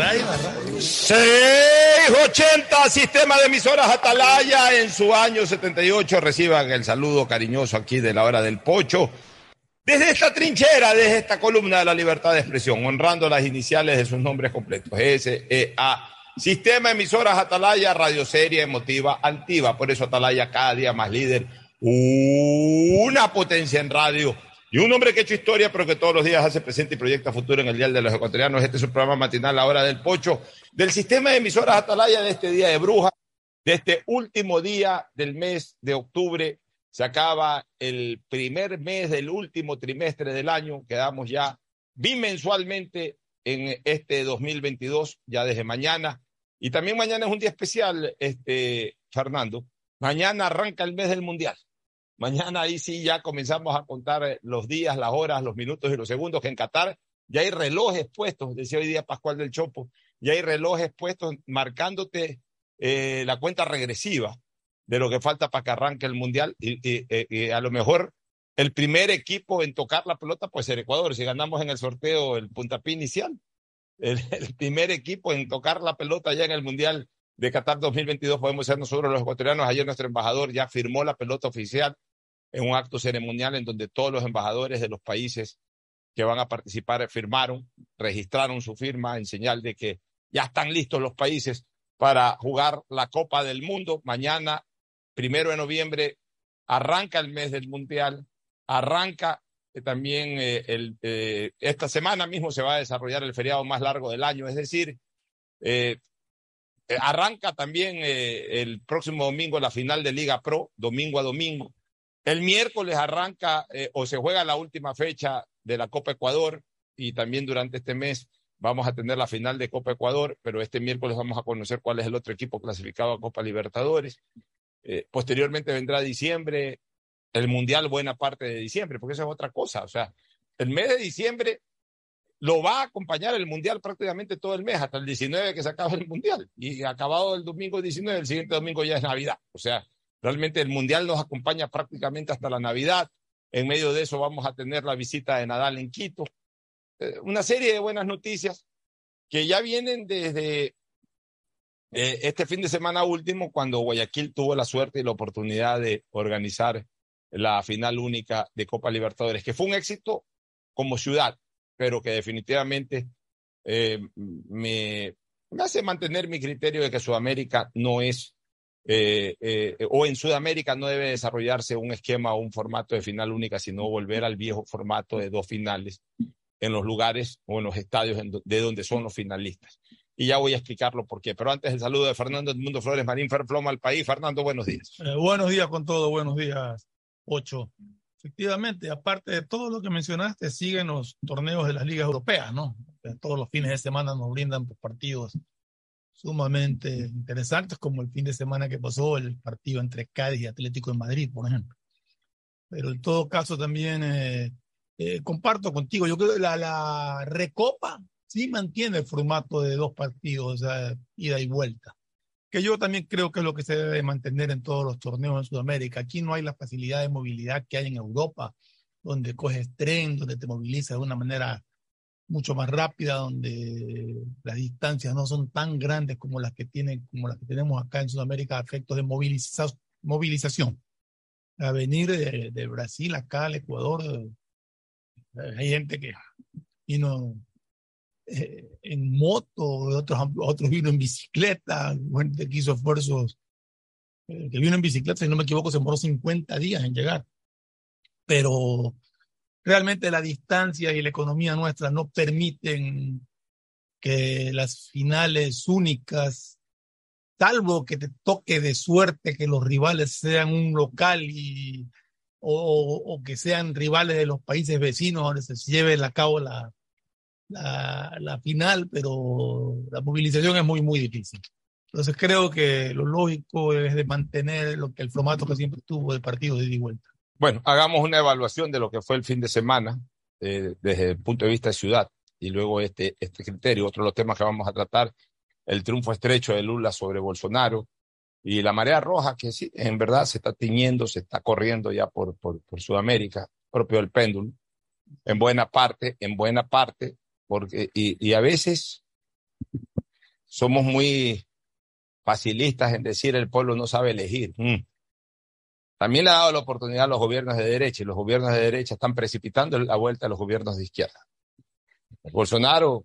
radio, la radio. 680, sistema de emisoras Atalaya en su año 78. Reciban el saludo cariñoso aquí de la hora del pocho. Desde esta trinchera, desde esta columna de la libertad de expresión, honrando las iniciales de sus nombres completos. S-E-A. Sistema emisoras Atalaya, radio seria, emotiva, altiva. Por eso Atalaya cada día más líder. Una potencia en radio y un hombre que ha hecho historia, pero que todos los días hace presente y proyecta futuro en el Dial de los Ecuatorianos. Este es su programa matinal, La Hora del Pocho, del sistema de emisoras Atalaya de este día de bruja, de este último día del mes de octubre. Se acaba el primer mes del último trimestre del año. Quedamos ya bimensualmente en este 2022, ya desde mañana. Y también mañana es un día especial, este, Fernando. Mañana arranca el mes del Mundial. Mañana ahí sí ya comenzamos a contar eh, los días, las horas, los minutos y los segundos, que en Qatar ya hay relojes puestos, decía hoy día Pascual del Chopo, ya hay relojes puestos marcándote eh, la cuenta regresiva de lo que falta para que arranque el Mundial y, a lo mejor el primer equipo en tocar la pelota puede ser Ecuador, si ganamos en el sorteo el puntapié inicial. El, el primer equipo en tocar la pelota ya en el Mundial de Qatar 2022 podemos ser nosotros los ecuatorianos. Ayer nuestro embajador ya firmó la pelota oficial en un acto ceremonial en donde todos los embajadores de los países que van a participar firmaron, registraron su firma en señal de que ya están listos los países para jugar la Copa del Mundo. Mañana, primero de noviembre, arranca el mes del Mundial, arranca eh, también eh, eh, esta semana mismo se va a desarrollar el feriado más largo del año, es decir, arranca también el próximo domingo la final de Liga Pro, domingo a domingo. El miércoles arranca eh, o se juega la última fecha de la Copa Ecuador y también durante este mes vamos a tener la final de Copa Ecuador, pero este miércoles vamos a conocer cuál es el otro equipo clasificado a Copa Libertadores. Eh, posteriormente vendrá diciembre, el Mundial buena parte de diciembre, porque esa es otra cosa. O sea, el mes de diciembre lo va a acompañar el Mundial prácticamente todo el mes, hasta el 19 que se acaba el Mundial. Y acabado el domingo 19, el siguiente domingo ya es Navidad. O sea, Realmente el Mundial nos acompaña prácticamente hasta la Navidad. En medio de eso vamos a tener la visita de Nadal en Quito. Eh, una serie de buenas noticias que ya vienen desde eh, este fin de semana último, cuando Guayaquil tuvo la suerte y la oportunidad de organizar la final única de Copa Libertadores, que fue un éxito como ciudad, pero que definitivamente eh, me, me hace mantener mi criterio de que Sudamérica no es eh, eh, o en Sudamérica no debe desarrollarse un esquema o un formato de final única, sino volver al viejo formato de dos finales en los lugares o en los estadios de donde son los finalistas. Y ya voy a explicarlo por qué. Pero antes el saludo de Fernando Mundo Flores Marín Ferfloma al país. Fernando, buenos días. Eh, buenos días con todo, buenos días, Ocho. Efectivamente, aparte de todo lo que mencionaste, siguen los torneos de las ligas europeas, ¿no? Todos los fines de semana nos brindan partidos sumamente interesantes, como el fin de semana que pasó el partido entre Cádiz y Atlético de Madrid, por ejemplo. Pero en todo caso también eh, eh, comparto contigo, yo creo que la, la Recopa sí mantiene el formato de dos partidos, ida y vuelta, que yo también creo que es lo que se debe mantener en todos los torneos en Sudamérica. Aquí no hay la facilidad de movilidad que hay en Europa, donde coges tren, donde te movilizas de una manera mucho más rápida, donde las distancias no son tan grandes como las que tienen, como las que tenemos acá en Sudamérica a efectos de movilización. A venir de, Brasil acá al Ecuador, eh, hay gente que vino eh, en moto, otros, otros vino en bicicleta, gente que hizo esfuerzos, eh, que vino en bicicleta, si no me equivoco, se demoró 50 días en llegar. Pero realmente la distancia y la economía nuestra no permiten que las finales únicas, salvo que te toque de suerte que los rivales sean un local y, o, que sean rivales de los países vecinos donde se lleve a cabo la, la, la final, pero la movilización es muy, muy difícil. Entonces creo que lo lógico es de mantener lo que el formato que siempre tuvo de partido de ida y vuelta. Bueno, hagamos una evaluación de lo que fue el fin de semana eh, desde el punto de vista de ciudad y luego este, este criterio. Otro de los temas que vamos a tratar, el triunfo estrecho de Lula sobre Bolsonaro y la marea roja que sí, en verdad se está tiñendo, se está corriendo ya por, por, por Sudamérica, propio del péndulo, en buena parte, en buena parte, porque, y, y a veces somos muy facilistas en decir el pueblo no sabe elegir. Mm. También le ha dado la oportunidad a los gobiernos de derecha y los gobiernos de derecha están precipitando la vuelta a los gobiernos de izquierda. Bolsonaro,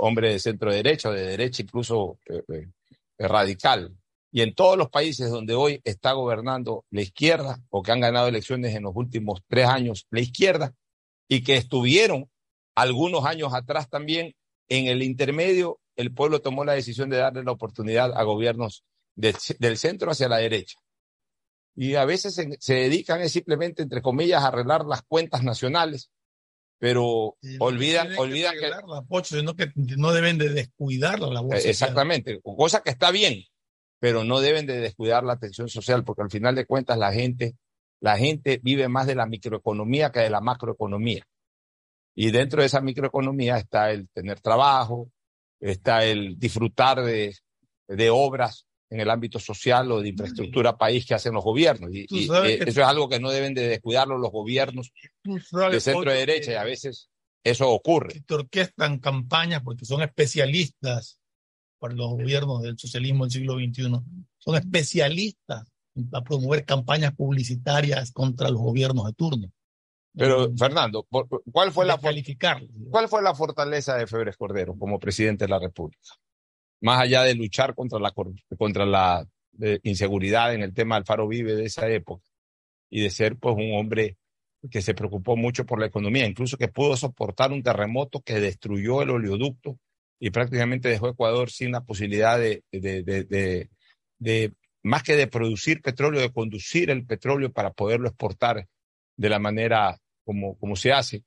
hombre de centro derecha, de derecha incluso eh, eh, radical. Y en todos los países donde hoy está gobernando la izquierda o que han ganado elecciones en los últimos tres años la izquierda y que estuvieron algunos años atrás también en el intermedio, el pueblo tomó la decisión de darle la oportunidad a gobiernos del centro hacia la derecha. Y a veces se, dedican simplemente, entre comillas, a arreglar las cuentas nacionales, pero olvidan, olvidan que, que no deben de descuidar la social. Exactamente, cosa que está bien, pero no deben de descuidar la atención social, porque al final de cuentas la gente, la gente vive más de la microeconomía que de la macroeconomía. Y dentro de esa microeconomía está el tener trabajo, está el disfrutar de, de obras en el ámbito social o de infraestructura país que hacen los gobiernos. Y, eh, eso es algo que no deben de descuidarlo los gobiernos de centro de derecha y a veces eso ocurre. Que orquestan campañas porque son especialistas para los gobiernos del socialismo del siglo XXI. Son especialistas para promover campañas publicitarias contra los gobiernos de turno. Pero, Fernando, ¿cuál fue, la, ¿cuál fue la fortaleza de Febres Cordero como presidente de la República? Más allá de luchar contra la, contra la inseguridad en el tema del Faro Vive de esa época y de ser pues un hombre que se preocupó mucho por la economía, incluso que pudo soportar un terremoto que destruyó el oleoducto y prácticamente dejó Ecuador sin la posibilidad de, de, de, de, más que de producir petróleo, de conducir el petróleo para poderlo exportar de la manera como, como se hace,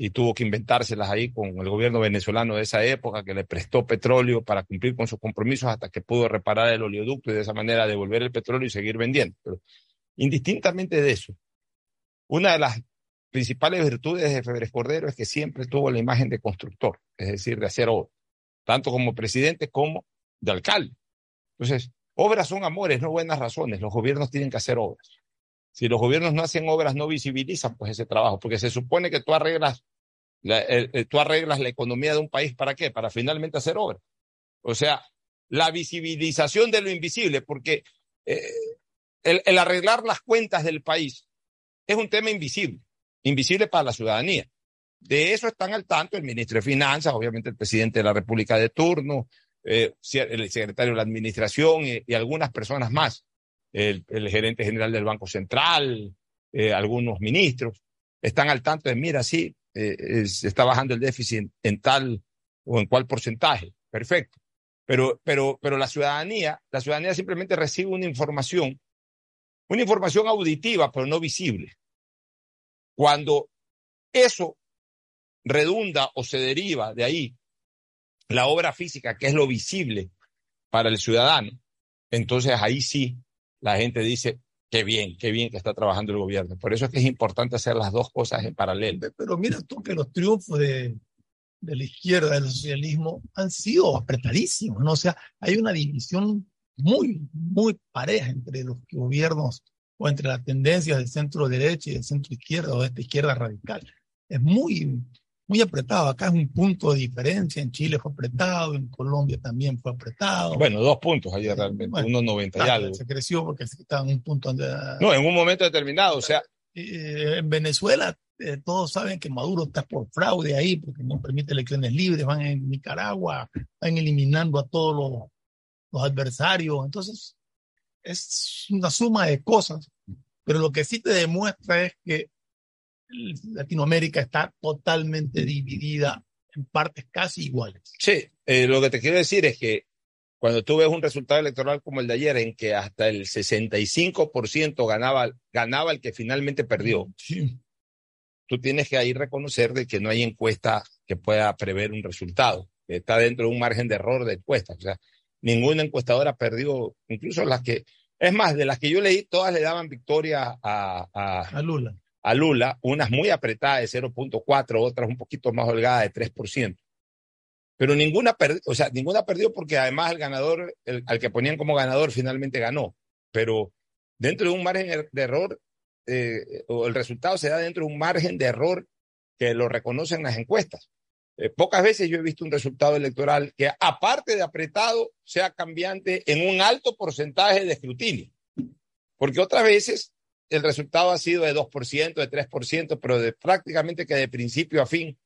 y tuvo que inventárselas ahí con el gobierno venezolano de esa época, que le prestó petróleo para cumplir con sus compromisos hasta que pudo reparar el oleoducto y de esa manera devolver el petróleo y seguir vendiendo. Pero indistintamente de eso, una de las principales virtudes de Febres Cordero es que siempre tuvo la imagen de constructor, es decir, de hacer obras, tanto como presidente como de alcalde. Entonces, obras son amores, no buenas razones. Los gobiernos tienen que hacer obras. Si los gobiernos no hacen obras, no visibilizan pues ese trabajo, porque se supone que tú arreglas la, tú arreglas la economía de un país para qué? Para finalmente hacer obras. O sea, la visibilización de lo invisible, porque eh, el, arreglar las cuentas del país es un tema invisible, invisible para la ciudadanía. De eso están al tanto el ministro de Finanzas, obviamente el presidente de la República de turno, eh, el secretario de la Administración y algunas personas más el, gerente general del Banco Central, eh, algunos ministros, están al tanto de, mira, sí, eh, está bajando el déficit en, tal o en cual porcentaje. Perfecto. Pero, pero, pero la ciudadanía, la ciudadanía simplemente recibe una información, una información auditiva, pero no visible. Cuando eso redunda o se deriva de ahí la obra física, que es lo visible para el ciudadano, entonces ahí sí la gente dice, qué bien, qué bien que está trabajando el gobierno. Por eso es que es importante hacer las dos cosas en paralelo. Pero mira tú que los triunfos de, de la izquierda, del socialismo, han sido apretadísimos, ¿no? O sea, hay una división muy, muy pareja entre los gobiernos o entre las tendencias del centro derecha y del centro izquierda o de esta izquierda radical. Es muy, muy apretado. Acá es un punto de diferencia. En Chile fue apretado, en Colombia también fue apretado. Bueno, dos puntos ayer realmente, uno 90 y algo. Se creció porque estaba en un punto donde... No, en un momento determinado, o sea... Eh, en Venezuela eh, todos saben que Maduro está por fraude ahí, porque no permite elecciones libres, van en Nicaragua, van eliminando a todos los, los adversarios. Entonces, es una suma de cosas, pero lo que sí te demuestra es que Latinoamérica está totalmente dividida en partes casi iguales. Sí, eh, lo que te quiero decir es que cuando tú ves un resultado electoral como el de ayer, en que hasta el 65% ganaba, ganaba el que finalmente perdió, tú tienes que ahí reconocer de que no hay encuesta que pueda prever un resultado, que está dentro de un margen de error de encuestas. O sea, ninguna encuestadora perdió, incluso las que, es más, de las que yo leí, todas le daban victoria a, a Lula a Lula, unas muy apretadas de 0.4, otras un poquito más holgadas de 3%. Pero ninguna, o sea, ninguna perdió porque además el ganador, el, al que ponían como ganador, finalmente ganó. Pero dentro de un margen de error, eh, el resultado se da dentro de un margen de error que lo reconocen las encuestas. Eh, pocas veces yo he visto un resultado electoral que, aparte de apretado, sea cambiante en un alto porcentaje de escrutinio. Porque otras veces el resultado ha sido de 2%, de 3%, pero de, prácticamente que de principio a fin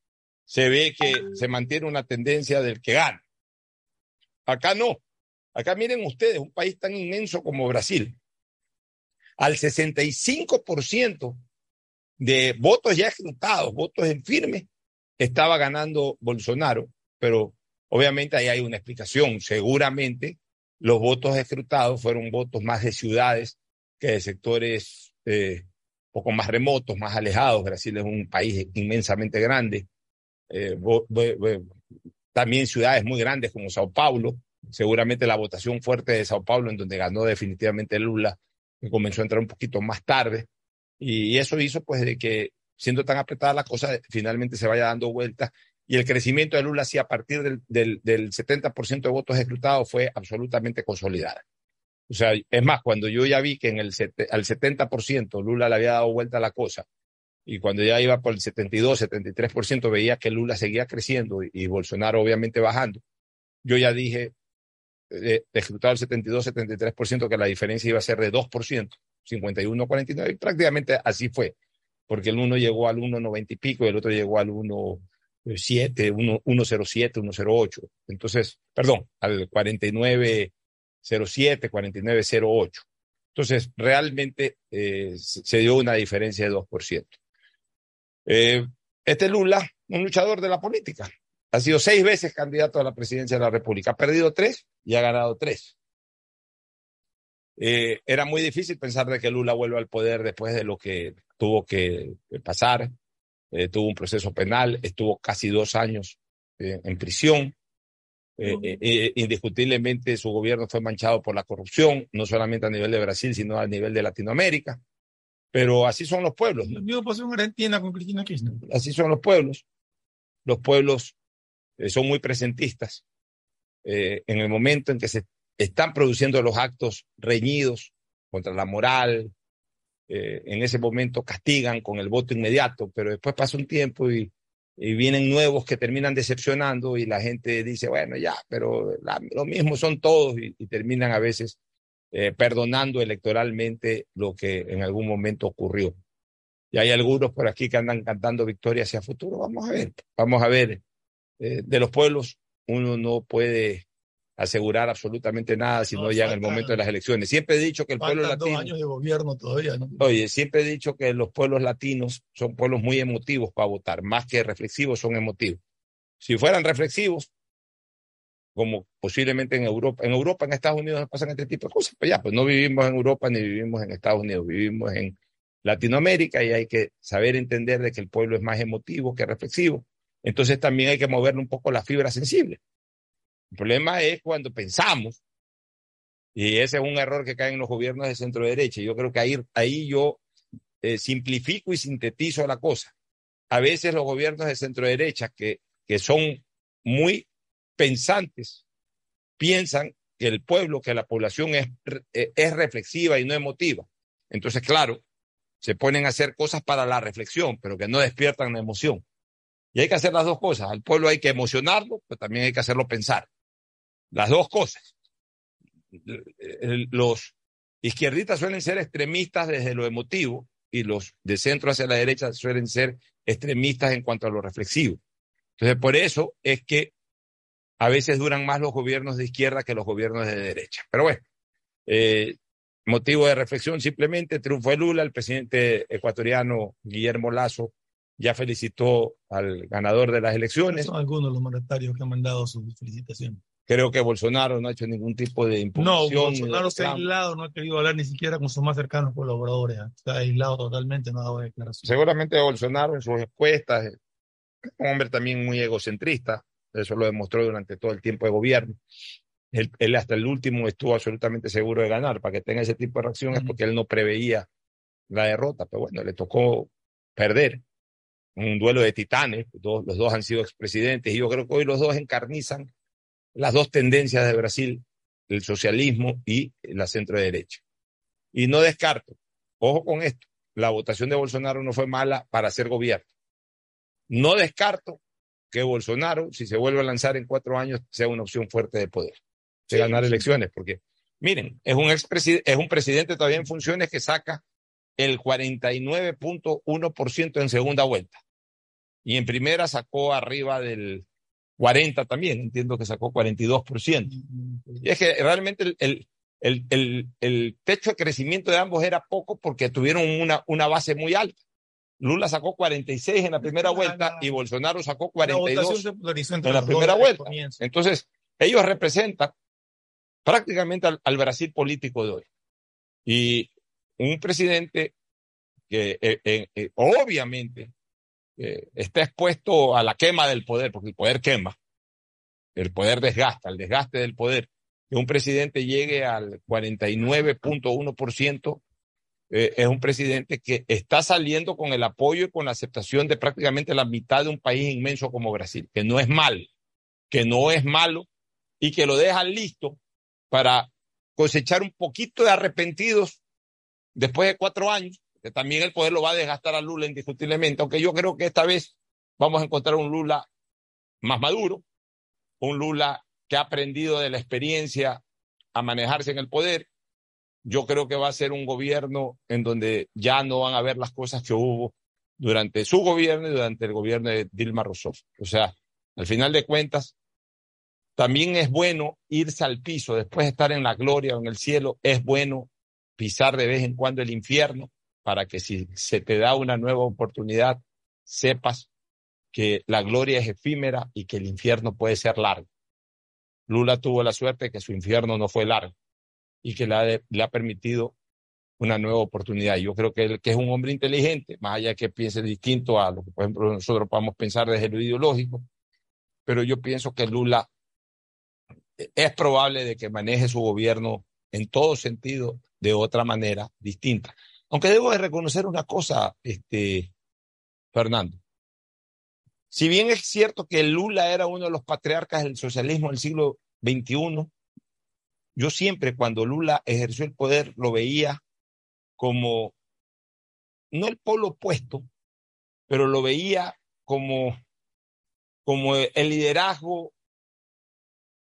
se ve que se mantiene una tendencia del que gana. Acá no. Acá miren ustedes, un país tan inmenso como Brasil, al 65% de votos ya escrutados, votos en firme, estaba ganando Bolsonaro, pero obviamente ahí hay una explicación. Seguramente los votos escrutados fueron votos más de ciudades que de sectores eh, poco más remotos, más alejados. Brasil es un país inmensamente grande. Eh, también ciudades muy grandes como Sao Paulo. Seguramente la votación fuerte de Sao Paulo, en donde ganó definitivamente Lula, que comenzó a entrar un poquito más tarde. Y eso hizo pues de que siendo tan apretada la cosa, finalmente se vaya dando vueltas. Y el crecimiento de Lula, sí, a partir del, del, del 70% de votos escrutados, fue absolutamente consolidada. O sea, es más, cuando yo ya vi que en el al 70% Lula le había dado vuelta a la cosa, y cuando ya iba por el 72, 73%, veía que Lula seguía creciendo y, Bolsonaro obviamente bajando, yo ya dije, de escrutado el 72, 73%, que la diferencia iba a ser de 2%, 51, 49, y prácticamente así fue porque el uno llegó al 1,90 y pico y el otro llegó al 1,7, 1,07, 1,08. Entonces, perdón, al 49,07, 49,08. Entonces, realmente eh, se dio una diferencia de 2%. Eh, este Lula, un luchador de la política, ha sido seis veces candidato a la presidencia de la República. Ha perdido tres y ha ganado tres. Eh, era muy difícil pensar de que Lula vuelva al poder después de lo que tuvo que pasar. Eh, tuvo un proceso penal, estuvo casi dos años en prisión. Indiscutiblemente su gobierno fue manchado por la corrupción, no solamente a nivel de Brasil, sino a nivel de Latinoamérica. Pero así son los pueblos. Lo mismo pasó en Argentina con Cristina Kirchner. Así son los pueblos. Los pueblos son muy presentistas. en el momento en que se están produciendo los actos reñidos contra la moral, eh, en ese momento castigan con el voto inmediato, pero después pasa un tiempo y, vienen nuevos que terminan decepcionando y la gente dice, bueno, ya, pero lo mismo son todos y, terminan a veces eh, perdonando electoralmente lo que en algún momento ocurrió. Y hay algunos por aquí que andan cantando victoria hacia futuro. Vamos a ver, vamos a ver. Eh, de los pueblos uno no puede asegurar absolutamente nada, sino ya en el momento de las elecciones. Siempre he dicho que el pueblo latino. Dos años de gobierno todavía, ¿no? Oye, siempre he dicho que los pueblos latinos son pueblos muy emotivos para votar, más que reflexivos, son emotivos. Si fueran reflexivos, como posiblemente en Europa, en Europa, en Estados Unidos no pasan este tipo de cosas, pues ya, pues no vivimos en Europa ni vivimos en Estados Unidos, vivimos en Latinoamérica y hay que saber entender de que el pueblo es más emotivo que reflexivo. Entonces también hay que moverle un poco la fibra sensible. El problema es cuando pensamos, y ese es un error que cae en los gobiernos de centro derecha. Yo creo que ahí, ahí yo eh, simplifico y sintetizo la cosa. A veces los gobiernos de centro derecha, que, que son muy pensantes, piensan que el pueblo, que la población es, eh, es reflexiva y no emotiva. Entonces, claro, se ponen a hacer cosas para la reflexión, pero que no despiertan la emoción. Y hay que hacer las dos cosas. Al pueblo hay que emocionarlo, pero también hay que hacerlo pensar. Las dos cosas. Los izquierdistas suelen ser extremistas desde lo emotivo y los de centro hacia la derecha suelen ser extremistas en cuanto a lo reflexivo. Entonces, por eso es que a veces duran más los gobiernos de izquierda que los gobiernos de derecha. Pero bueno, eh, motivo de reflexión simplemente, triunfo de Lula, el presidente ecuatoriano Guillermo Lazo ya felicitó al ganador de las elecciones. Son algunos los mandatarios que han mandado sus felicitaciones. Creo que Bolsonaro no ha hecho ningún tipo de impugnación. No, Bolsonaro se ha aislado, no ha querido hablar ni siquiera con sus más cercanos colaboradores. Se ha aislado totalmente, no ha dado declaración. Seguramente Bolsonaro en sus encuestas es un hombre también muy egocentrista, eso lo demostró durante todo el tiempo de gobierno. Él, él, hasta el último estuvo absolutamente seguro de ganar. Para que tenga ese tipo de reacciones porque él no preveía la derrota, pero bueno, le tocó perder un duelo de titanes, los dos han sido expresidentes y yo creo que hoy los dos encarnizan las dos tendencias de Brasil, el socialismo y la centro derecha. Y no descarto, ojo con esto, la votación de Bolsonaro no fue mala para hacer gobierno. No descarto que Bolsonaro, si se vuelve a lanzar en cuatro años, sea una opción fuerte de poder, de ganar elecciones, porque miren, es un, es un presidente todavía en funciones que saca el 49.1% en segunda vuelta. Y en primera sacó arriba del 40 también, entiendo que sacó 42%. Y es que realmente el, el, el, el techo de crecimiento de ambos era poco porque tuvieron una, una base muy alta. Lula sacó 46 en la primera vuelta y Bolsonaro sacó 42 en la primera vuelta. Entonces, ellos representan prácticamente al, Brasil político de hoy. Y un presidente que eh, eh, eh, obviamente está expuesto a la quema del poder, porque el poder quema, el poder desgasta, el desgaste del poder. Que un presidente llegue al 49.1% eh, es un presidente que está saliendo con el apoyo y con la aceptación de prácticamente la mitad de un país inmenso como Brasil, que no es mal, que no es malo y que lo dejan listo para cosechar un poquito de arrepentidos después de cuatro años, también el poder lo va a desgastar a Lula indiscutiblemente, aunque yo creo que esta vez vamos a encontrar un Lula más maduro, un Lula que ha aprendido de la experiencia a manejarse en el poder yo creo que va a ser un gobierno en donde ya no van a haber las cosas que hubo durante su gobierno y durante el gobierno de Dilma Rousseff. O sea, al final de cuentas, también es bueno irse al piso después de estar en la gloria o en el cielo. Es bueno pisar de vez en cuando el infierno para que si se te da una nueva oportunidad, sepas que la gloria es efímera y que el infierno puede ser largo. Lula tuvo la suerte que su infierno no fue largo y que le ha, permitido una nueva oportunidad. Yo creo que él que es un hombre inteligente, más allá que piense distinto a lo que, por ejemplo, nosotros podemos pensar desde lo ideológico, pero yo pienso que Lula eh, es probable de que maneje su gobierno en todo sentido de otra manera distinta. Aunque debo de reconocer una cosa, este, Fernando. Si bien es cierto que Lula era uno de los patriarcas del socialismo del siglo XXI, yo siempre cuando Lula ejerció el poder lo veía como, no el polo opuesto, pero lo veía como, como el liderazgo,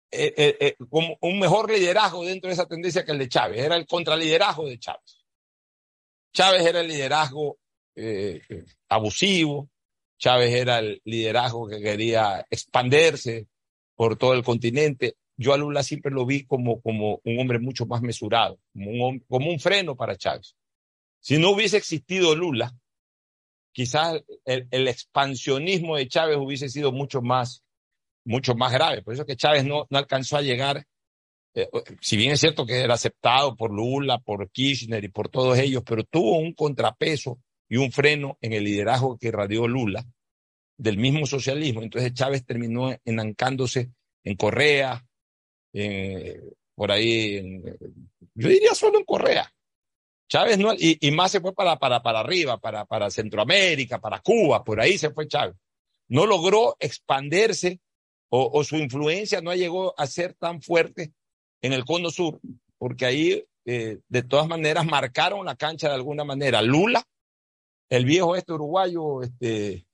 eh, eh, eh, como un mejor liderazgo dentro de esa tendencia que el de Chávez. Era el contraliderazgo de Chávez. Chávez era el liderazgo abusivo, Chávez era el liderazgo que quería expandirse por todo el continente yo a Lula siempre lo vi como, como un hombre mucho más mesurado, como un, freno para Chávez. Si no hubiese existido Lula, quizás el, expansionismo de Chávez hubiese sido mucho más, mucho más grave. Por eso que Chávez no, no alcanzó a llegar, eh, si bien es cierto que era aceptado por Lula, por Kirchner y por todos ellos, pero tuvo un contrapeso y un freno en el liderazgo que irradió Lula del mismo socialismo. Entonces Chávez terminó enancándose en Correa, por ahí, yo diría solo en Correa. Chávez no, y, más se fue para, para, para arriba, para, para Centroamérica, para Cuba, por ahí se fue Chávez. No logró expandirse o, su influencia no llegó a ser tan fuerte en el cono sur, porque ahí eh, de todas maneras marcaron la cancha de alguna manera. Lula, el viejo este uruguayo, este,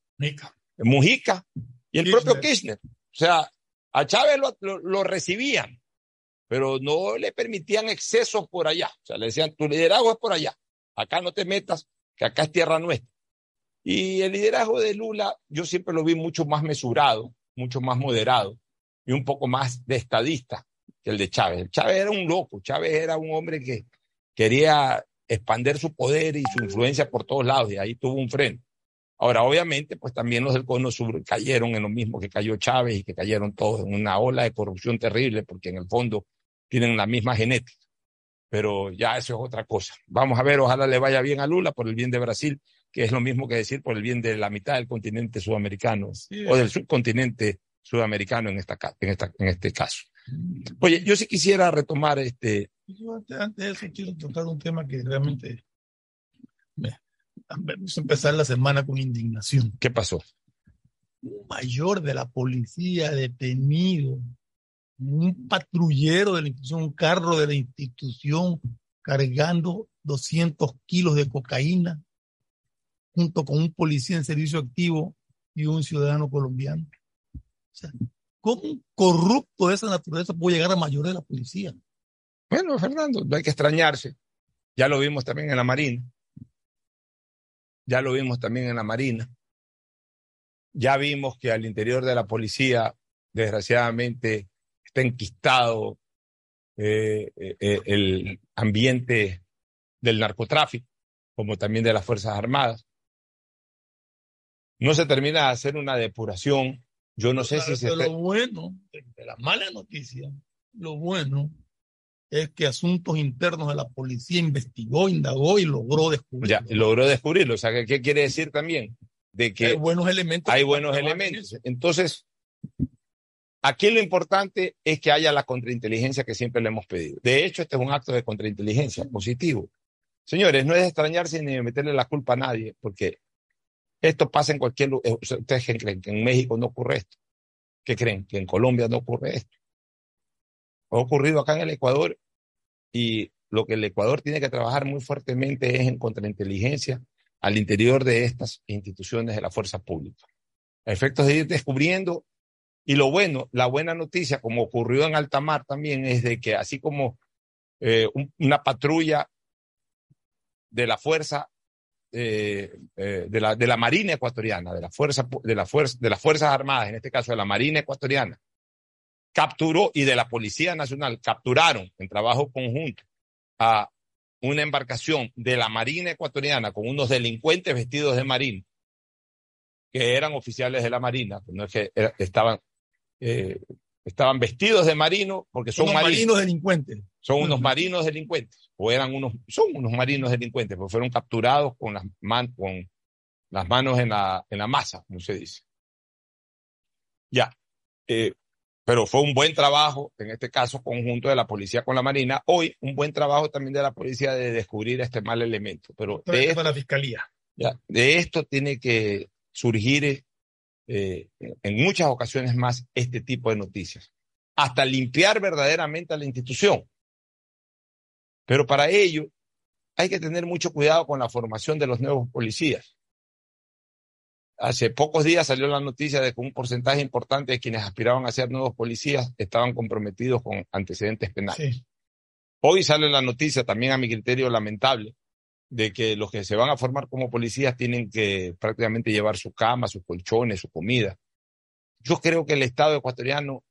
Mujica, y el propio Kirchner. O sea, a Chávez lo, recibían, pero no le permitían excesos por allá. O sea, le decían, tu liderazgo es por allá. Acá no te metas, que acá es tierra nuestra. Y el liderazgo de Lula, yo siempre lo vi mucho más mesurado, mucho más moderado y un poco más de estadista que el de Chávez. Chávez era un loco, Chávez era un hombre que quería expandir su poder y su influencia por todos lados y ahí tuvo un freno. Ahora, obviamente, pues también los del Cono Sur cayeron en lo mismo que cayó Chávez y que cayeron todos en una ola de corrupción terrible, porque en el fondo tienen la misma genética. Pero ya eso es otra cosa. Vamos a ver, ojalá le vaya bien a Lula por el bien de Brasil, que es lo mismo que decir por el bien de la mitad del continente sudamericano o del subcontinente sudamericano en, esta, en, esta, en este caso. Oye, yo sí quisiera retomar este. antes de eso, quiero tocar un tema que realmente Vamos a empezar la semana con indignación. ¿Qué pasó? Un mayor de la policía detenido, un patrullero de la institución, un carro de la institución cargando 200 kilos de cocaína, junto con un policía en servicio activo y un ciudadano colombiano. sea, ¿cómo un corrupto de esa naturaleza puede llegar a mayor de la policía? Bueno, Fernando, no hay que extrañarse. Ya lo vimos también en la Marina. Ya lo vimos también en la Marina. Ya vimos que al interior de la policía, desgraciadamente, está enquistado eh, eh, eh, el ambiente del narcotráfico, como también de las Fuerzas Armadas. No se termina de hacer una depuración. Yo no sé si se... Lo bueno, de la mala noticia, lo bueno es que asuntos internos de la policía investigó, indagó y logró descubrirlo. Ya, logró descubrirlo. O sea, ¿qué quiere decir también? De que hay buenos elementos. Hay buenos elementos. Entonces, aquí lo importante es que haya la contrainteligencia que siempre le hemos pedido. De hecho, este es un acto de contrainteligencia positivo. Señores, no es extrañarse ni meterle la culpa a nadie, porque esto pasa en cualquier lugar. Eh, ¿Ustedes creen que en México no ocurre esto? ¿Qué creen? Que en Colombia no ocurre esto ha ocurrido acá en el Ecuador y lo que el Ecuador tiene que trabajar muy fuertemente es en contrainteligencia al interior de estas instituciones de la fuerza pública. Efectos de ir descubriendo, y lo bueno, la buena noticia, como ocurrió en Altamar también, es de que así como eh, una patrulla de la fuerza eh, eh, de, la, de la Marina ecuatoriana, de la fuerza, de la fuerza, de las Fuerzas Armadas, en este caso de la Marina ecuatoriana, capturó y de la Policía Nacional capturaron en trabajo conjunto a una embarcación de la Marina ecuatoriana con unos delincuentes vestidos de marina, que eran oficiales de la Marina, pues no es que estaban, eh, estaban vestidos de marino porque son marinos, delincuentes. Son unos marinos delincuentes, o eran unos, son unos marinos delincuentes, porque fueron capturados con las, con las manos en la, en la masa, como se dice. Ya. Eh, pero fue un buen trabajo, en este caso conjunto de la policía con la Marina. Hoy, un buen trabajo también de la policía de descubrir este mal elemento. Pero de esto, la fiscalía. Ya, de esto tiene que surgir eh, en muchas ocasiones más este tipo de noticias, hasta limpiar verdaderamente a la institución. Pero para ello hay que tener mucho cuidado con la formación de los nuevos policías. Hace pocos días salió la noticia de que un porcentaje importante de quienes aspiraban a ser nuevos policías estaban comprometidos con antecedentes penales. Hoy sale la noticia, también a mi criterio lamentable, de que los que se van a formar como policías tienen que prácticamente llevar su cama, sus colchones, su comida. Yo creo que el Estado ecuatoriano,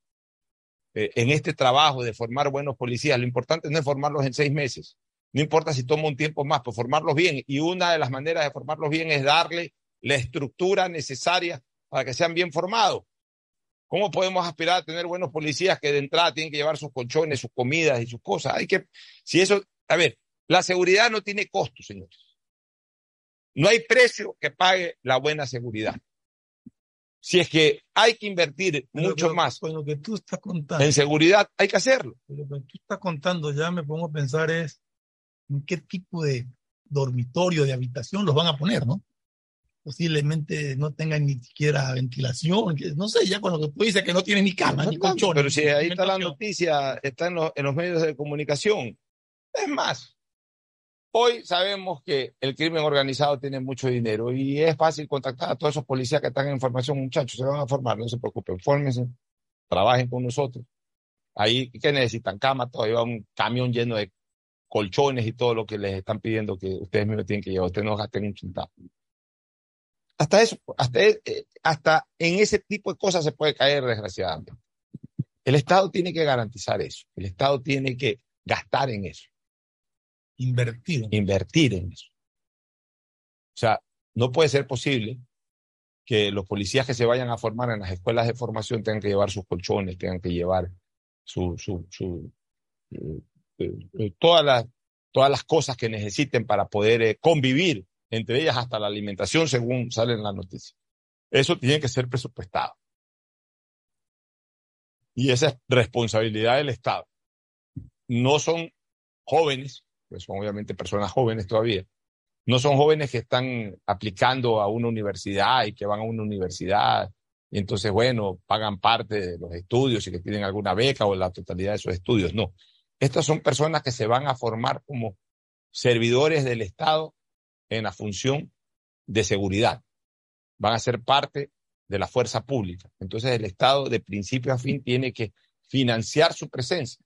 eh, en este trabajo de formar buenos policías, lo importante no es formarlos en seis meses. No importa si toma un tiempo más, pero formarlos bien. Y una de las maneras de formarlos bien es darle la estructura necesaria para que sean bien formados. ¿Cómo podemos aspirar a tener buenos policías que de entrada tienen que llevar sus colchones, sus comidas y sus cosas? Hay que, si eso, a ver, la seguridad no tiene costo, señores. No hay precio que pague la buena seguridad. Si es que hay que invertir mucho más lo que tú estás contando, en seguridad, hay que hacerlo. Lo que tú estás contando ya me pongo a pensar es en qué tipo de dormitorio, de habitación los van a poner, ¿no? posiblemente no tengan ni siquiera ventilación, no sé, ya cuando tú dices que no tienen ni cama, ni colchón. Pero si ahí está la noticia, está en los, en los medios de comunicación. Es más, hoy sabemos que el crimen organizado tiene mucho dinero y es fácil contactar a todos esos policías que están en formación, muchachos, se van a formar, no se preocupen, fórmense, trabajen con nosotros. Ahí, ¿qué necesitan? Cama, todavía un camión lleno de colchones y todo lo que les están pidiendo que ustedes mismos tienen que llevar. Ustedes no gasten un centavo. Hasta eso, hasta, eh, hasta en ese tipo de cosas se puede caer, desgraciadamente. El Estado tiene que garantizar eso. El Estado tiene que gastar en eso. Invertir. Invertir en eso. O sea, no puede ser posible que los policías que se vayan a formar en las escuelas de formación tengan que llevar sus colchones, tengan que llevar su, eh, eh, todas, las, todas las cosas que necesiten para poder convivir entre ellas hasta la alimentación, según sale en la noticia. Eso tiene que ser presupuestado. Y esa es responsabilidad del Estado. No son jóvenes, son obviamente personas jóvenes todavía, no son jóvenes que están aplicando a una universidad y que van a una universidad y entonces, bueno, pagan parte de los estudios y que tienen alguna beca o la totalidad de esos estudios. No. Estas son personas que se van a formar como servidores del Estado en la función de seguridad. Van a ser parte de la fuerza pública. Entonces el Estado de principio a fin tiene que financiar su presencia.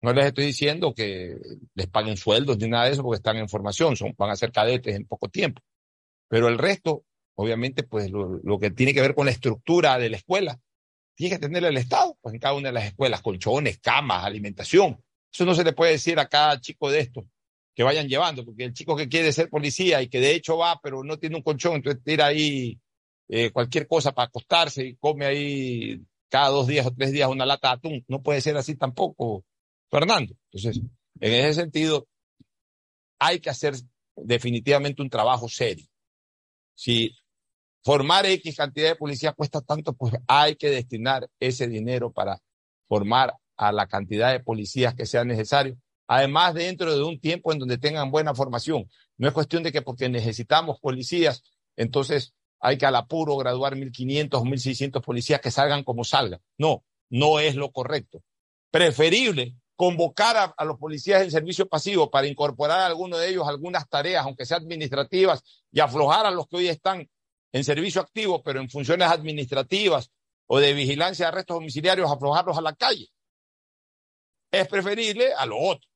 No les estoy diciendo que les paguen sueldos ni nada de eso porque están en formación, son, van a ser cadetes en poco tiempo. Pero el resto, obviamente, pues lo, que tiene que ver con la estructura de la escuela, tiene que tener el Estado, pues en cada una de las escuelas, colchones, camas, alimentación. Eso no se le puede decir a cada chico de estos que vayan llevando, porque el chico que quiere ser policía y que de hecho va, pero no tiene un colchón, entonces tira ahí eh, cualquier cosa para acostarse y come ahí cada dos días o tres días una lata de atún. No puede ser así tampoco, Fernando. Entonces, en ese sentido, hay que hacer definitivamente un trabajo serio. Si formar X cantidad de policías cuesta tanto, pues hay que destinar ese dinero para formar a la cantidad de policías que sea necesario Además, dentro de un tiempo en donde tengan buena formación. No es cuestión de que porque necesitamos policías, entonces hay que al apuro graduar 1.500 o 1.600 policías que salgan como salgan. No, no es lo correcto. Preferible convocar a, los policías en servicio pasivo para incorporar a alguno de ellos algunas tareas, aunque sean administrativas, y aflojar a los que hoy están en servicio activo, pero en funciones administrativas o de vigilancia de arrestos domiciliarios, aflojarlos a la calle. Es preferible a lo otro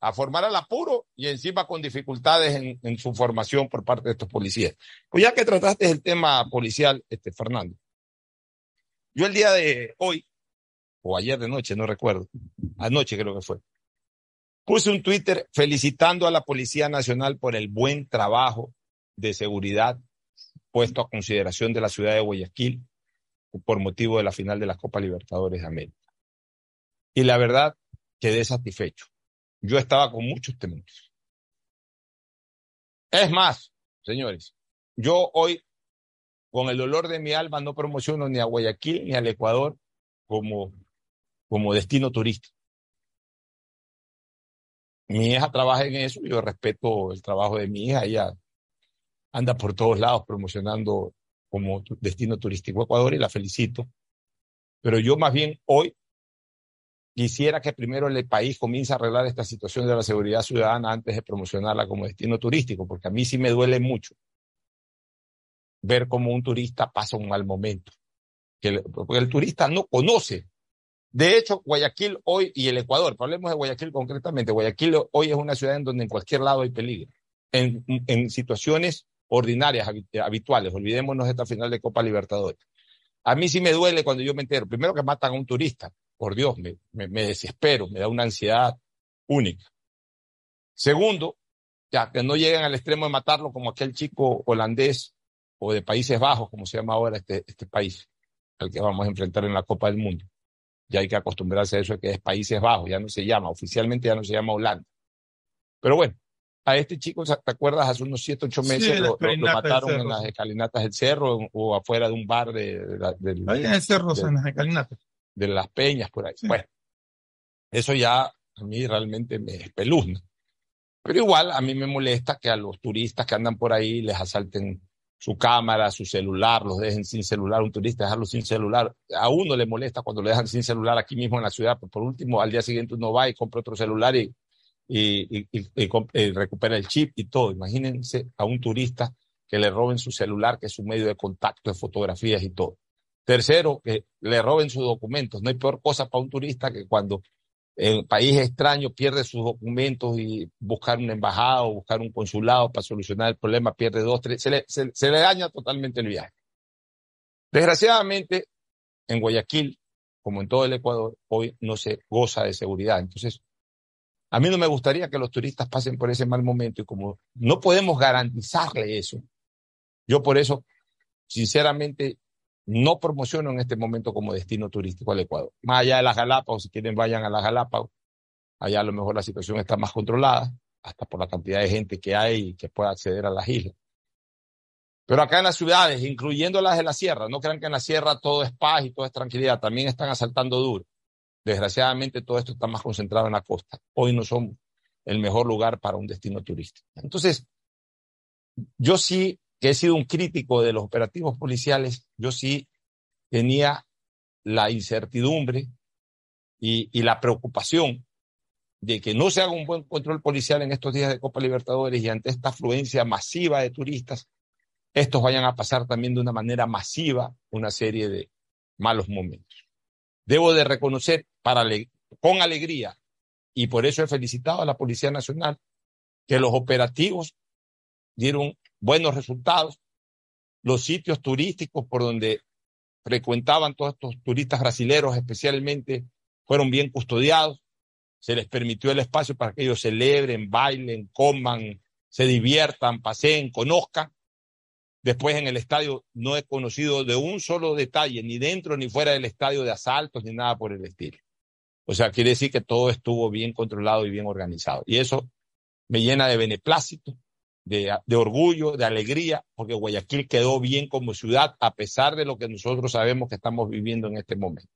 a formar al apuro y encima con dificultades en, su formación por parte de estos policías. Pues ya que trataste el tema policial, este, Fernando, yo el día de hoy, o ayer de noche, no recuerdo, anoche creo que fue, puse un Twitter felicitando a la Policía Nacional por el buen trabajo de seguridad puesto a consideración de la ciudad de Guayaquil por motivo de la final de la Copa Libertadores de América. Y la verdad, quedé satisfecho yo estaba con muchos temores. Es más, señores, yo hoy, con el dolor de mi alma, no promociono ni a Guayaquil ni al Ecuador como, como destino turístico. Mi hija trabaja en eso, yo respeto el trabajo de mi hija, ella anda por todos lados promocionando como destino turístico Ecuador y la felicito. Pero yo más bien hoy Quisiera que primero el país comience a arreglar esta situación de la seguridad ciudadana antes de promocionarla como destino turístico, porque a mí sí me duele mucho ver cómo un turista pasa un mal momento. porque el turista no conoce. De hecho, Guayaquil hoy y el Ecuador, hablemos de Guayaquil concretamente, Guayaquil hoy es una ciudad en donde en cualquier lado hay peligro. En, situaciones ordinarias, habituales, olvidémonos esta final de Copa Libertadores. A mí sí me duele cuando yo me entero, primero que matan a un turista, por Dios, me, desespero, me da una ansiedad única. Segundo, ya que no lleguen al extremo de matarlo como aquel chico holandés o de Países Bajos, como se llama ahora este, este país, al que vamos a enfrentar en la Copa del Mundo. Ya hay que acostumbrarse a eso de que es Países Bajos, ya no se llama, oficialmente ya no se llama Holanda. Pero bueno, a este chico, ¿te acuerdas? Hace unos 7, 8 meses lo, mataron en las escalinatas del cerro o afuera de un bar de, del, Ahí en el cerro, en las escalinatas de las peñas por ahí. Bueno, eso ya a mí realmente me espeluzna. Pero igual a mí me molesta que a los turistas que andan por ahí les asalten su cámara, su celular, los dejen sin celular, un turista dejarlo sin celular. A uno le molesta cuando le dejan sin celular aquí mismo en la ciudad, pero por último al día siguiente uno va y compra otro celular y, y, y, recupera el chip y todo. Imagínense a un turista que le roben su celular, que es un medio de contacto, de fotografías y todo. Tercero, que le roben sus documentos. No hay peor cosa para un turista que cuando en país extraño pierde sus documentos y buscar una embajada o buscar un consulado para solucionar el problema, pierde dos, tres, se le, se, le daña totalmente el viaje. Desgraciadamente, en Guayaquil, como en todo el Ecuador, hoy no se goza de seguridad. Entonces, a mí no me gustaría que los turistas pasen por ese mal momento y como no podemos garantizarle eso, yo por eso, sinceramente, no promociono en este momento como destino turístico al Ecuador. Más allá de las Galápagos, si quieren vayan a las Galápagos, allá a lo mejor la situación está más controlada, hasta por la cantidad de gente que hay y que pueda acceder a las islas. Pero acá en las ciudades, incluyendo las de la sierra, no crean que en la sierra todo es paz y todo es tranquilidad, también están asaltando duro. Desgraciadamente todo esto está más concentrado en la costa. Hoy no somos el mejor lugar para un destino turístico. Entonces, yo sí que he sido un crítico de los operativos policiales, yo sí tenía la incertidumbre y, la preocupación de que no se haga un buen control policial en estos días de Copa Libertadores y ante esta afluencia masiva de turistas, estos vayan a pasar también de una manera masiva una serie de malos momentos. Debo de reconocer con alegría, y por eso he felicitado a la Policía Nacional, que los operativos dieron buenos resultados, los sitios turísticos por donde frecuentaban todos estos turistas brasileños especialmente fueron bien custodiados, se les permitió el espacio para que ellos celebren, bailen, coman, se diviertan, paseen, conozcan. Después en el estadio no he conocido de un solo detalle, ni dentro ni fuera del estadio de asaltos, ni nada por el estilo. O sea, quiere decir que todo estuvo bien controlado y bien organizado. Y eso me llena de beneplácito, de, orgullo, de alegría, porque Guayaquil quedó bien como ciudad, a pesar de lo que nosotros sabemos que estamos viviendo en este momento.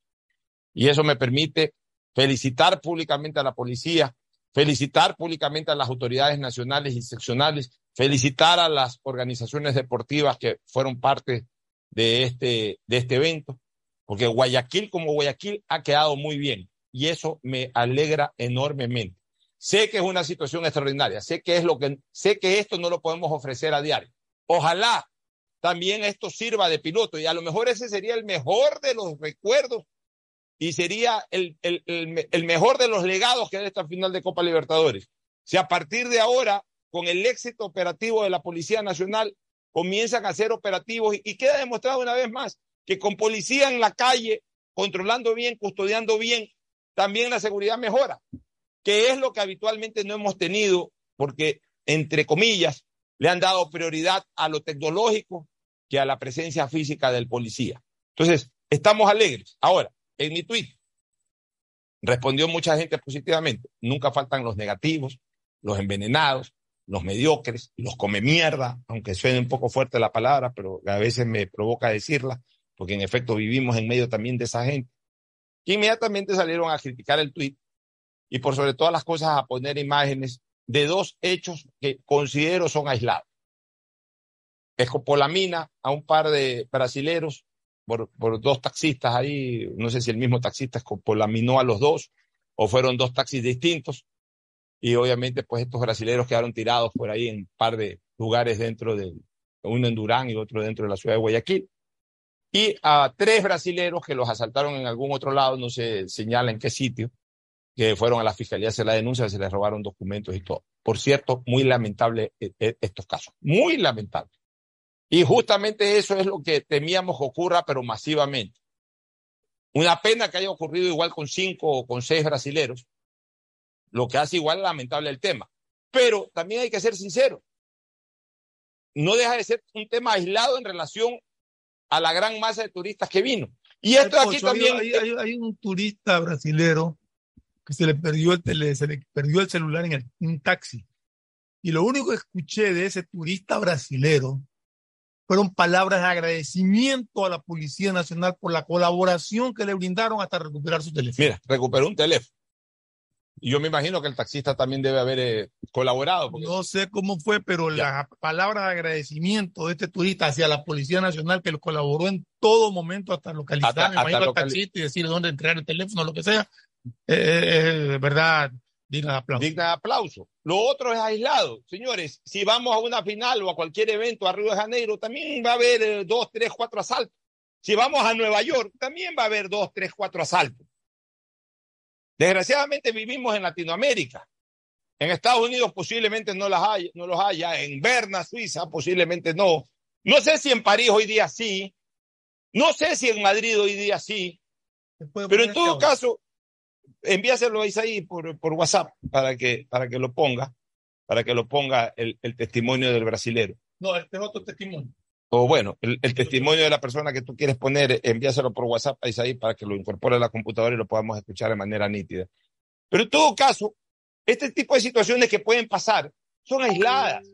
Y eso me permite felicitar públicamente a la policía, felicitar públicamente a las autoridades nacionales y seccionales, felicitar a las organizaciones deportivas que fueron parte de este, de este evento, porque Guayaquil como Guayaquil ha quedado muy bien y eso me alegra enormemente. Sé que es una situación extraordinaria, sé que es lo que sé que esto no lo podemos ofrecer a diario. Ojalá también esto sirva de piloto y a lo mejor ese sería el mejor de los recuerdos y sería el, el, el, mejor de los legados que da esta final de Copa Libertadores. Si a partir de ahora, con el éxito operativo de la Policía Nacional, comienzan a hacer operativos y, y queda demostrado una vez más que con policía en la calle, controlando bien, custodiando bien, también la seguridad mejora, que es lo que habitualmente no hemos tenido porque, entre comillas, le han dado prioridad a lo tecnológico que a la presencia física del policía. Entonces, estamos alegres. Ahora, en mi tweet. Respondió mucha gente positivamente. Nunca faltan los negativos, los envenenados, los mediocres, los come mierda, aunque suene un poco fuerte la palabra, pero a veces me provoca decirla, porque en efecto vivimos en medio también de esa gente, que inmediatamente salieron a criticar el tweet y por sobre todas las cosas a poner imágenes de dos hechos que considero son aislados. Escopolamina a un par de brasileros por, por, dos taxistas ahí, no sé si el mismo taxista polaminó a los dos o fueron dos taxis distintos. Y obviamente, pues estos brasileños quedaron tirados por ahí en un par de lugares dentro de, uno en Durán y otro dentro de la ciudad de Guayaquil. Y a tres brasileños que los asaltaron en algún otro lado, no se señala en qué sitio, que fueron a la fiscalía a hacer la denuncia, se les robaron documentos y todo. Por cierto, muy lamentable eh, eh, estos casos, muy lamentable. Y justamente eso es lo que temíamos que ocurra, pero masivamente. Una pena que haya ocurrido igual con cinco o con seis brasileros, lo que hace igual lamentable el tema. Pero también hay que ser sincero. No deja de ser un tema aislado en relación a la gran masa de turistas que vino. Y esto aquí también. Hay, un turista brasilero que se le perdió el, se le perdió el celular en el, un taxi. Y lo único que escuché de ese turista brasilero fueron palabras de agradecimiento a la Policía Nacional por la colaboración que le brindaron hasta recuperar su teléfono. Mira, recuperó un teléfono. Y yo me imagino que el taxista también debe haber eh, colaborado. No sé cómo fue, pero la palabra de agradecimiento de este turista hacia la Policía Nacional que lo colaboró en todo momento hasta localizar, al taxista y decir dónde entregar el teléfono, lo que sea, eh, eh, verdad, digna de aplauso. Digna de aplauso. Lo otro es aislado. Señores, si vamos a una final o a cualquier evento a Río de Janeiro, también va a haber eh, dos, tres, cuatro asaltos. Si vamos a Nueva York, también va a haber dos, tres, cuatro asaltos. Desgraciadamente vivimos en Latinoamérica. En Estados Unidos posiblemente no, las haya, no los haya. En Berna, Suiza, posiblemente no. No sé si en París hoy día sí. No sé si en Madrid hoy día sí. Pero en todo caso, envíaselo a Isaí por, por WhatsApp para que, para que lo ponga, para que lo ponga el, el testimonio del brasilero. No, este es otro testimonio. O bueno, el, el, testimonio de la persona que tú quieres poner, envíaselo por WhatsApp a Isaí para que lo incorpore a la computadora y lo podamos escuchar de manera nítida. Pero en todo caso, este tipo de situaciones que pueden pasar son aisladas,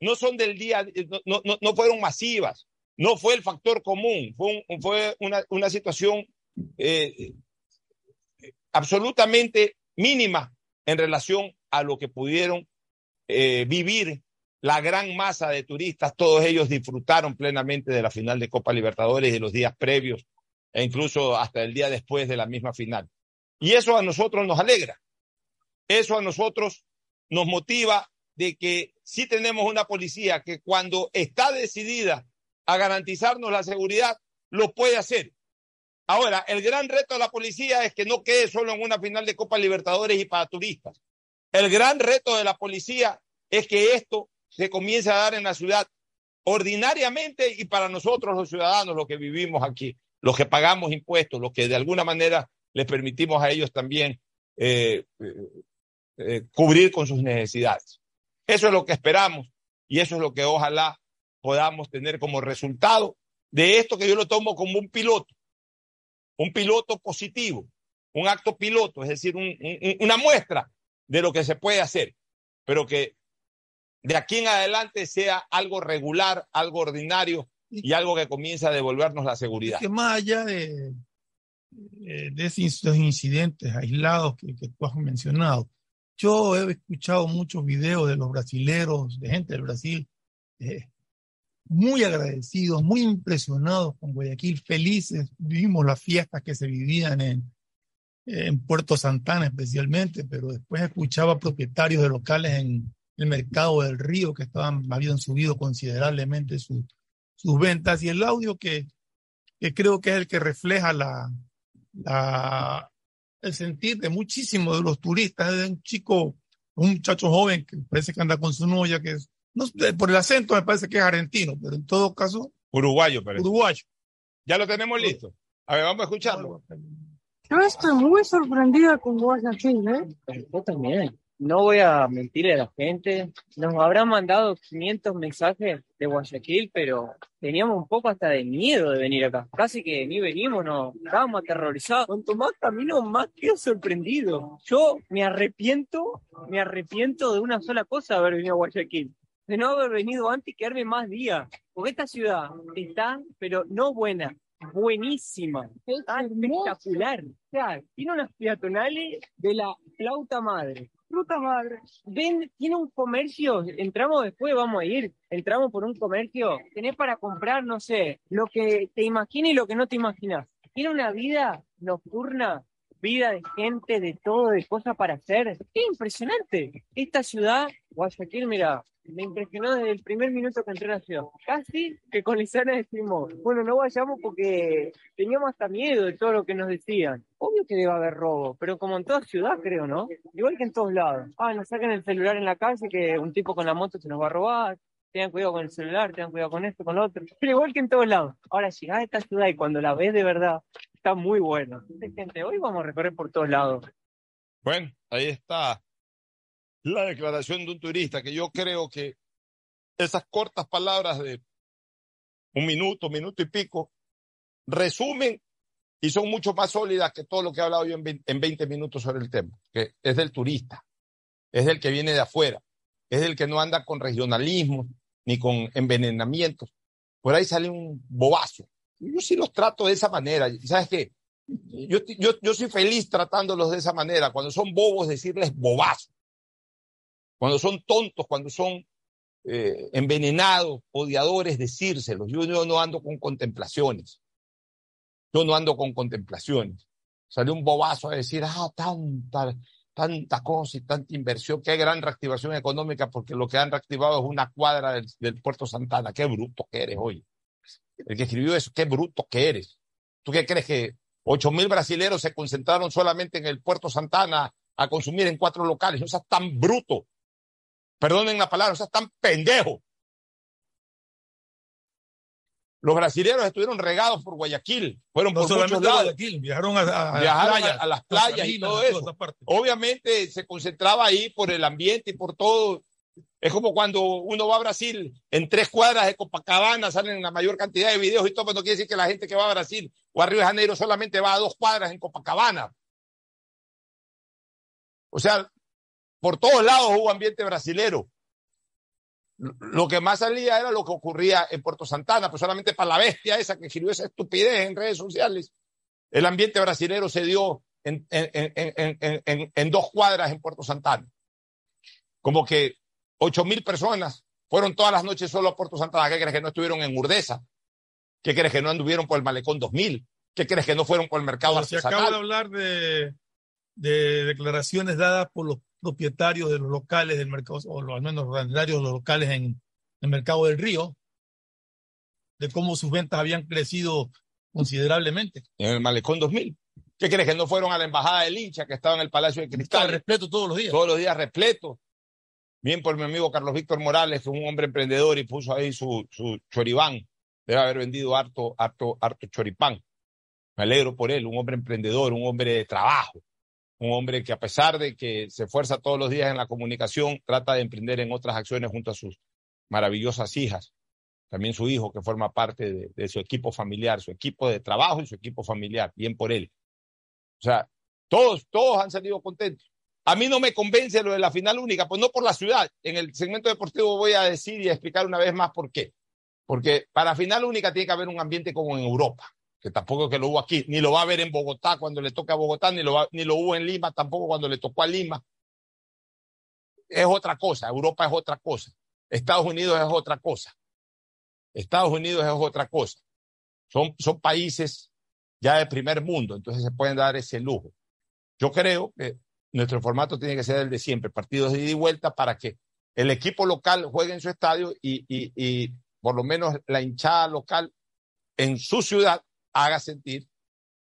no son del día, no, no, no fueron masivas, no fue el factor común, fue, un, fue una, una situación eh, absolutamente mínima en relación a lo que pudieron eh, vivir la gran masa de turistas. Todos ellos disfrutaron plenamente de la final de Copa Libertadores y de los días previos e incluso hasta el día después de la misma final. Y eso a nosotros nos alegra. Eso a nosotros nos motiva de que sí tenemos una policía que cuando está decidida a garantizarnos la seguridad, lo puede hacer. Ahora, el gran reto de la policía es que no quede solo en una final de Copa Libertadores y para turistas. El gran reto de la policía es que esto se comience a dar en la ciudad ordinariamente y para nosotros los ciudadanos, los que vivimos aquí, los que pagamos impuestos, los que de alguna manera les permitimos a ellos también eh, eh, eh, cubrir con sus necesidades. Eso es lo que esperamos y eso es lo que ojalá podamos tener como resultado de esto que yo lo tomo como un piloto, un piloto positivo, un acto piloto, es decir, una muestra de lo que se puede hacer, pero que de aquí en adelante sea algo regular, algo ordinario y algo que comience a devolvernos la seguridad. Que más allá de, de esos incidentes aislados que, que tú has mencionado, yo he escuchado muchos videos de los brasileros, de gente del Brasil, eh, muy agradecidos, muy impresionados con Guayaquil, felices. Vimos las fiestas que se vivían en, en Puerto Santana especialmente, pero después escuchaba propietarios de locales en el mercado del río que estaban, habían subido considerablemente sus ventas y el audio que, que creo que es el que refleja la, la, el sentir de muchísimos de los turistas, de un chico, un muchacho joven que parece que anda con su novia, que es, no, por el acento me parece que es argentino, pero en todo caso. Uruguayo, parece. Uruguayo. Ya lo tenemos listo. A ver, vamos a escucharlo. Yo estoy muy sorprendida con Guayaquil, ¿eh? Yo también no voy a mentirle a la gente, nos habrán mandado 500 mensajes de Guayaquil, pero teníamos un poco hasta de miedo de venir acá. Casi que ni venimos, no, estábamos aterrorizados. Cuanto más camino, más quedo sorprendido. Yo me arrepiento, me arrepiento de una sola cosa haber venido a Guayaquil. De no haber venido antes y quedarme más días. Porque esta ciudad está, pero no buena, buenísima, espectacular. O sea, tiene unas peatonales de la flauta madre Fruta madre. Ven, tiene un comercio, entramos después, vamos a ir, entramos por un comercio, tenés para comprar, no sé, lo que te imaginas y lo que no te imaginas. Tiene una vida nocturna, vida de gente, de todo, de cosas para hacer. Es impresionante. Esta ciudad, Guayaquil, mira, me impresionó desde el primer minuto que entré en la ciudad. Casi que con Lisana decimos, bueno, no vayamos porque teníamos hasta miedo de todo lo que nos decían. Obvio que debe haber robo, pero como en toda ciudad, creo, ¿no? Igual que en todos lados. Ah, nos sacan el celular en la calle que un tipo con la moto se nos va a robar. Tengan cuidado con el celular, tengan cuidado con esto, con lo otro. Pero igual que en todos lados. Ahora llegás a esta ciudad y cuando la ves de verdad, está muy bueno. Hoy vamos a recorrer por todos lados. Bueno, ahí está la declaración de un turista, que yo creo que esas cortas palabras de un minuto, minuto y pico, resumen y son mucho más sólidas que todo lo que he hablado yo en 20, minutos sobre el tema, que es del turista, es del que viene de afuera, es del que no anda con regionalismo ni con envenenamientos. Por ahí sale un bobazo. Yo sí los trato de esa manera. ¿Sabes qué? Yo, yo, yo soy feliz tratándolos de esa manera. Cuando son bobos, decirles bobazo cuando son tontos, cuando son eh, envenenados, odiadores, decírselos. Yo, no ando con contemplaciones. Yo no ando con contemplaciones. Salió un bobazo a decir, ah, tanta, tanta cosa y tanta inversión, qué gran reactivación económica, porque lo que han reactivado es una cuadra del, Puerto Santana. Qué bruto que eres, hoy. El que escribió eso, qué bruto que eres. ¿Tú qué crees que ocho mil brasileros se concentraron solamente en el Puerto Santana a consumir en cuatro locales? No seas tan bruto perdonen la palabra, o sea, están pendejos. Los brasileños estuvieron regados por Guayaquil, fueron por muchos lados. Guayaquil, viajaron, a, a, las playas y todo eso. Obviamente se concentraba ahí por el ambiente y por todo. Es como cuando uno va a Brasil, en tres cuadras de Copacabana salen la mayor cantidad de videos y todo, pero no quiere decir que la gente que va a Brasil o a Río de Janeiro solamente va a dos cuadras en Copacabana. O sea, por todos lados hubo ambiente brasilero. Lo que más salía era lo que ocurría en Puerto Santana, pues solamente para la bestia esa que escribió esa estupidez en redes sociales. El ambiente brasilero se dio en, en, dos cuadras en Puerto Santana. Como que ocho mil personas fueron todas las noches solo a Puerto Santana. ¿Qué crees que no estuvieron en Urdesa? ¿Qué crees que no anduvieron por el Malecón 2000? ¿Qué crees que no fueron por el mercado Se acaba de hablar de, de declaraciones dadas por los propietarios de los locales del mercado, o al menos los propietarios de los locales en el mercado del río, de cómo sus ventas habían crecido considerablemente. En el Malecón 2000. ¿Qué crees? Que no fueron a la embajada del hincha que estaba en el Palacio de Cristal. Repleto todos los días. Todos los días repleto. Bien por mi amigo Carlos Víctor Morales, que es un hombre emprendedor y puso ahí su, su choribán. Debe haber vendido harto, harto, harto choripán. Me alegro por él, un hombre emprendedor, un hombre de trabajo, un hombre que a pesar de que se esfuerza todos los días en la comunicación, trata de emprender en otras acciones junto a sus maravillosas hijas. También su hijo, que forma parte de, su equipo familiar, su equipo de trabajo y su equipo familiar. Bien por él. O sea, todos, todos han salido contentos. A mí no me convence lo de la final única, pues no por la ciudad. En el segmento deportivo voy a decir y a explicar una vez más por qué. Porque para final única tiene que haber un ambiente como en Europa, que tampoco que lo hubo aquí, ni lo va a haber en Bogotá cuando le toque a Bogotá, ni lo, va, ni lo hubo en Lima tampoco cuando le tocó a Lima. Es otra cosa, Europa es otra cosa, Estados Unidos es otra cosa, Estados Unidos es otra cosa. Son, son países ya de primer mundo, entonces se pueden dar ese lujo. Yo creo que nuestro formato tiene que ser el de siempre, partidos de ida y vuelta para que el equipo local juegue en su estadio y, y, y por lo menos la hinchada local en su ciudad haga sentir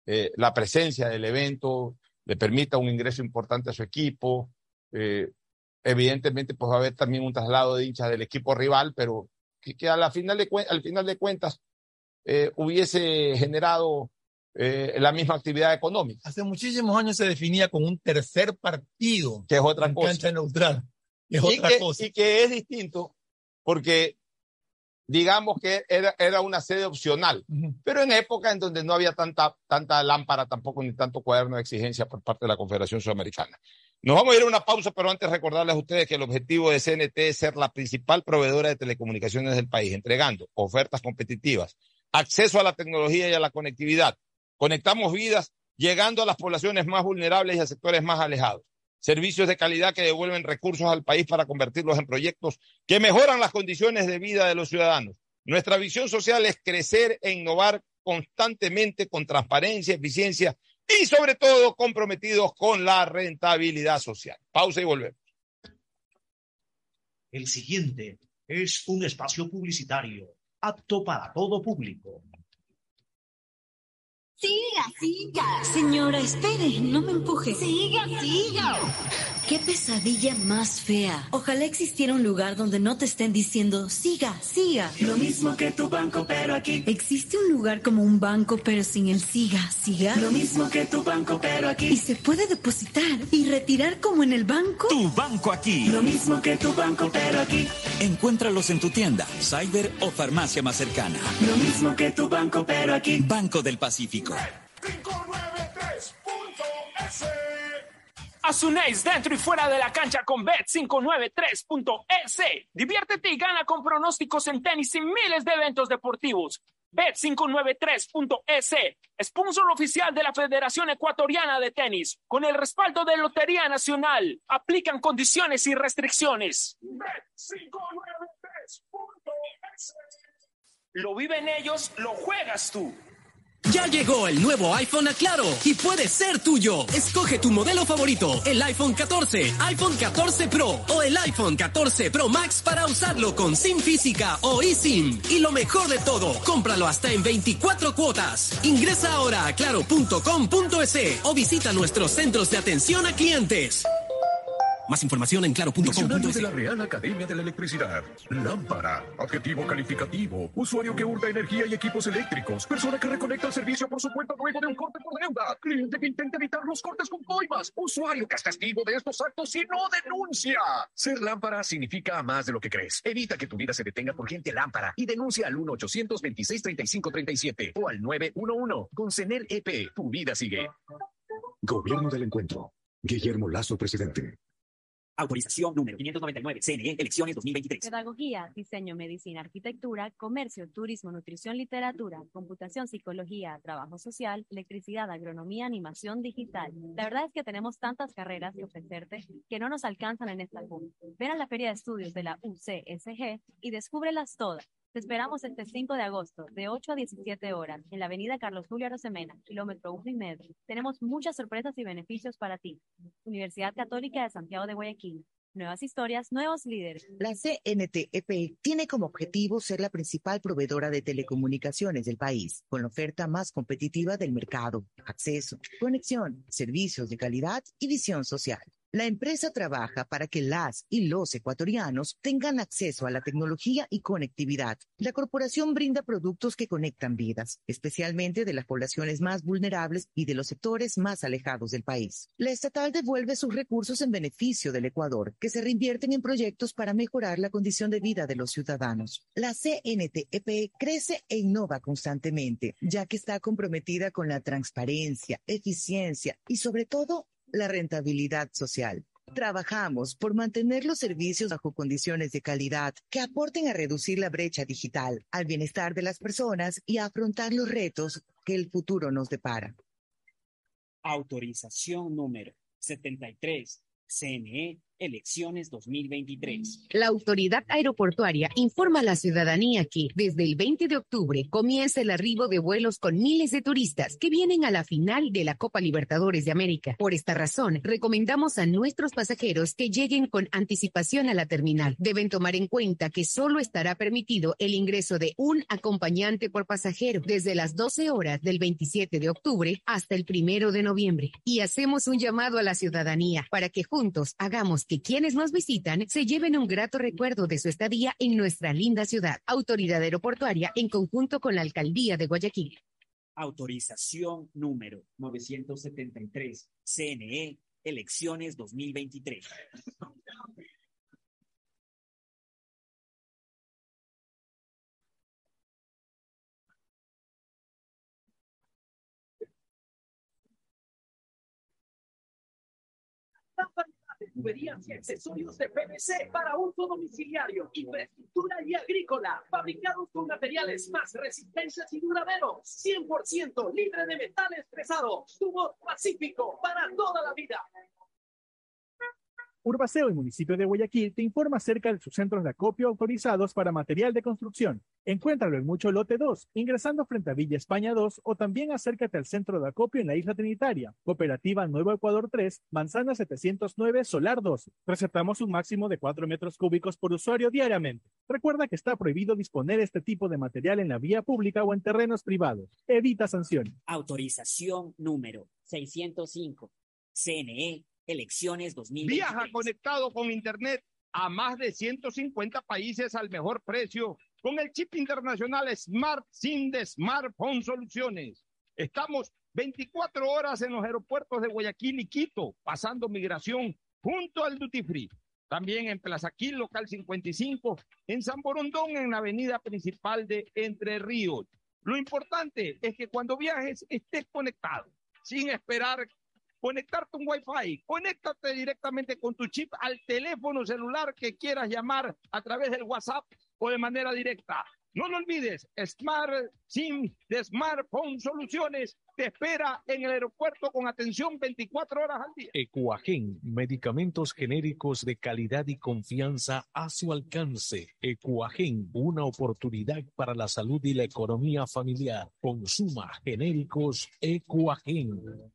eh, la presencia del evento, le permita un ingreso importante a su equipo. Eh, evidentemente, pues va a haber también un traslado de hinchas del equipo rival, pero que, que a la final de, al final de cuentas eh, hubiese generado eh, la misma actividad económica. Hace muchísimos años se definía como un tercer partido. Que es otra en cosa. cancha neutral. Es y, otra que, cosa. y que es distinto porque digamos que era, era una sede opcional, pero en época en donde no había tanta, tanta lámpara tampoco ni tanto cuaderno de exigencia por parte de la Confederación Sudamericana. Nos vamos a ir a una pausa, pero antes recordarles a ustedes que el objetivo de CNT es ser la principal proveedora de telecomunicaciones del país, entregando ofertas competitivas, acceso a la tecnología y a la conectividad. Conectamos vidas llegando a las poblaciones más vulnerables y a sectores más alejados. Servicios de calidad que devuelven recursos al país para convertirlos en proyectos que mejoran las condiciones de vida de los ciudadanos. Nuestra visión social es crecer e innovar constantemente con transparencia, eficiencia y sobre todo comprometidos con la rentabilidad social. Pausa y volvemos. El siguiente es un espacio publicitario apto para todo público. Siga, siga. Señora, espere, no me empuje. Siga, siga. ¡Qué pesadilla más fea! Ojalá existiera un lugar donde no te estén diciendo, siga, siga. Lo mismo que tu banco, pero aquí. ¿Existe un lugar como un banco, pero sin el siga, siga? Lo mismo que tu banco, pero aquí. ¿Y se puede depositar y retirar como en el banco? Tu banco aquí. Lo mismo que tu banco, pero aquí. Encuéntralos en tu tienda, cyber o farmacia más cercana. Lo mismo que tu banco, pero aquí. Banco del Pacífico. 593.es Asunéis dentro y fuera de la cancha con Bet593.es. Diviértete y gana con pronósticos en tenis y miles de eventos deportivos. Bet593.es, sponsor oficial de la Federación Ecuatoriana de Tenis, con el respaldo de Lotería Nacional. Aplican condiciones y restricciones. Bet593.es. Lo viven ellos, lo juegas tú. Ya llegó el nuevo iPhone a Claro y puede ser tuyo. Escoge tu modelo favorito, el iPhone 14, iPhone 14 Pro o el iPhone 14 Pro Max para usarlo con SIM física o eSIM. Y lo mejor de todo, cómpralo hasta en 24 cuotas. Ingresa ahora a claro.com.es o visita nuestros centros de atención a clientes. Más información en Diccionario de la Real Academia de la Electricidad. Lámpara. Adjetivo calificativo. Usuario que hurta energía y equipos eléctricos. Persona que reconecta el servicio por su cuenta luego de un corte por deuda. Cliente que intenta evitar los cortes con coimas. Usuario que es testigo de estos actos y no denuncia. Ser lámpara significa más de lo que crees. Evita que tu vida se detenga por gente lámpara y denuncia al 1-800-26-35-37 o al 911. Con CENER EP, tu vida sigue. Gobierno del Encuentro. Guillermo Lazo, presidente. Autorización número 599, CNE, elecciones 2023. Pedagogía, diseño, medicina, arquitectura, comercio, turismo, nutrición, literatura, computación, psicología, trabajo social, electricidad, agronomía, animación digital. La verdad es que tenemos tantas carreras que ofrecerte que no nos alcanzan en esta cumbre. Ven a la Feria de Estudios de la UCSG y descúbrelas todas. Te esperamos este 5 de agosto, de 8 a 17 horas, en la avenida Carlos Julio Arosemena, kilómetro 1 y medio. Tenemos muchas sorpresas y beneficios para ti. Universidad Católica de Santiago de Guayaquil. Nuevas historias, nuevos líderes. La CNTEP tiene como objetivo ser la principal proveedora de telecomunicaciones del país, con la oferta más competitiva del mercado, acceso, conexión, servicios de calidad y visión social. La empresa trabaja para que las y los ecuatorianos tengan acceso a la tecnología y conectividad. La corporación brinda productos que conectan vidas, especialmente de las poblaciones más vulnerables y de los sectores más alejados del país. La estatal devuelve sus recursos en beneficio del Ecuador, que se reinvierten en proyectos para mejorar la condición de vida de los ciudadanos. La CNTEP crece e innova constantemente, ya que está comprometida con la transparencia, eficiencia y sobre todo la rentabilidad social. Trabajamos por mantener los servicios bajo condiciones de calidad que aporten a reducir la brecha digital, al bienestar de las personas y a afrontar los retos que el futuro nos depara. Autorización número 73, CNE Elecciones 2023. La autoridad aeroportuaria informa a la ciudadanía que desde el 20 de octubre comienza el arribo de vuelos con miles de turistas que vienen a la final de la Copa Libertadores de América. Por esta razón, recomendamos a nuestros pasajeros que lleguen con anticipación a la terminal. Deben tomar en cuenta que solo estará permitido el ingreso de un acompañante por pasajero desde las 12 horas del 27 de octubre hasta el primero de noviembre. Y hacemos un llamado a la ciudadanía para que juntos hagamos que quienes nos visitan se lleven un grato recuerdo de su estadía en nuestra linda ciudad. Autoridad Aeroportuaria en conjunto con la Alcaldía de Guayaquil. Autorización número 973, CNE, Elecciones 2023. Tuberías y accesorios de PVC para uso domiciliario, infraestructura y agrícola, fabricados con materiales más resistentes y duraderos, 100% libre de metales pesados, tubo pacífico para toda la vida. Urbaceo, el municipio de Guayaquil, te informa acerca de sus centros de acopio autorizados para material de construcción. Encuéntralo en Mucho Lote 2, ingresando frente a Villa España 2 o también acércate al centro de acopio en la Isla Trinitaria. Cooperativa Nuevo Ecuador 3, Manzana 709, Solar 2. Recetamos un máximo de 4 metros cúbicos por usuario diariamente. Recuerda que está prohibido disponer este tipo de material en la vía pública o en terrenos privados. Evita sanciones. Autorización número 605. CNE Elecciones 2023. Viaja conectado con Internet a más de 150 países al mejor precio con el chip internacional Smart SIM de Smartphone Soluciones. Estamos 24 horas en los aeropuertos de Guayaquil y Quito, pasando migración junto al Duty Free. También en Plaza Quil, local 55, en San Borondón, en la avenida principal de Entre Ríos. Lo importante es que cuando viajes estés conectado, sin esperar conectarte un Wi-Fi, conéctate directamente con tu chip al teléfono celular que quieras llamar a través del WhatsApp o de manera directa. No lo olvides, Smart SIM de Smartphone Soluciones te espera en el aeropuerto con atención 24 horas al día. Ecuagen, medicamentos genéricos de calidad y confianza a su alcance. Ecuagen, una oportunidad para la salud y la economía familiar. Consuma genéricos Ecuagen.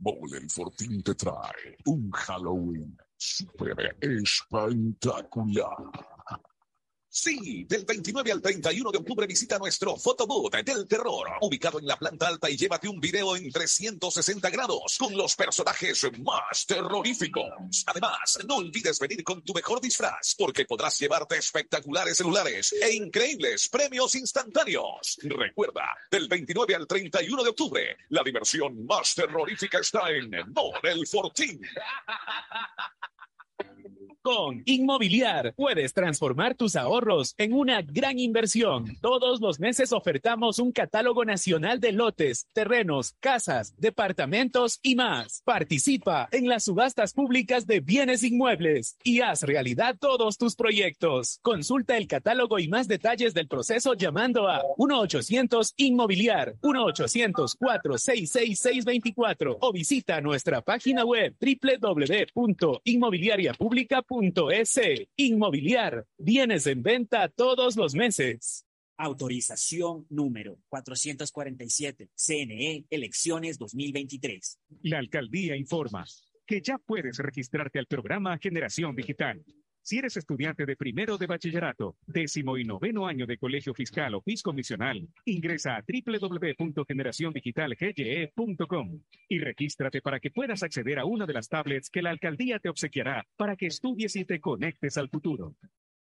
Bowling Fortín te trae un Halloween super espectacular. Sí, del 29 al 31 de octubre visita nuestro Photobooth del terror, ubicado en la planta alta y llévate un video en 360 grados con los personajes más terroríficos. Además, no olvides venir con tu mejor disfraz porque podrás llevarte espectaculares celulares e increíbles premios instantáneos. Recuerda, del 29 al 31 de octubre, la diversión más terrorífica está en Bonel Fortín. Con Inmobiliar puedes transformar tus ahorros en una gran inversión. Todos los meses ofertamos un catálogo nacional de lotes, terrenos, casas, departamentos y más. Participa en las subastas públicas de bienes inmuebles y haz realidad todos tus proyectos. Consulta el catálogo y más detalles del proceso llamando a 1-800 Inmobiliar, 1-800-466-624 o visita nuestra página web www.inmobiliariapublica.com www.cne.es. Inmobiliar. Bienes en venta todos los meses. Autorización número 447. CNE, elecciones 2023. La alcaldía informa que ya puedes registrarte al programa Generación Digital. Si eres estudiante de primero de bachillerato, décimo y noveno año de colegio fiscal o fiscomisional, ingresa a www.generaciondigitalgye.com y regístrate para que puedas acceder a una de las tablets que la alcaldía te obsequiará para que estudies y te conectes al futuro.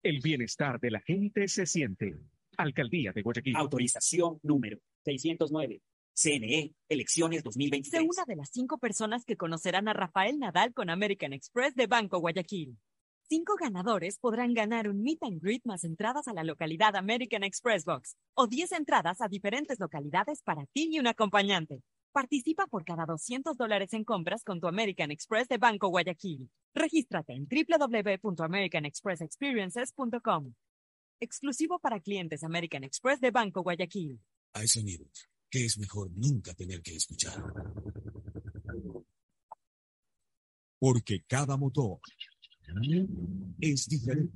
El bienestar de la gente se siente. Alcaldía de Guayaquil. Autorización número 609. CNE, elecciones 2023. Sé una de las cinco personas que conocerán a Rafael Nadal con American Express de Banco Guayaquil. Cinco ganadores podrán ganar un meet and greet más entradas a la localidad American Express Box o 10 entradas a diferentes localidades para ti y un acompañante. Participa por cada 200 dólares en compras con tu American Express de Banco Guayaquil. Regístrate en www.americanexpressexperiences.com. Exclusivo para clientes American Express de Banco Guayaquil. Hay sonidos que es mejor nunca tener que escuchar. Porque cada motor es diferente.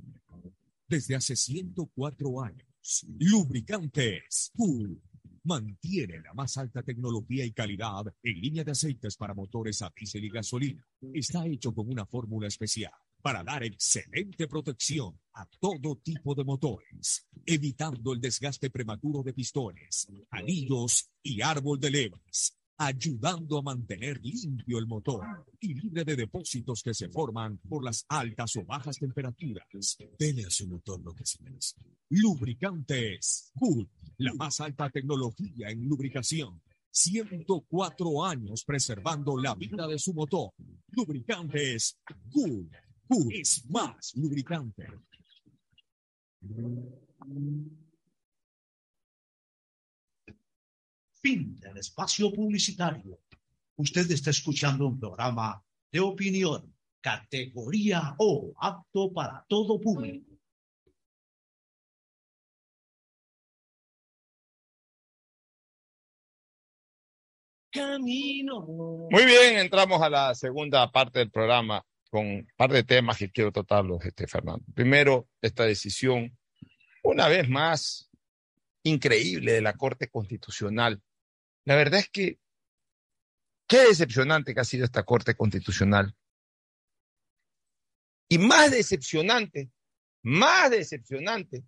Desde hace 104 años, Lubricantes Cool mantiene la más alta tecnología y calidad en línea de aceites para motores a diésel y gasolina. Está hecho con una fórmula especial para dar excelente protección a todo tipo de motores, evitando el desgaste prematuro de pistones, anillos y árbol de levas ayudando a mantener limpio el motor y libre de depósitos que se forman por las altas o bajas temperaturas. Dele a su motor lo que se merece. Lubricantes Cool, la más alta tecnología en lubricación. 104 años preservando la vida de su motor. Lubricantes Cool. Cool es más lubricante. Fin del espacio publicitario. Usted está escuchando un programa de opinión, categoría O, apto para todo público. Camino. Muy bien, entramos a la segunda parte del programa con un par de temas que quiero tratarlos, este, Fernando. Primero, esta decisión, una vez más, increíble de la Corte Constitucional. La verdad es que qué decepcionante que ha sido esta Corte Constitucional. Y más decepcionante, más decepcionante,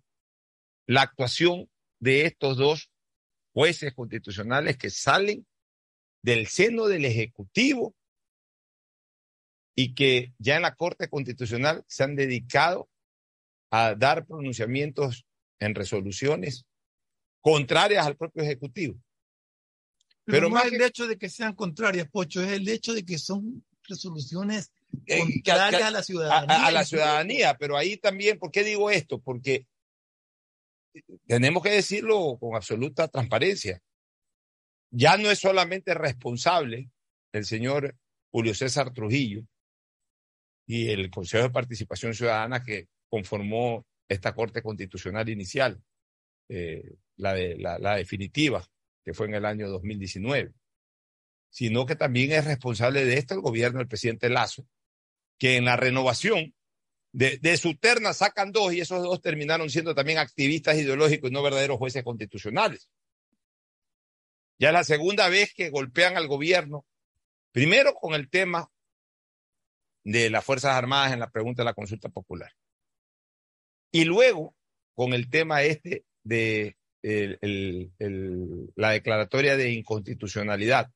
la actuación de estos dos jueces constitucionales que salen del seno del Ejecutivo y que ya en la Corte Constitucional se han dedicado a dar pronunciamientos en resoluciones contrarias al propio Ejecutivo. Pero, no más es el que- hecho de que sean contrarias, Pocho, es el hecho de que son resoluciones Eh, que- contrarias a la ciudadanía. a- a la ciudadanía, pero ahí también, ¿por qué digo esto? Porque tenemos que decirlo con absoluta transparencia. Ya no es solamente responsable el señor Julio César Trujillo y el Consejo de Participación Ciudadana que conformó esta Corte Constitucional inicial, eh, la, de, la, la definitiva, que fue en el año 2019, sino que también es responsable de esto el gobierno del presidente Lazo, que en la renovación de, de su terna sacan dos y esos dos terminaron siendo también activistas ideológicos y no verdaderos jueces constitucionales. Ya es la segunda vez que golpean al gobierno, primero con el tema de las Fuerzas Armadas en la pregunta de la consulta popular. Y luego con el tema este de la declaratoria de inconstitucionalidad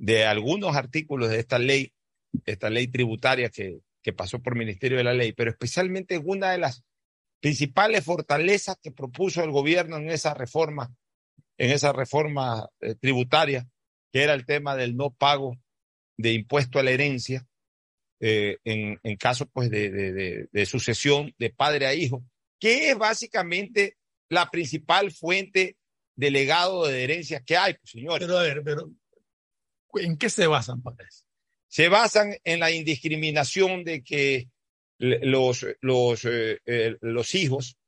de algunos artículos de esta ley, esta ley tributaria que, pasó por Ministerio de la Ley, pero especialmente en una de las principales fortalezas que propuso el gobierno en esa reforma, en esa reforma eh, tributaria, que era el tema del no pago de impuesto a la herencia eh, en, en caso pues de sucesión de padre a hijo, que es básicamente la principal fuente de legado de herencias que hay, pues, señores. Pero a ver, pero ¿en qué se basan para eso? se basan en la indiscriminación de que los, los, eh, eh, los hijos,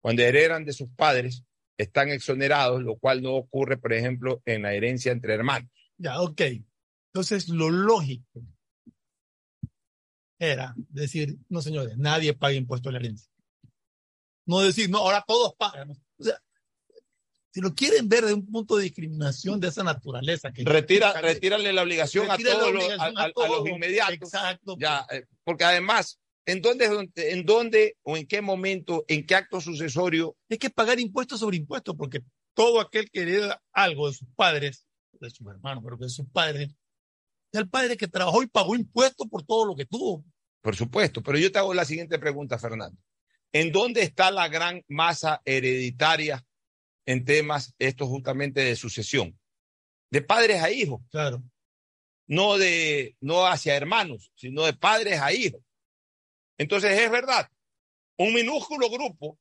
cuando heredan de sus padres, están exonerados, lo cual no ocurre, por ejemplo, en la herencia entre hermanos. Ya, ok. Entonces, lo lógico era decir, no señores, nadie paga impuesto a la herencia. No decir, no, ahora todos pagan. O sea, si lo quieren ver de un punto de discriminación de esa naturaleza. Que Retira, retírale la obligación a todos los, obligación a- a a- a todos. los inmediatos. Exacto. Ya, eh, porque además, ¿en dónde, ¿en dónde o en qué momento, en qué acto sucesorio Es que pagar impuestos sobre impuestos, porque todo aquel que hereda algo de sus padres, de sus hermanos, pero que de sus padres, es el padre que trabajó y pagó impuestos por todo lo que tuvo. Por supuesto, pero yo te hago la siguiente pregunta, Fernando. ¿En dónde está la gran masa hereditaria en temas estos justamente de sucesión? De padres a hijos. Claro. No de, no hacia hermanos, sino de padres a hijos. Entonces es verdad, un minúsculo grupo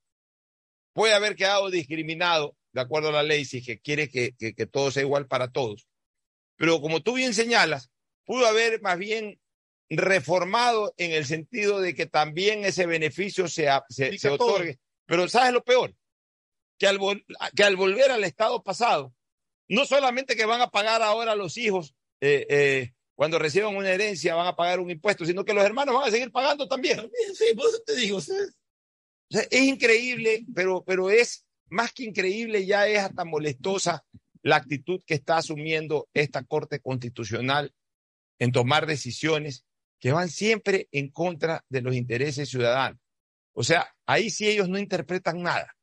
puede haber quedado discriminado de acuerdo a la ley si que quiere que, que, que todo sea igual para todos. Pero como tú bien señalas, pudo haber más bien reformado en el sentido de que también ese beneficio se, todo. otorgue. Pero ¿sabes lo peor? Que al, que al volver al estado pasado, no solamente que van a pagar ahora los hijos eh, eh, cuando reciban una herencia, van a pagar un impuesto, sino que los hermanos van a seguir pagando también. Sí, por eso te digo, ¿sí? O sea, es increíble, pero, pero es más que increíble, ya es hasta molestosa la actitud que está asumiendo esta Corte Constitucional en tomar decisiones que van siempre en contra de los intereses ciudadanos. O sea, ahí sí ellos no interpretan nada.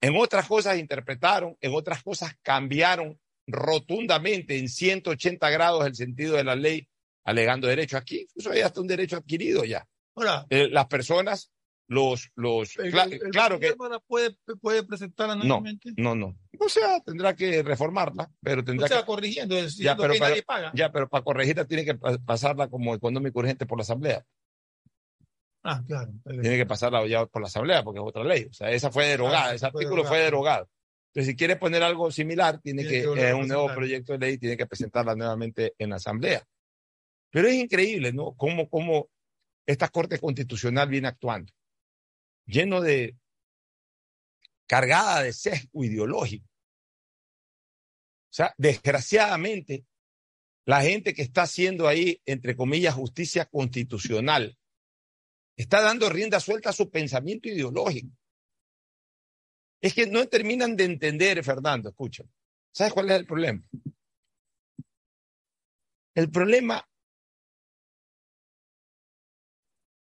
En otras cosas interpretaron, en otras cosas cambiaron rotundamente en 180 grados el sentido de la ley, alegando derecho. Aquí eso hay hasta un derecho adquirido ya. Ahora, Eh, las personas, los, los, el- el- claro que puede, puede presentar no, anualmente. no, no. O sea, tendrá que reformarla, pero tendrá O sea, que corrigiendo, ya, pero que para, nadie paga. ya, pero para corregirla tiene que pa- pasarla como económico urgente por la asamblea. Ah, claro. Tiene que pasarla ya por la asamblea porque es otra ley. O sea, esa fue derogada, Ah, ese fue artículo fue derogado. Entonces, si quiere poner algo similar, tiene, Tiene que, que eh, un nuevo proyecto de ley, tiene que presentarla nuevamente en la asamblea. Pero es increíble, ¿no? Cómo, cómo esta Corte Constitucional viene actuando. Lleno de, cargada de sesgo ideológico. O sea, desgraciadamente, la gente que está haciendo ahí, entre comillas, justicia constitucional, está dando rienda suelta a su pensamiento ideológico. Es que no terminan de entender, Fernando, escucha. ¿Sabes cuál es el problema? El problema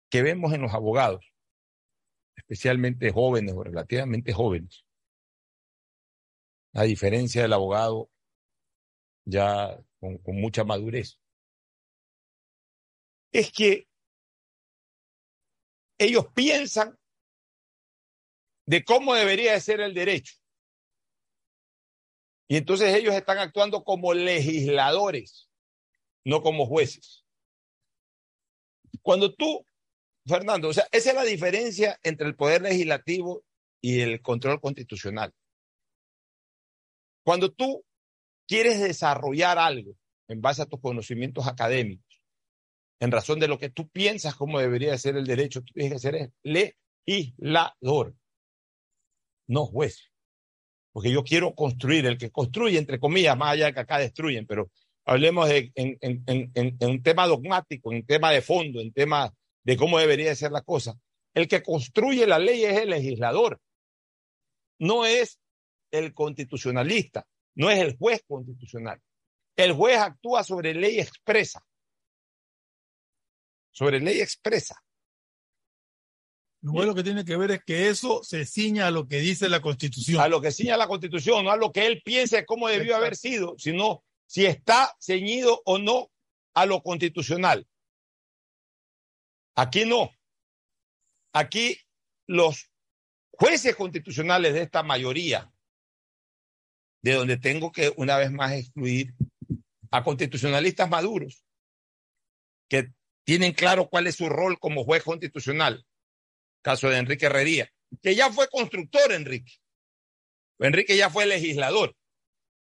que vemos en los abogados, especialmente jóvenes o relativamente jóvenes, a diferencia del abogado ya con, mucha madurez, es que ellos piensan de cómo debería de ser el derecho. Y entonces ellos están actuando como legisladores, no como jueces. Cuando tú, Fernando, o sea, esa es la diferencia entre el poder legislativo y el control constitucional. Cuando tú quieres desarrollar algo en base a tus conocimientos académicos, en razón de lo que tú piensas cómo debería de ser el derecho, tú tienes que ser legislador, no juez. Porque yo quiero construir, el que construye, entre comillas, más allá de que acá destruyen, pero hablemos de, en, un tema dogmático, en tema de fondo, en tema de cómo debería de ser la cosa. El que construye la ley es el legislador, no es el constitucionalista, no es el juez constitucional. El juez actúa sobre ley expresa. Sobre ley expresa. Lo bueno que tiene que ver es que eso se ciña a lo que dice la Constitución. A lo que ciña la Constitución, no a lo que él piensa de cómo debió haber sido, sino si está ceñido o no a lo constitucional. Aquí no. Aquí los jueces constitucionales de esta mayoría, de donde tengo que una vez más excluir a constitucionalistas maduros, que tienen claro cuál es su rol como juez constitucional. Caso de Enrique Herrería, que ya fue constructor, Enrique. Enrique ya fue legislador.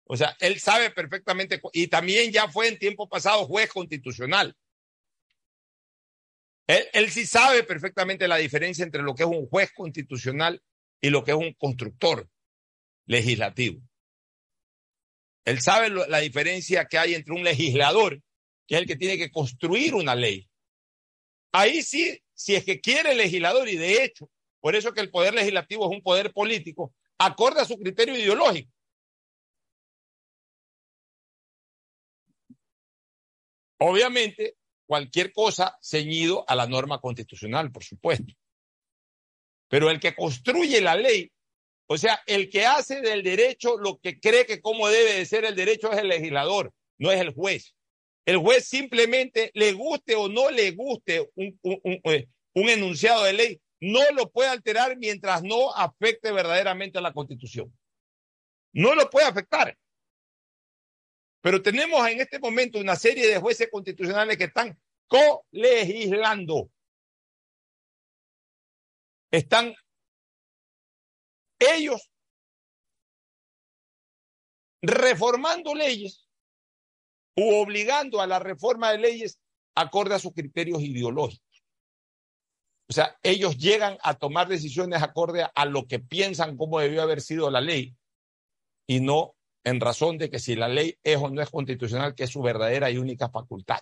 O sea, él sabe perfectamente, y también ya fue en tiempo pasado juez constitucional. Él, él, sí sabe perfectamente la diferencia entre lo que es un juez constitucional y lo que es un constructor legislativo. Él sabe la diferencia que hay entre un legislador, que es el que tiene que construir una ley. Ahí sí, si es que quiere legislador, y de hecho, por eso que el poder legislativo es un poder político, acorde a su criterio ideológico. Obviamente, cualquier cosa ceñido a la norma constitucional, por supuesto. Pero el que construye la ley, o sea, el que hace del derecho lo que cree que como debe de ser el derecho es el legislador, no es el juez. El juez simplemente, le guste o no le guste un, eh, un enunciado de ley, no lo puede alterar mientras no afecte verdaderamente a la constitución. No lo puede afectar. Pero tenemos en este momento una serie de jueces constitucionales que están colegislando. Están ellos reformando leyes u obligando a la reforma de leyes acorde a sus criterios ideológicos. O sea, ellos llegan a tomar decisiones acorde a lo que piensan cómo debió haber sido la ley y no en razón de que si la ley es o no es constitucional, que es su verdadera y única facultad.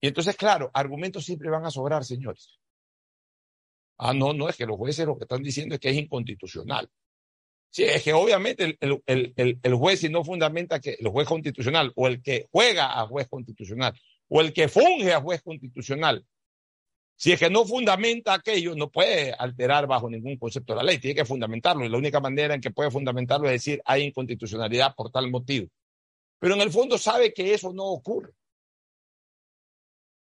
Y entonces, claro, argumentos siempre van a sobrar, señores. Ah, no, no, es que los jueces lo que están diciendo es que es inconstitucional. Sí, es que obviamente el, el, el, el, juez, si no fundamenta que el juez constitucional, o el que juega a juez constitucional, o el que funge a juez constitucional, si es que no fundamenta aquello, no puede alterar bajo ningún concepto la ley, tiene que fundamentarlo. Y la única manera en que puede fundamentarlo es decir, hay inconstitucionalidad por tal motivo. Pero en el fondo sabe que eso no ocurre.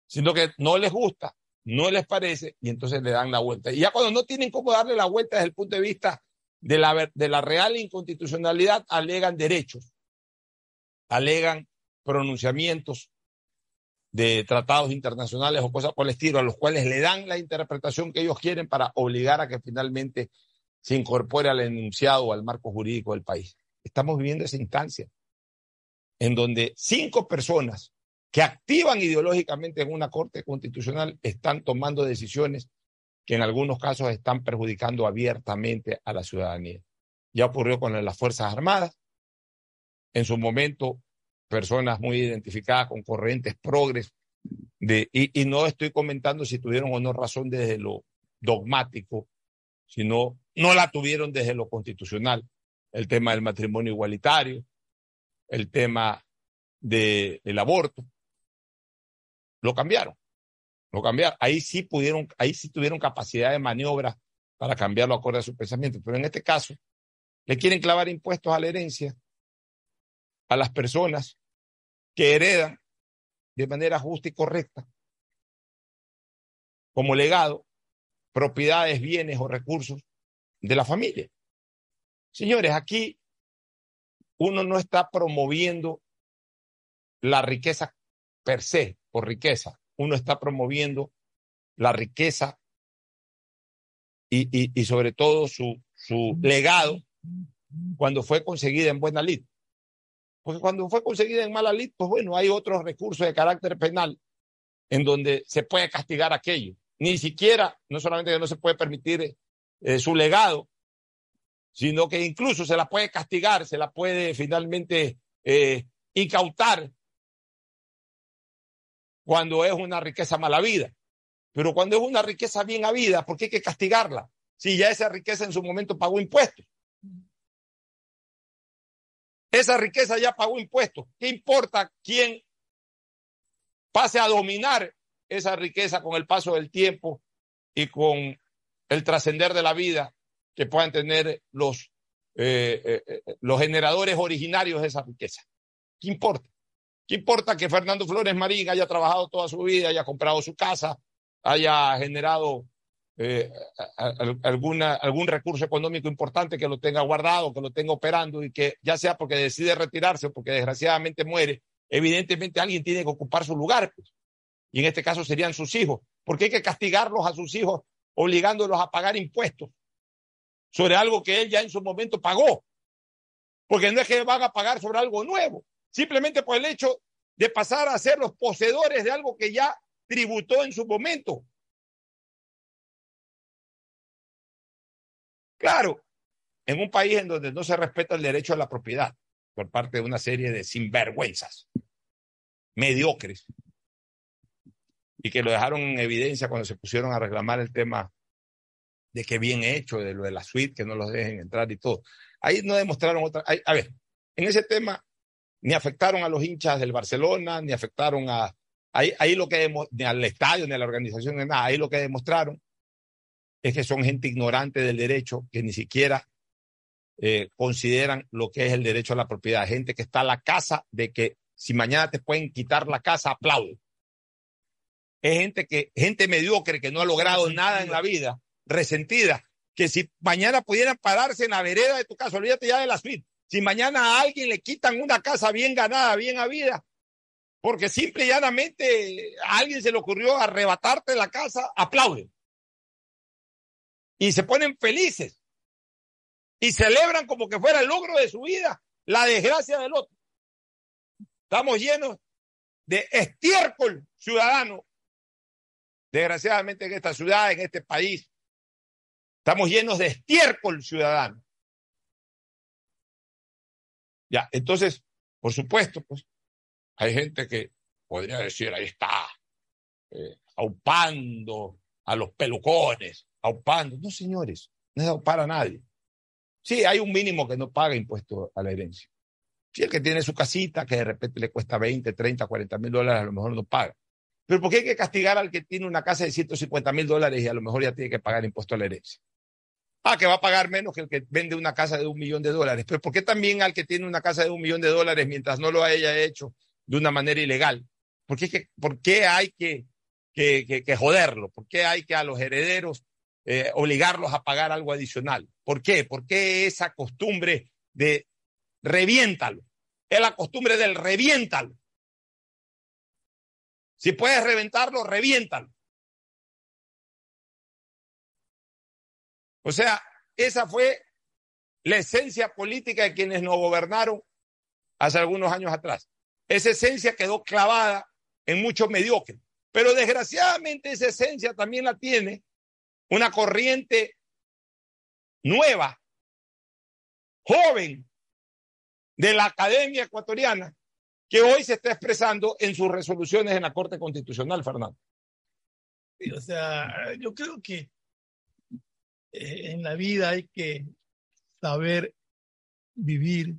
Sino que no les gusta, no les parece, y entonces le dan la vuelta. Y ya cuando no tienen cómo darle la vuelta desde el punto de vista de la, de la real inconstitucionalidad, alegan derechos, alegan pronunciamientos de tratados internacionales o cosas por el estilo, a los cuales le dan la interpretación que ellos quieren para obligar a que finalmente se incorpore al enunciado o al marco jurídico del país. Estamos viviendo esa instancia en donde cinco personas que activan ideológicamente en una corte constitucional están tomando decisiones que en algunos casos están perjudicando abiertamente a la ciudadanía. Ya ocurrió con las Fuerzas Armadas. En su momento, personas muy identificadas con corrientes progres, de, y, no estoy comentando si tuvieron o no razón desde lo dogmático, sino no la tuvieron desde lo constitucional. El tema del matrimonio igualitario, el tema de, del aborto, lo cambiaron, lo cambiaron. Ahí sí pudieron, ahí sí tuvieron capacidad de maniobra para cambiarlo acorde a su pensamiento. Pero en este caso, le quieren clavar impuestos a la herencia a las personas que heredan de manera justa y correcta como legado propiedades, bienes o recursos de la familia. Señores, aquí uno no está promoviendo la riqueza per se, por riqueza. Uno está promoviendo la riqueza y, y, y sobre todo su, su legado cuando fue conseguida en buena lid. Porque cuando fue conseguida en mala lid, pues bueno, hay otros recursos de carácter penal en donde se puede castigar aquello. Ni siquiera, no solamente que no se puede permitir eh, su legado, sino que incluso se la puede castigar, se la puede finalmente eh, incautar cuando es una riqueza mala vida. Pero cuando es una riqueza bien habida, ¿por qué hay que castigarla? Si ya esa riqueza en su momento pagó impuestos. Esa riqueza ya pagó impuestos. ¿Qué importa quién pase a dominar esa riqueza con el paso del tiempo y con el trascender de la vida que puedan tener los, eh, eh, los generadores originarios de esa riqueza? ¿Qué importa? ¿Qué importa que Fernando Flores Marín haya trabajado toda su vida, haya comprado su casa, haya generado eh, alguna, algún recurso económico importante que lo tenga guardado, que lo tenga operando y que ya sea porque decide retirarse o porque desgraciadamente muere, evidentemente alguien tiene que ocupar su lugar. Pues. Y en este caso serían sus hijos. Porque hay que castigarlos a sus hijos obligándolos a pagar impuestos sobre algo que él ya en su momento pagó. Porque no es que van a pagar sobre algo nuevo, simplemente por el hecho de pasar a ser los poseedores de algo que ya tributó en su momento. Claro, en un país en donde no se respeta el derecho a la propiedad por parte de una serie de sinvergüenzas mediocres y que lo dejaron en evidencia cuando se pusieron a reclamar el tema de que bien hecho, de lo de la suite, que no los dejen entrar y todo. Ahí no demostraron otra. ahí- a ver, en ese tema ni afectaron a los hinchas del Barcelona, ni afectaron a. Ahí, ahí lo que ni al estadio, ni a la organización, ni nada. Ahí lo que demostraron es que son gente ignorante del derecho, que ni siquiera eh, consideran lo que es el derecho a la propiedad. Gente que está a la casa de que si mañana te pueden quitar la casa, aplaude. Es gente que, gente mediocre que no ha logrado nada en la vida, resentida, que si mañana pudieran pararse en la vereda de tu casa, olvídate ya de la suite. Si mañana a alguien le quitan una casa bien ganada, bien habida, porque simple y llanamente a alguien se le ocurrió arrebatarte la casa, aplaude. Y se ponen felices. Y celebran como que fuera el logro de su vida, la desgracia del otro. Estamos llenos de estiércol ciudadano. Desgraciadamente en esta ciudad, en este país, estamos llenos de estiércol ciudadano. Ya, entonces, por supuesto, pues, hay gente que podría decir, ahí está, eh, aupando a los pelucones, aupando. No, señores, no es aupar a nadie. Sí, hay un mínimo que no paga impuesto a la herencia. Si el que tiene su casita, que de repente le cuesta 20, 30, 40 mil dólares, a lo mejor no paga. Pero ¿por qué hay que castigar al que tiene una casa de 150 mil dólares y a lo mejor ya tiene que pagar impuesto a la herencia? Ah, que va a pagar menos que el que vende una casa de un millón de dólares. Pero ¿por qué también al que tiene una casa de un millón de dólares mientras no lo haya hecho de una manera ilegal? ¿Por qué, por qué hay que, que- que joderlo? ¿Por qué hay que a los herederos eh, obligarlos a pagar algo adicional? ¿Por qué? ¿Por qué esa costumbre de reviéntalo? Es la costumbre del reviéntalo. Si puedes reventarlo, reviéntalo. O sea, esa fue la esencia política de quienes nos gobernaron hace algunos años atrás. Esa esencia quedó clavada en muchos mediocres. Pero desgraciadamente esa esencia también la tiene una corriente nueva, joven, de la Academia Ecuatoriana, que hoy se está expresando en sus resoluciones en la Corte Constitucional, Fernando. O sea, yo creo que eh, en la vida hay que saber vivir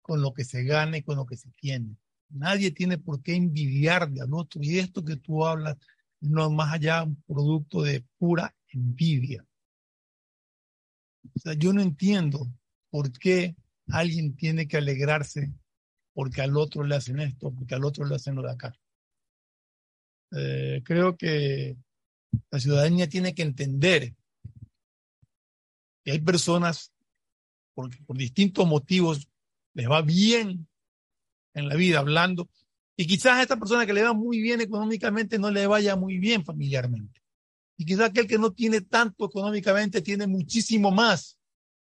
con lo que se gana y con lo que se tiene. Nadie tiene por qué envidiarle al otro. Y esto que tú hablas no es más allá un producto de pura envidia. O sea, yo no entiendo por qué alguien tiene que alegrarse porque al otro le hacen esto, porque al otro le hacen lo de acá. Eh, creo que la ciudadanía tiene que entender que hay personas porque por distintos motivos les va bien en la vida hablando y quizás a esta persona que le va muy bien económicamente no le vaya muy bien familiarmente. Y quizás aquel que no tiene tanto económicamente tiene muchísimo más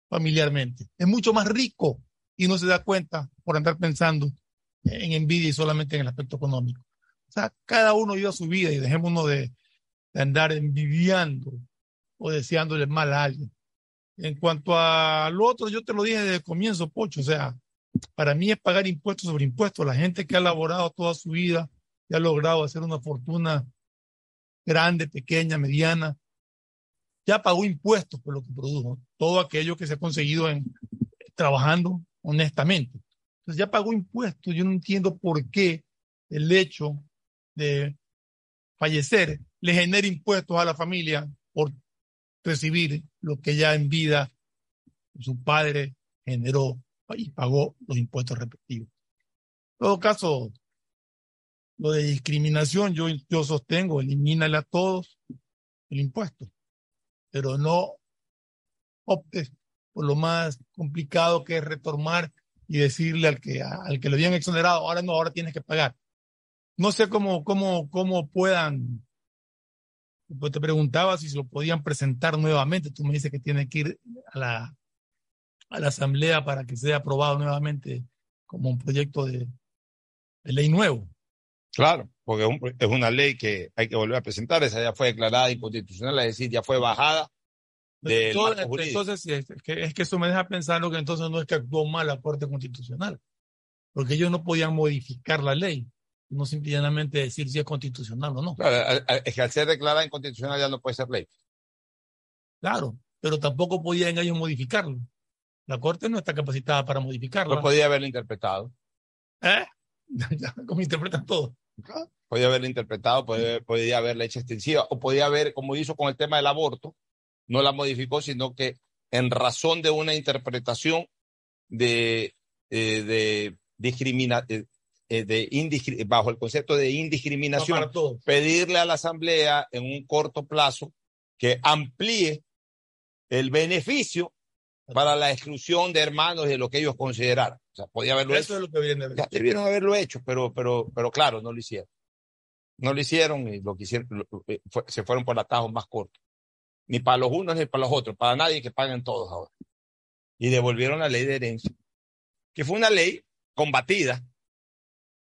familiarmente. Es mucho más rico y no se da cuenta por andar pensando en envidia y solamente en el aspecto económico. O sea, cada uno viva su vida y dejémonos de, de andar envidiando o deseándole mal a alguien. En cuanto al otro, yo te lo dije desde el comienzo, Pocho, o sea, para mí es pagar impuestos sobre impuestos. La gente que ha laborado toda su vida y ha logrado hacer una fortuna grande, pequeña, mediana, ya pagó impuestos por lo que produjo. Todo aquello que se ha conseguido trabajando honestamente. Entonces ya pagó impuestos. Yo no entiendo por qué el hecho de fallecer le genera impuestos a la familia por recibir lo que ya en vida su padre generó y pagó los impuestos respectivos. En todo caso, lo de discriminación yo, yo sostengo, elimínale a todos el impuesto, pero no optes por lo más complicado que es retomar y decirle al que, al que lo habían exonerado, ahora no, ahora tienes que pagar. No sé cómo, cómo, cómo puedan, pues te preguntaba si se lo podían presentar nuevamente, tú me dices que tiene que ir a la, a la asamblea para que sea aprobado nuevamente como un proyecto de, de ley nuevo. Claro, porque es, un, es, una ley que hay que volver a presentar, esa ya fue declarada inconstitucional, es decir, ya fue bajada del entonces, entonces es, que, es que eso me deja pensando que entonces no es que actuó mal la Corte Constitucional, porque ellos no podían modificar la ley. no simplemente decir si es constitucional o no. Claro, es que al ser declarada inconstitucional ya no puede ser ley. Claro, pero tampoco podían ellos modificarlo. La Corte no está capacitada para modificarlo. No podía haberlo interpretado. ¿Eh? Como interpretan todo. Podía haberlo interpretado, podía, podía haberla hecho extensiva, o podía haber, como hizo con el tema del aborto, no la modificó, sino que en razón de una interpretación de, eh, de discrimina, eh, de bajo el concepto de indiscriminación, pedirle a la Asamblea en un corto plazo que amplíe el beneficio para la exclusión de hermanos de lo que ellos consideraran. O sea, podía haberlo Eso hecho. es lo que viene. Ya debieron haberlo hecho, pero, pero, pero claro, no lo hicieron. No lo hicieron y lo que hicieron, lo- eh, fue- se fueron por atajos más cortos. Ni para los unos ni para los otros, para nadie que paguen todos ahora. Y devolvieron la ley de herencia, que fue una ley combatida,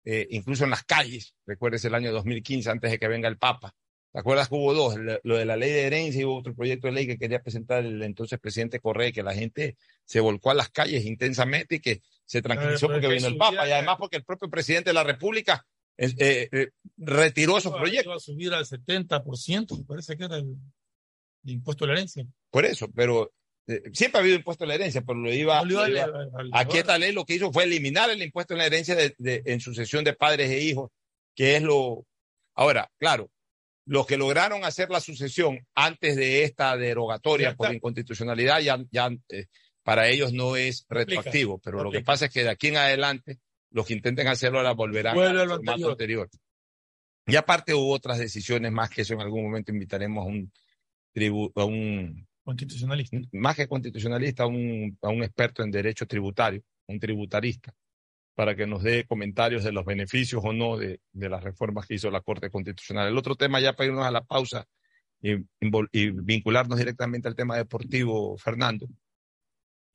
eh, incluso en las calles. Recuerdes el año 2015, antes de que venga el Papa. ¿Te acuerdas que hubo dos? Lo lo de la ley de herencia y hubo otro proyecto de ley que quería presentar el entonces presidente Correa, que la gente se volcó a las calles intensamente y que se tranquilizó porque que vino el Papa y además porque el propio presidente de la República eh, eh, retiró esos proyectos. Iba a subir al 70%, me parece que era el, el impuesto de la herencia. Por eso, pero eh, siempre ha habido impuesto a la herencia, pero lo iba, No iba al- al- Aquí esta ley lo que hizo fue eliminar el impuesto en la herencia de- de- en sucesión de padres e hijos, que es lo... Ahora, claro, los que lograron hacer la sucesión antes de esta derogatoria por inconstitucionalidad, ya, ya para ellos no es retroactivo, pero lo que pasa es que de aquí en adelante, los que intenten hacerlo ahora volverán Vuelve al formato anterior. anterior. Y aparte hubo otras decisiones más que eso en algún momento invitaremos a un tribu, a un Constitucionalista. más que constitucionalista, a un, a un experto en derecho tributario, un tributarista, para que nos dé comentarios de los beneficios o no de, de las reformas que hizo la Corte Constitucional. El otro tema, ya para irnos a la pausa y vincularnos directamente al tema deportivo, Fernando.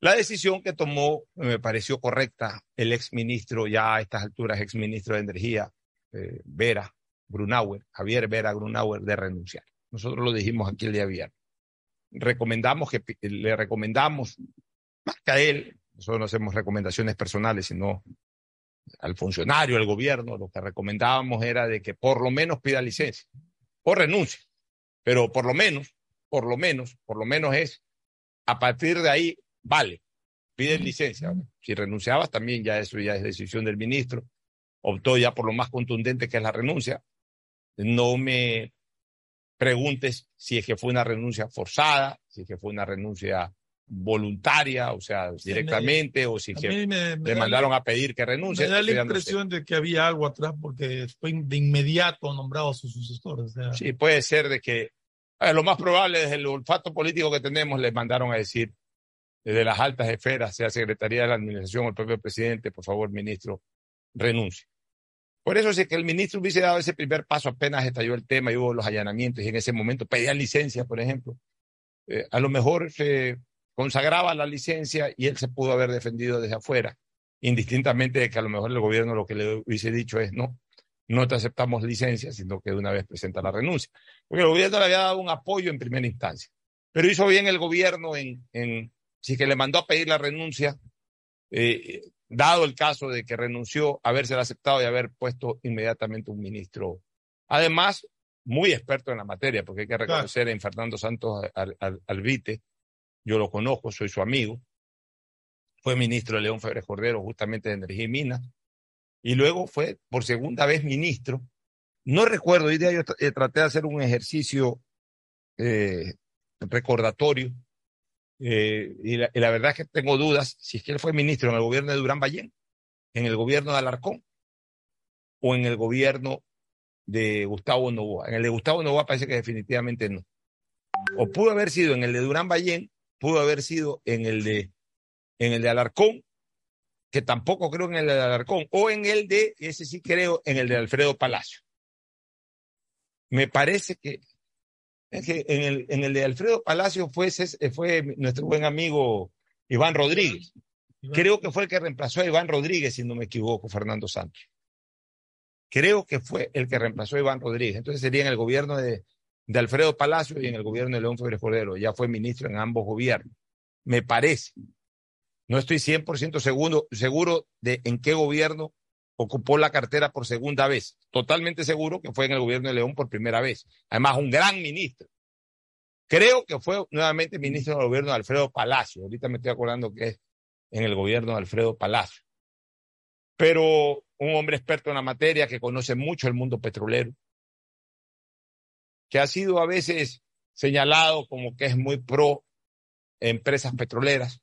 La decisión que tomó me pareció correcta el exministro, ya a estas alturas, exministro de Energía, eh, Vera Grunauer, Javier Vera Grunauer, de renunciar. Nosotros lo dijimos aquí el día viernes recomendamos que le recomendamos más que a él, nosotros no hacemos recomendaciones personales, sino al funcionario, al gobierno, lo que recomendábamos era de que por lo menos pida licencia o renuncie, pero por lo menos, por lo menos, por lo menos es a partir de ahí vale, pide licencia. Si renunciabas también ya eso ya es decisión del ministro, optó ya por lo más contundente que es la renuncia. No me preguntes si es que fue una renuncia forzada, si es que fue una renuncia voluntaria, o sea, directamente, o si es que me- me le da mandaron la- a pedir que renuncie. Me da la impresión de que había algo atrás porque fue de inmediato nombrado a su sucesor. O sea, Sí, puede ser de que eh, lo más probable desde el olfato político que tenemos les mandaron a decir desde las altas esferas, sea Secretaría de la Administración o el propio presidente, por favor, ministro, renuncie. Por eso, es que el ministro hubiese dado ese primer paso apenas estalló el tema y hubo los allanamientos y en ese momento pedían licencia, por ejemplo, eh, a lo mejor se consagraba la licencia y él se pudo haber defendido desde afuera, indistintamente de que a lo mejor el gobierno lo que le hubiese dicho es no, no te aceptamos licencia, sino que de una vez presenta la renuncia. Porque el gobierno le había dado un apoyo en primera instancia. Pero hizo bien el gobierno en si que le mandó a pedir la renuncia, eh, dado el caso de que renunció, habérsela aceptado y haber puesto inmediatamente un ministro. Además, muy experto en la materia, porque hay que reconocer en Fernando Santos Al- Al- Alvite, yo lo conozco, soy su amigo, fue ministro de León Febres Cordero, justamente de Energía y Minas, y luego fue por segunda vez ministro. No recuerdo, hoy día yo eh, traté de hacer un ejercicio eh, recordatorio, eh, y, la, verdad es que tengo dudas si es que él fue ministro en el gobierno de Durán Ballén, en el gobierno de Alarcón, o en el gobierno de Gustavo Novoa. En el de Gustavo Novoa parece que definitivamente no. O pudo haber sido en el de Durán Ballén, pudo haber sido en el de, en el de Alarcón, que tampoco creo en el de Alarcón, o en el de, ese sí creo, en el de Alfredo Palacio. Me parece que en, el, en el de Alfredo Palacio fue, fue nuestro buen amigo Iván Rodríguez. Creo que fue el que reemplazó a Iván Rodríguez, si no me equivoco, Fernando Santos. Creo que fue el que reemplazó a Iván Rodríguez. Entonces sería en el gobierno de, de Alfredo Palacio y en el gobierno de León Febres Cordero. Ya fue ministro en ambos gobiernos. Me parece. No estoy 100% seguro, seguro de en qué gobierno ocupó la cartera por segunda vez. Totalmente seguro que fue en el gobierno de León por primera vez. Además, un gran ministro. Creo que fue nuevamente ministro del gobierno de Alfredo Palacio. Ahorita me estoy acordando que es en el gobierno de Alfredo Palacio. Pero un hombre experto en la materia que conoce mucho el mundo petrolero, que ha sido a veces señalado como que es muy pro empresas petroleras.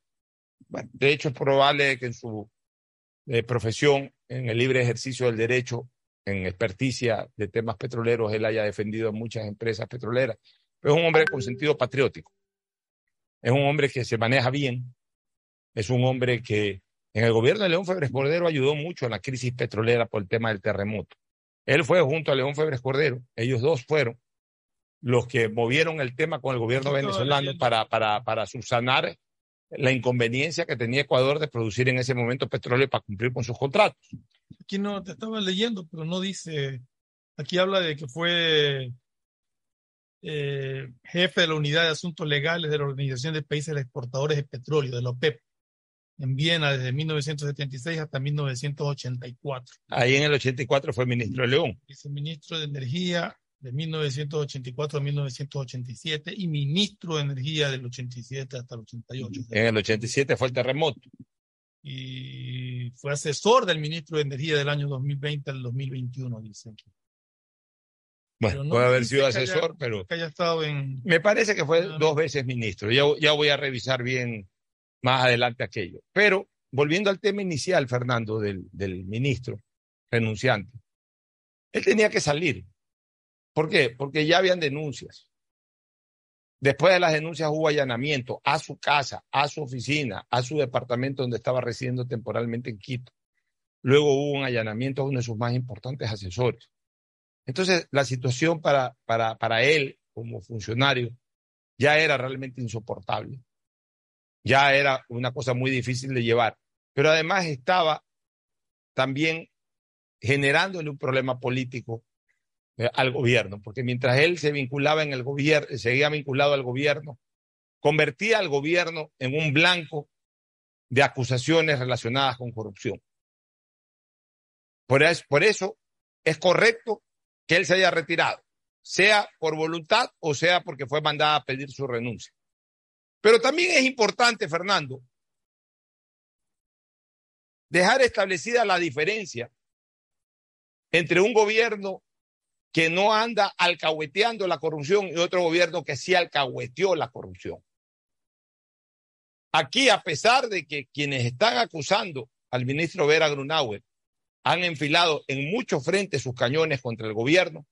De hecho, es probable que en su eh, profesión, en el libre ejercicio del derecho, en experticia de temas petroleros, él haya defendido muchas empresas petroleras. Pero es un hombre con sentido patriótico. Es un hombre que se maneja bien. Es un hombre que en el gobierno de León Febres Cordero ayudó mucho en la crisis petrolera por el tema del terremoto. Él fue junto a León Febres Cordero, ellos dos fueron los que movieron el tema con el gobierno venezolano para, para, para subsanar la inconveniencia que tenía Ecuador de producir en ese momento petróleo para cumplir con sus contratos. Aquí no te estaba leyendo, pero no dice, aquí habla de que fue eh, jefe de la unidad de asuntos legales de la Organización de Países Exportadores de Petróleo, de la OPEP, en Viena desde 1976 hasta 1984. Ahí en el 84 fue ministro de León. Viceministro de Energía de 1984 a 1987 y ministro de Energía del 87 hasta el 88. En el 87 fue el terremoto. Y fue asesor del ministro de Energía del año 2020 al 2021, dice aquí. Bueno, puede haber sido asesor, haya, pero... Que haya estado en... Me parece que fue dos veces ministro. Ya, ya voy a revisar bien más adelante aquello. Pero volviendo al tema inicial, Fernando, del, del ministro renunciante, él tenía que salir. ¿Por qué? Porque ya habían denuncias. Después de las denuncias hubo allanamiento a su casa, a su oficina, a su departamento donde estaba residiendo temporalmente en Quito. Luego hubo un allanamiento a uno de sus más importantes asesores. Entonces, la situación para, para, para él como funcionario ya era realmente insoportable. Ya era una cosa muy difícil de llevar. Pero además estaba también generándole un problema político eh, al gobierno, porque mientras él se vinculaba en el gobierno, seguía vinculado al gobierno, convertía al gobierno en un blanco de acusaciones relacionadas con corrupción. Por por eso es correcto que él se haya retirado, sea por voluntad o sea porque fue mandada a pedir su renuncia. Pero también es importante, Fernando, dejar establecida la diferencia entre un gobierno que no anda alcahueteando la corrupción y otro gobierno que sí alcahueteó la corrupción. Aquí, a pesar de que quienes están acusando al ministro Vera Grunauer han enfilado en muchos frentes sus cañones contra el gobierno,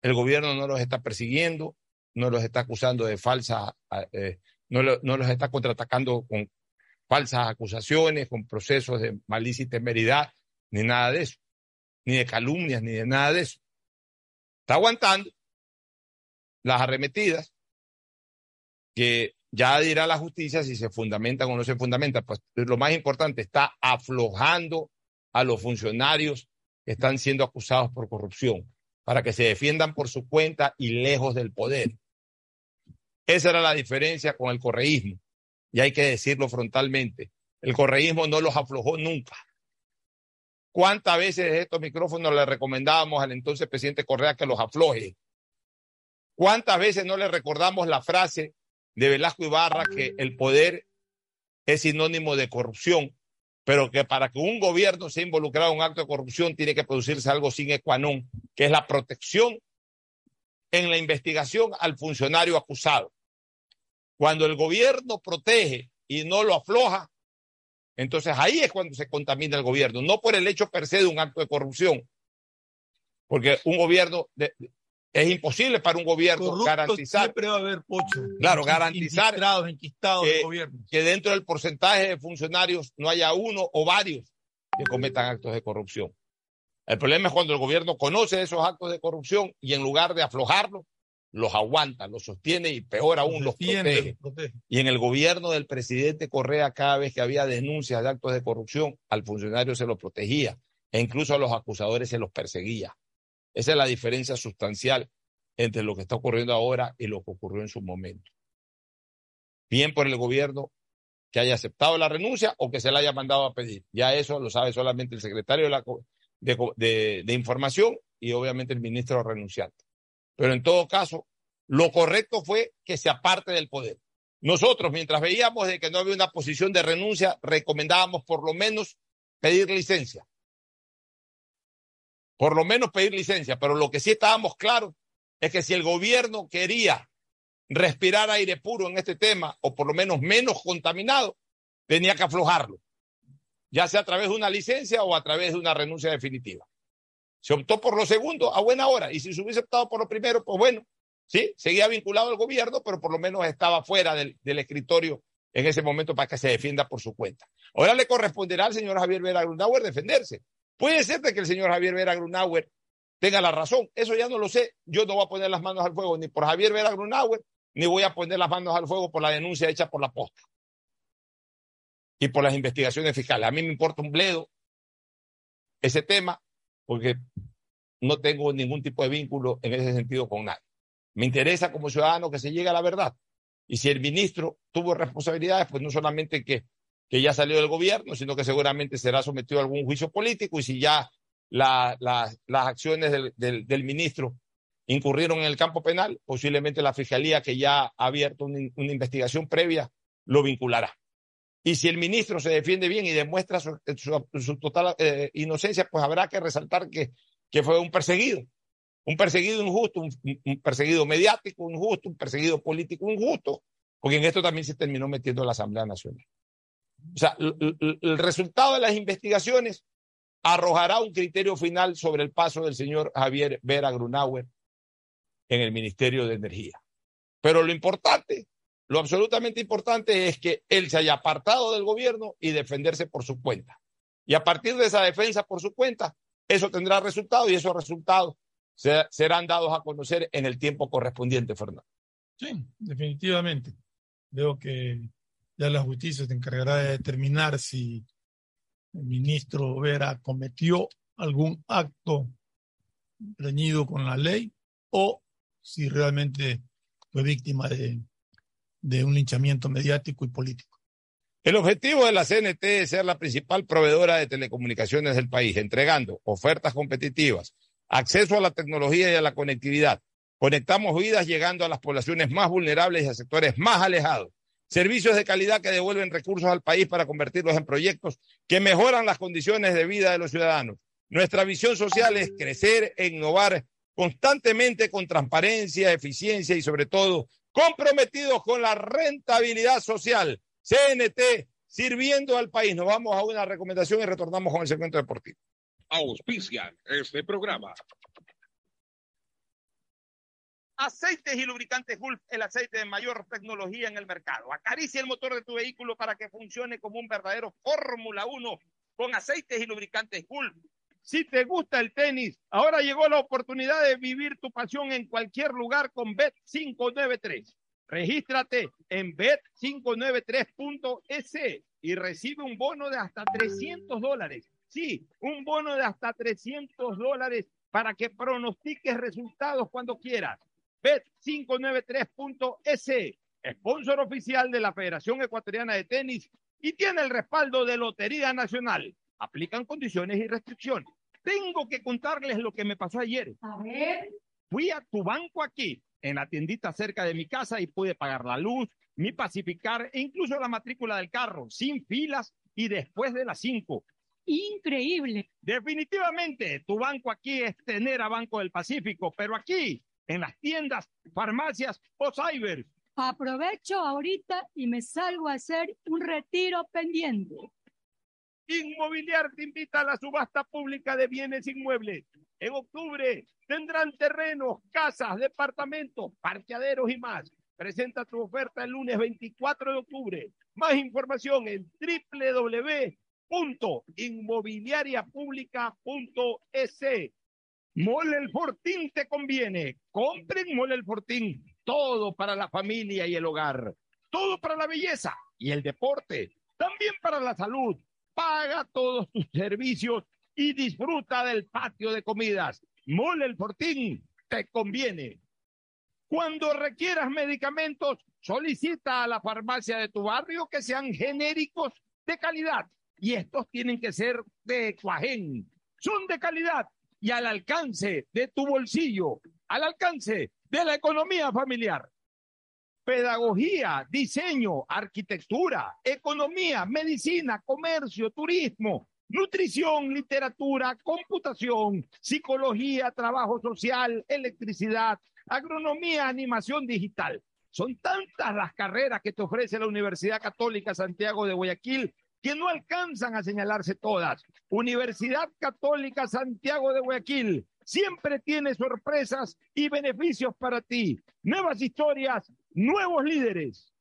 el gobierno no los está persiguiendo, no los está acusando de falsas, eh, no, no, los está contraatacando con falsas acusaciones, con procesos de malicia y temeridad, ni nada de eso, ni de calumnias, ni de nada de eso está aguantando las arremetidas que ya dirá la justicia si se fundamentan o no se fundamentan. Pues lo más importante, está aflojando a los funcionarios que están siendo acusados por corrupción para que se defiendan por su cuenta y lejos del poder. Esa era la diferencia con el correísmo. Y hay que decirlo frontalmente. El correísmo no los aflojó nunca. ¿Cuántas veces estos micrófonos le recomendábamos al entonces presidente Correa que los afloje? ¿Cuántas veces no le recordamos la frase de Velasco Ibarra que el poder es sinónimo de corrupción, pero que para que un gobierno sea involucrado en un acto de corrupción tiene que producirse algo sin ecuanón, que es la protección en la investigación al funcionario acusado. Cuando el gobierno protege y no lo afloja, entonces ahí es cuando se contamina el gobierno, no por el hecho per se de un acto de corrupción, porque un gobierno de, es imposible para un gobierno Corrupto garantizar. Siempre va a haber pocho. Claro, garantizar Enquistados, enquistados que, del gobierno. que dentro del porcentaje de funcionarios no haya uno o varios que cometan actos de corrupción. El problema es cuando el gobierno conoce esos actos de corrupción y en lugar de aflojarlos, los aguanta, los sostiene y peor aún los, protege. los protege. Y en el gobierno del presidente Correa, cada vez que había denuncias de actos de corrupción, al funcionario se lo protegía e incluso a los acusadores se los perseguía. Esa es la diferencia sustancial entre lo que está ocurriendo ahora y lo que ocurrió en su momento. Bien por el gobierno que haya aceptado la renuncia o que se la haya mandado a pedir. Ya eso lo sabe solamente el secretario de, la, de, de, de información y obviamente el ministro renunciante. Pero en todo caso, lo correcto fue que se aparte del poder. Nosotros, mientras veíamos de que no había una posición de renuncia, recomendábamos por lo menos pedir licencia. Por lo menos pedir licencia, pero lo que sí estábamos claros es que si el gobierno quería respirar aire puro en este tema, o por lo menos menos contaminado, tenía que aflojarlo, ya sea a través de una licencia o a través de una renuncia definitiva. Se optó por lo segundo a buena hora, y si se hubiese optado por lo primero, pues bueno, sí, seguía vinculado al gobierno, pero por lo menos estaba fuera del, escritorio en ese momento para que se defienda por su cuenta. Ahora le corresponderá al señor Javier Vera Grunauer defenderse. Puede ser de que el señor Javier Vera Grunauer tenga la razón. Eso ya no lo sé. Yo no voy a poner las manos al fuego ni por Javier Vera Grunauer, ni voy a poner las manos al fuego por la denuncia hecha por la posta y por las investigaciones fiscales. A mí me importa un bledo ese tema porque no tengo ningún tipo de vínculo en ese sentido con nadie. Me interesa como ciudadano que se llegue a la verdad. Y si el ministro tuvo responsabilidades, pues no solamente que, que ya salió del gobierno, sino que seguramente será sometido a algún juicio político y si ya la, la, las acciones del, del, ministro incurrieron en el campo penal, posiblemente la fiscalía que ya ha abierto una investigación previa lo vinculará. Y si el ministro se defiende bien y demuestra su, total eh, inocencia, pues habrá que resaltar que, fue un perseguido, un perseguido injusto, un, perseguido mediático injusto, un perseguido político injusto, porque en esto también se terminó metiendo la Asamblea Nacional. O sea, el resultado de las investigaciones arrojará un criterio final sobre el paso del señor Javier Vera Grunauer en el Ministerio de Energía. Pero lo importante, lo absolutamente importante es que él se haya apartado del gobierno y defenderse por su cuenta. Y a partir de esa defensa por su cuenta, eso tendrá resultados y esos resultados se, serán dados a conocer en el tiempo correspondiente, Fernando. Sí, definitivamente. Veo que ya la justicia se encargará de determinar si el ministro Vera cometió algún acto reñido con la ley o si realmente fue víctima de, de, un linchamiento mediático y político. El objetivo de la CNT es ser la principal proveedora de telecomunicaciones del país, entregando ofertas competitivas, acceso a la tecnología y a la conectividad. Conectamos vidas llegando a las poblaciones más vulnerables y a sectores más alejados servicios de calidad que devuelven recursos al país para convertirlos en proyectos que mejoran las condiciones de vida de los ciudadanos. Nuestra visión social es crecer e innovar constantemente con transparencia, eficiencia y sobre todo comprometidos con la rentabilidad social. CNT sirviendo al país. Nos vamos a una recomendación y retornamos con el segmento deportivo. Auspician este programa. Aceites y lubricantes Gulf, el aceite de mayor tecnología en el mercado. Acaricia el motor de tu vehículo para que funcione como un verdadero Fórmula 1 con aceites y lubricantes Gulf. Si te gusta el tenis, ahora llegó la oportunidad de vivir tu pasión en cualquier lugar con Bet593. Regístrate en bet593.es y recibe un bono de hasta 300 dólares. Sí, un bono de hasta 300 dólares para que pronostiques resultados cuando quieras. Bet593.es, sponsor oficial de la Federación Ecuatoriana de Tenis y tiene el respaldo de Lotería Nacional. Aplican condiciones y restricciones. Tengo que contarles lo que me pasó ayer. A ver. Fui a tu banco aquí, en la tiendita cerca de mi casa y pude pagar la luz, mi pacificar e incluso la matrícula del carro, sin filas y después de las cinco. Increíble. Definitivamente, tu banco aquí es tener a Banco del Pacífico, pero aquí en las tiendas, farmacias o cyber. Aprovecho ahorita y me salgo a hacer un retiro pendiente. Inmobiliar te invita a la subasta pública de bienes inmuebles. En octubre tendrán terrenos, casas, departamentos, parqueaderos y más. Presenta tu oferta el lunes 24 de octubre. Más información en www.inmobiliariapublica.es. Mole el Fortín te conviene. Compren Mole el Fortín. Todo para la familia y el hogar. Todo para la belleza y el deporte. También para la salud. Paga todos tus servicios y disfruta del patio de comidas. Mole el Fortín te conviene. Cuando requieras medicamentos, Solicita a la farmacia de tu barrio que sean genéricos de calidad y estos tienen que ser de Cuajén. Son de calidad y al alcance de tu bolsillo, al alcance de la economía familiar. Pedagogía, diseño, arquitectura, economía, medicina, comercio, turismo, nutrición, literatura, computación, psicología, trabajo social, electricidad, agronomía, animación digital. Son tantas las carreras que te ofrece la Universidad Católica Santiago de Guayaquil que no alcanzan a señalarse todas. Universidad Católica Santiago de Guayaquil siempre tiene sorpresas y beneficios para ti. Nuevas historias, nuevos líderes.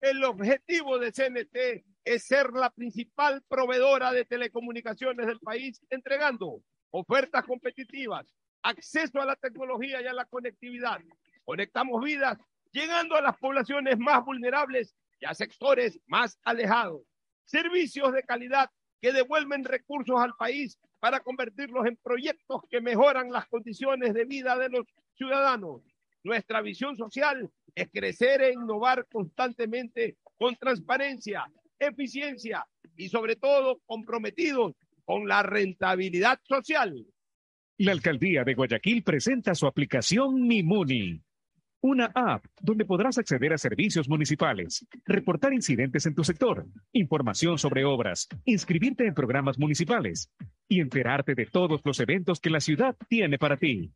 El objetivo de CNT es ser la principal proveedora de telecomunicaciones del país, entregando ofertas competitivas, acceso a la tecnología y a la conectividad. Conectamos vidas, llegando a las poblaciones más vulnerables y a sectores más alejados. Servicios de calidad que devuelven recursos al país para convertirlos en proyectos que mejoran las condiciones de vida de los ciudadanos. Nuestra visión social es crecer e innovar constantemente con transparencia, eficiencia y sobre todo comprometidos con la rentabilidad social. La alcaldía de Guayaquil presenta su aplicación Mimuni, una app donde podrás acceder a servicios municipales, reportar incidentes en tu sector, información sobre obras, inscribirte en programas municipales y enterarte de todos los eventos que la ciudad tiene para ti.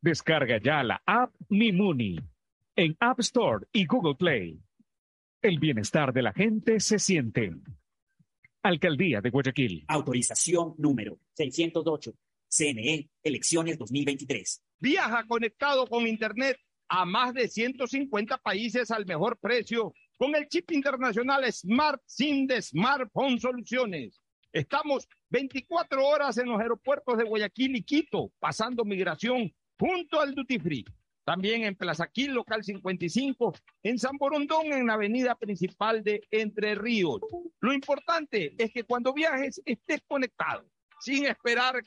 Descarga ya la app Mimuni en App Store y Google Play. El bienestar de la gente se siente. Alcaldía de Guayaquil. Autorización número 608. CNE, elecciones 2023. Viaja conectado con Internet a más de 150 países al mejor precio con el chip internacional Smart SIM de Smartphone Soluciones. Estamos 24 horas en los aeropuertos de Guayaquil y Quito, pasando migración junto al Duty Free. También en Plaza Quil, local 55, en San Borondón, en la avenida principal de Entre Ríos. Lo importante es que cuando viajes estés conectado, sin esperar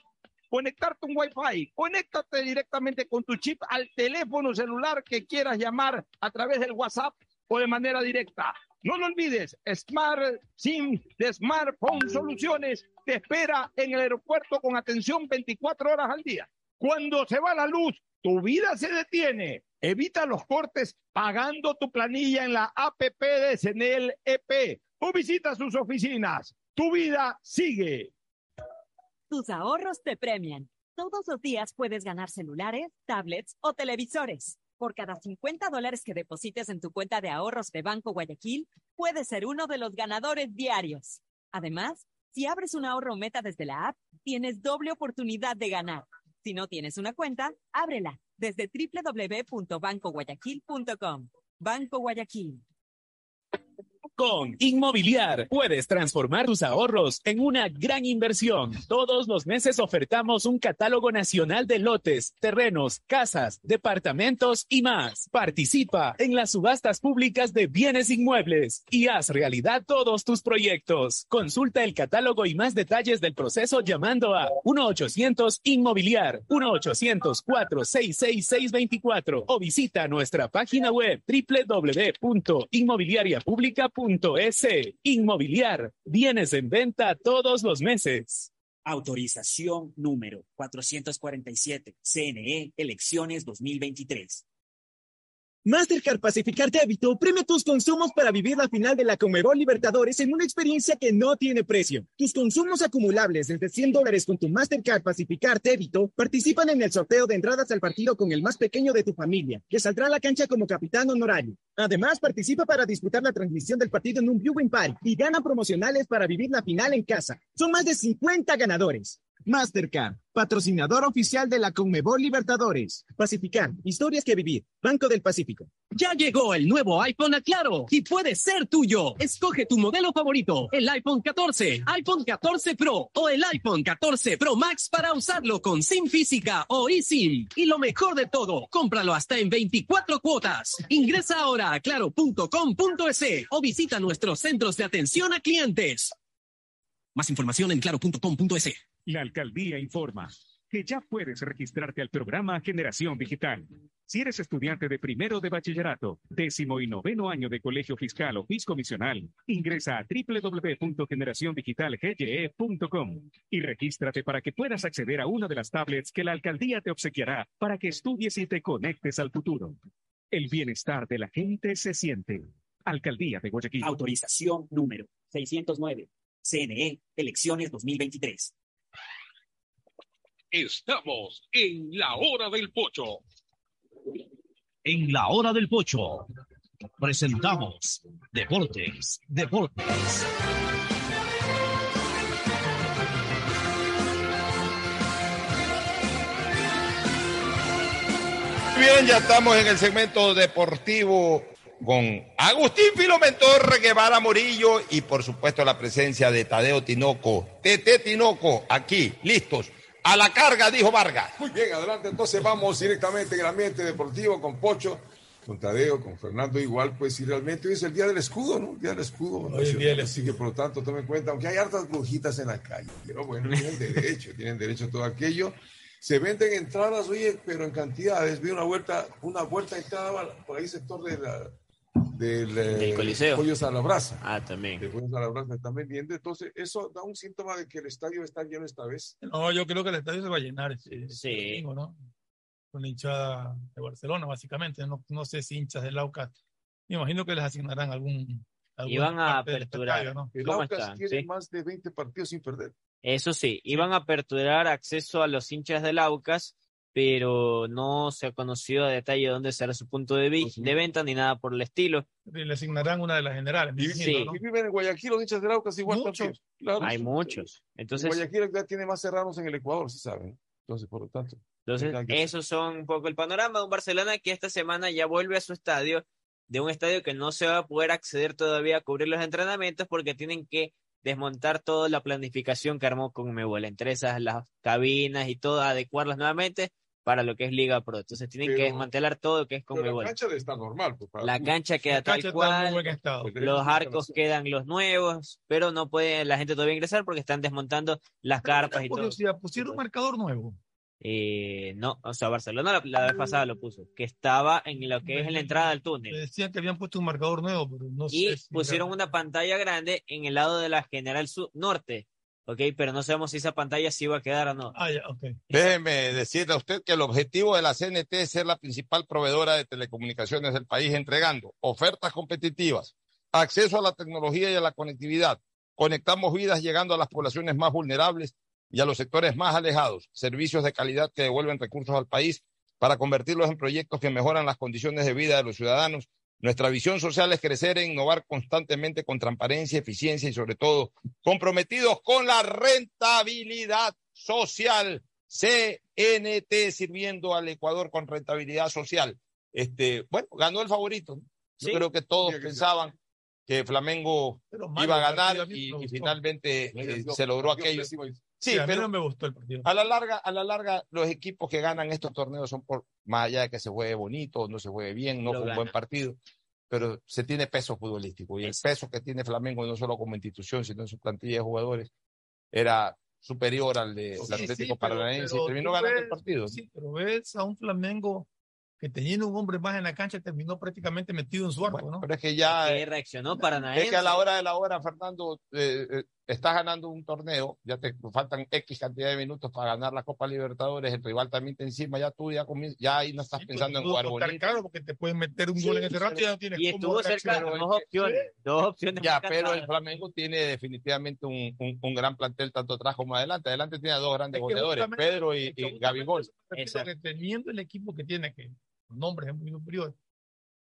conectarte un Wi-Fi. Conéctate directamente con tu chip al teléfono celular que quieras llamar a través del WhatsApp o de manera directa. No lo olvides, Smart SIM de Smartphone Soluciones te espera en el aeropuerto con atención 24 horas al día. Cuando se va la luz, tu vida se detiene. Evita los cortes pagando tu planilla en la APP de Senel EP o visita sus oficinas. Tu vida sigue. Tus ahorros te premian. Todos los días puedes ganar celulares, tablets o televisores. Por cada 50 dólares que deposites en tu cuenta de ahorros de Banco Guayaquil, puedes ser uno de los ganadores diarios. Además, si abres un ahorro meta desde la app, tienes doble oportunidad de ganar. Si no tienes una cuenta, ábrela desde www.bancoguayaquil.com. Banco Guayaquil. Con Inmobiliar puedes transformar tus ahorros en una gran inversión. Todos los meses ofertamos un catálogo nacional de lotes, terrenos, casas, departamentos y más. Participa en las subastas públicas de bienes inmuebles y haz realidad todos tus proyectos. Consulta el catálogo y más detalles del proceso llamando a 1-800 Inmobiliar, 1-800-466-624 o visita nuestra página web www.inmobiliariapublica.com S. Inmobiliar. Bienes en venta todos los meses. Autorización número 447. CNE, elecciones 2023. Mastercard Pacificar Débito premia tus consumos para vivir la final de la Conmebol Libertadores en una experiencia que no tiene precio. Tus consumos acumulables desde 100 dólares con tu Mastercard Pacificar Débito participan en el sorteo de entradas al partido con el más pequeño de tu familia, que saldrá a la cancha como capitán honorario. Además, participa para disputar la transmisión del partido en un viewing party y gana promocionales para vivir la final en casa. Son más de 50 ganadores. Mastercard, patrocinador oficial de la Conmebol Libertadores. Pacificar, historias que vivir. Banco del Pacífico. Ya llegó el nuevo iPhone a Claro y puede ser tuyo. Escoge tu modelo favorito, el iPhone 14, iPhone 14 Pro o el iPhone 14 Pro Max para usarlo con SIM física o eSIM. Y lo mejor de todo, cómpralo hasta en 24 cuotas. Ingresa ahora a claro.com.es o visita nuestros centros de atención a clientes. Más información en claro.com.es. La alcaldía informa. que ya puedes registrarte al programa Generación Digital. Si eres estudiante de primero de bachillerato, décimo y noveno año de colegio fiscal o fiscomisional, ingresa a www.generaciondigitalgye.com y regístrate para que puedas acceder a una de las tablets que la alcaldía te obsequiará para que estudies y te conectes al futuro. El bienestar de la gente se siente. Alcaldía de Guayaquil. Autorización número 609. CNE, elecciones 2023. Estamos en la hora del pocho. En la hora del pocho presentamos Deportes, Deportes. Bien, ya estamos en el segmento deportivo con Agustín Filomentor, Guevara Morillo y por supuesto la presencia de Tadeo Tinoco. Tete Tinoco, aquí, listos. A la carga, dijo Vargas. Muy bien, adelante. Entonces vamos directamente en el ambiente deportivo con Pocho, con Tadeo, con Fernando igual, pues y realmente hoy es el día del escudo, ¿no? El día del escudo. Hoy es día del Así que por lo tanto tomen cuenta, aunque hay hartas brujitas en la calle, pero bueno, tienen derecho, tienen derecho a todo aquello. Se venden entradas, oye, pero en cantidades. Vi una vuelta, una vuelta en cada, por ahí sector de la, del, eh, Del Coliseo. Pollos a la brasa. Ah, también. De Pollos a la brasa están vendiendo. Entonces, eso da un síntoma de que el estadio está lleno esta vez. No, yo creo que el estadio se va a llenar ese Sí. domingo, ¿no? Con la hinchada de Barcelona, básicamente. No, no sé si hinchas del Aucas. Me imagino que les asignarán algún. Iban a aperturar. estadio, ¿no? El ¿Cómo Aucas están? tiene Sí. más de 20 partidos sin perder. Eso sí, iban a aperturar acceso a los hinchas del Aucas, pero no se ha conocido a detalle dónde será su punto de, vi- de venta ni nada por el estilo. Le asignarán una de las generales. imagino, Sí. ¿no? y viven en Guayaquil los hinchas del Aucas igual Muchos. Claro, Hay sí. muchos. Entonces, Guayaquil ya tiene más serranos en el Ecuador, sí saben. Entonces, por lo tanto. entonces esos son un poco el panorama de un Barcelona que esta semana ya vuelve a su estadio, de un estadio que no se va a poder acceder todavía a cubrir los entrenamientos porque tienen que desmontar toda la planificación que armó con Mebol, entre esas las cabinas y todo, adecuarlas nuevamente para lo que es Liga Pro. Entonces tienen que Pero- desmantelar todo lo que es con Pero la cancha estar normal. Pues, para La cancha queda La cancha tal está cual, buen estado. Pues, los arcos quedan los nuevos, pero no puede la gente todavía ingresar porque están desmontando las carpas y todo. Pusieron un marcador nuevo. Eh, no, o sea, Barcelona la, la vez pasada lo puso, que estaba en lo que es en la entrada del Me túnel. decían que habían puesto un marcador nuevo, pero no Y sé. si pusieron una pantalla grande en el lado de la General Sur Norte, ¿ok? Pero no sabemos si esa pantalla sí va a quedar o no. Ah. Déjeme decirle a usted que el objetivo de la CNT es ser la principal proveedora de telecomunicaciones del país, entregando ofertas competitivas, acceso a la tecnología y a la conectividad. Conectamos vidas llegando a las poblaciones más vulnerables y a los sectores más alejados, servicios de calidad que devuelven recursos al país para convertirlos en proyectos que mejoran las condiciones de vida de los ciudadanos. Nuestra visión social es crecer e innovar constantemente con transparencia, eficiencia y sobre todo comprometidos con la rentabilidad social. CNT sirviendo al Ecuador con rentabilidad social. Este, bueno, ganó el favorito. Yo Sí. creo que todos que pensaban que Flamengo iba a ganar y, finalmente eh, se logró aquello. Sí, Sí, a mí pero no me gustó el partido. a la larga, a la larga, los equipos que ganan estos torneos son por más allá de que se juegue bonito o no se juegue bien, no Lo fue un buen partido, pero se tiene peso futbolístico y el peso que tiene Flamengo no solo como institución, sino en su plantilla de jugadores era superior al de Sí, del Atlético sí, Paranaense pero y terminó ganando el ves- partido. Sí, pero ves a un Flamengo que teniendo un hombre más en la cancha terminó prácticamente metido en su arco, Bueno, ¿no? pero es que ya Que eh, reaccionó Paranaense. es que a la hora de la hora, Fernando, eh, eh, estás ganando un torneo, ya te faltan X cantidad de minutos para ganar la Copa Libertadores, el rival también te encima, ya tú ya comienzas, ya ahí no estás Sí, pensando en jugar bonito. caro porque te pueden meter un Sí, gol en ese rato y ya no tienes Y estuvo cerca de dos opciones, dos opciones. Ya, pero el. Flamengo tiene definitivamente un, un- un gran plantel tanto atrás como adelante. Adelante tiene a dos grandes Es que goleadores, Pedro y, y Gabigol. teniendo el equipo que tiene, que los nombres es muy superior,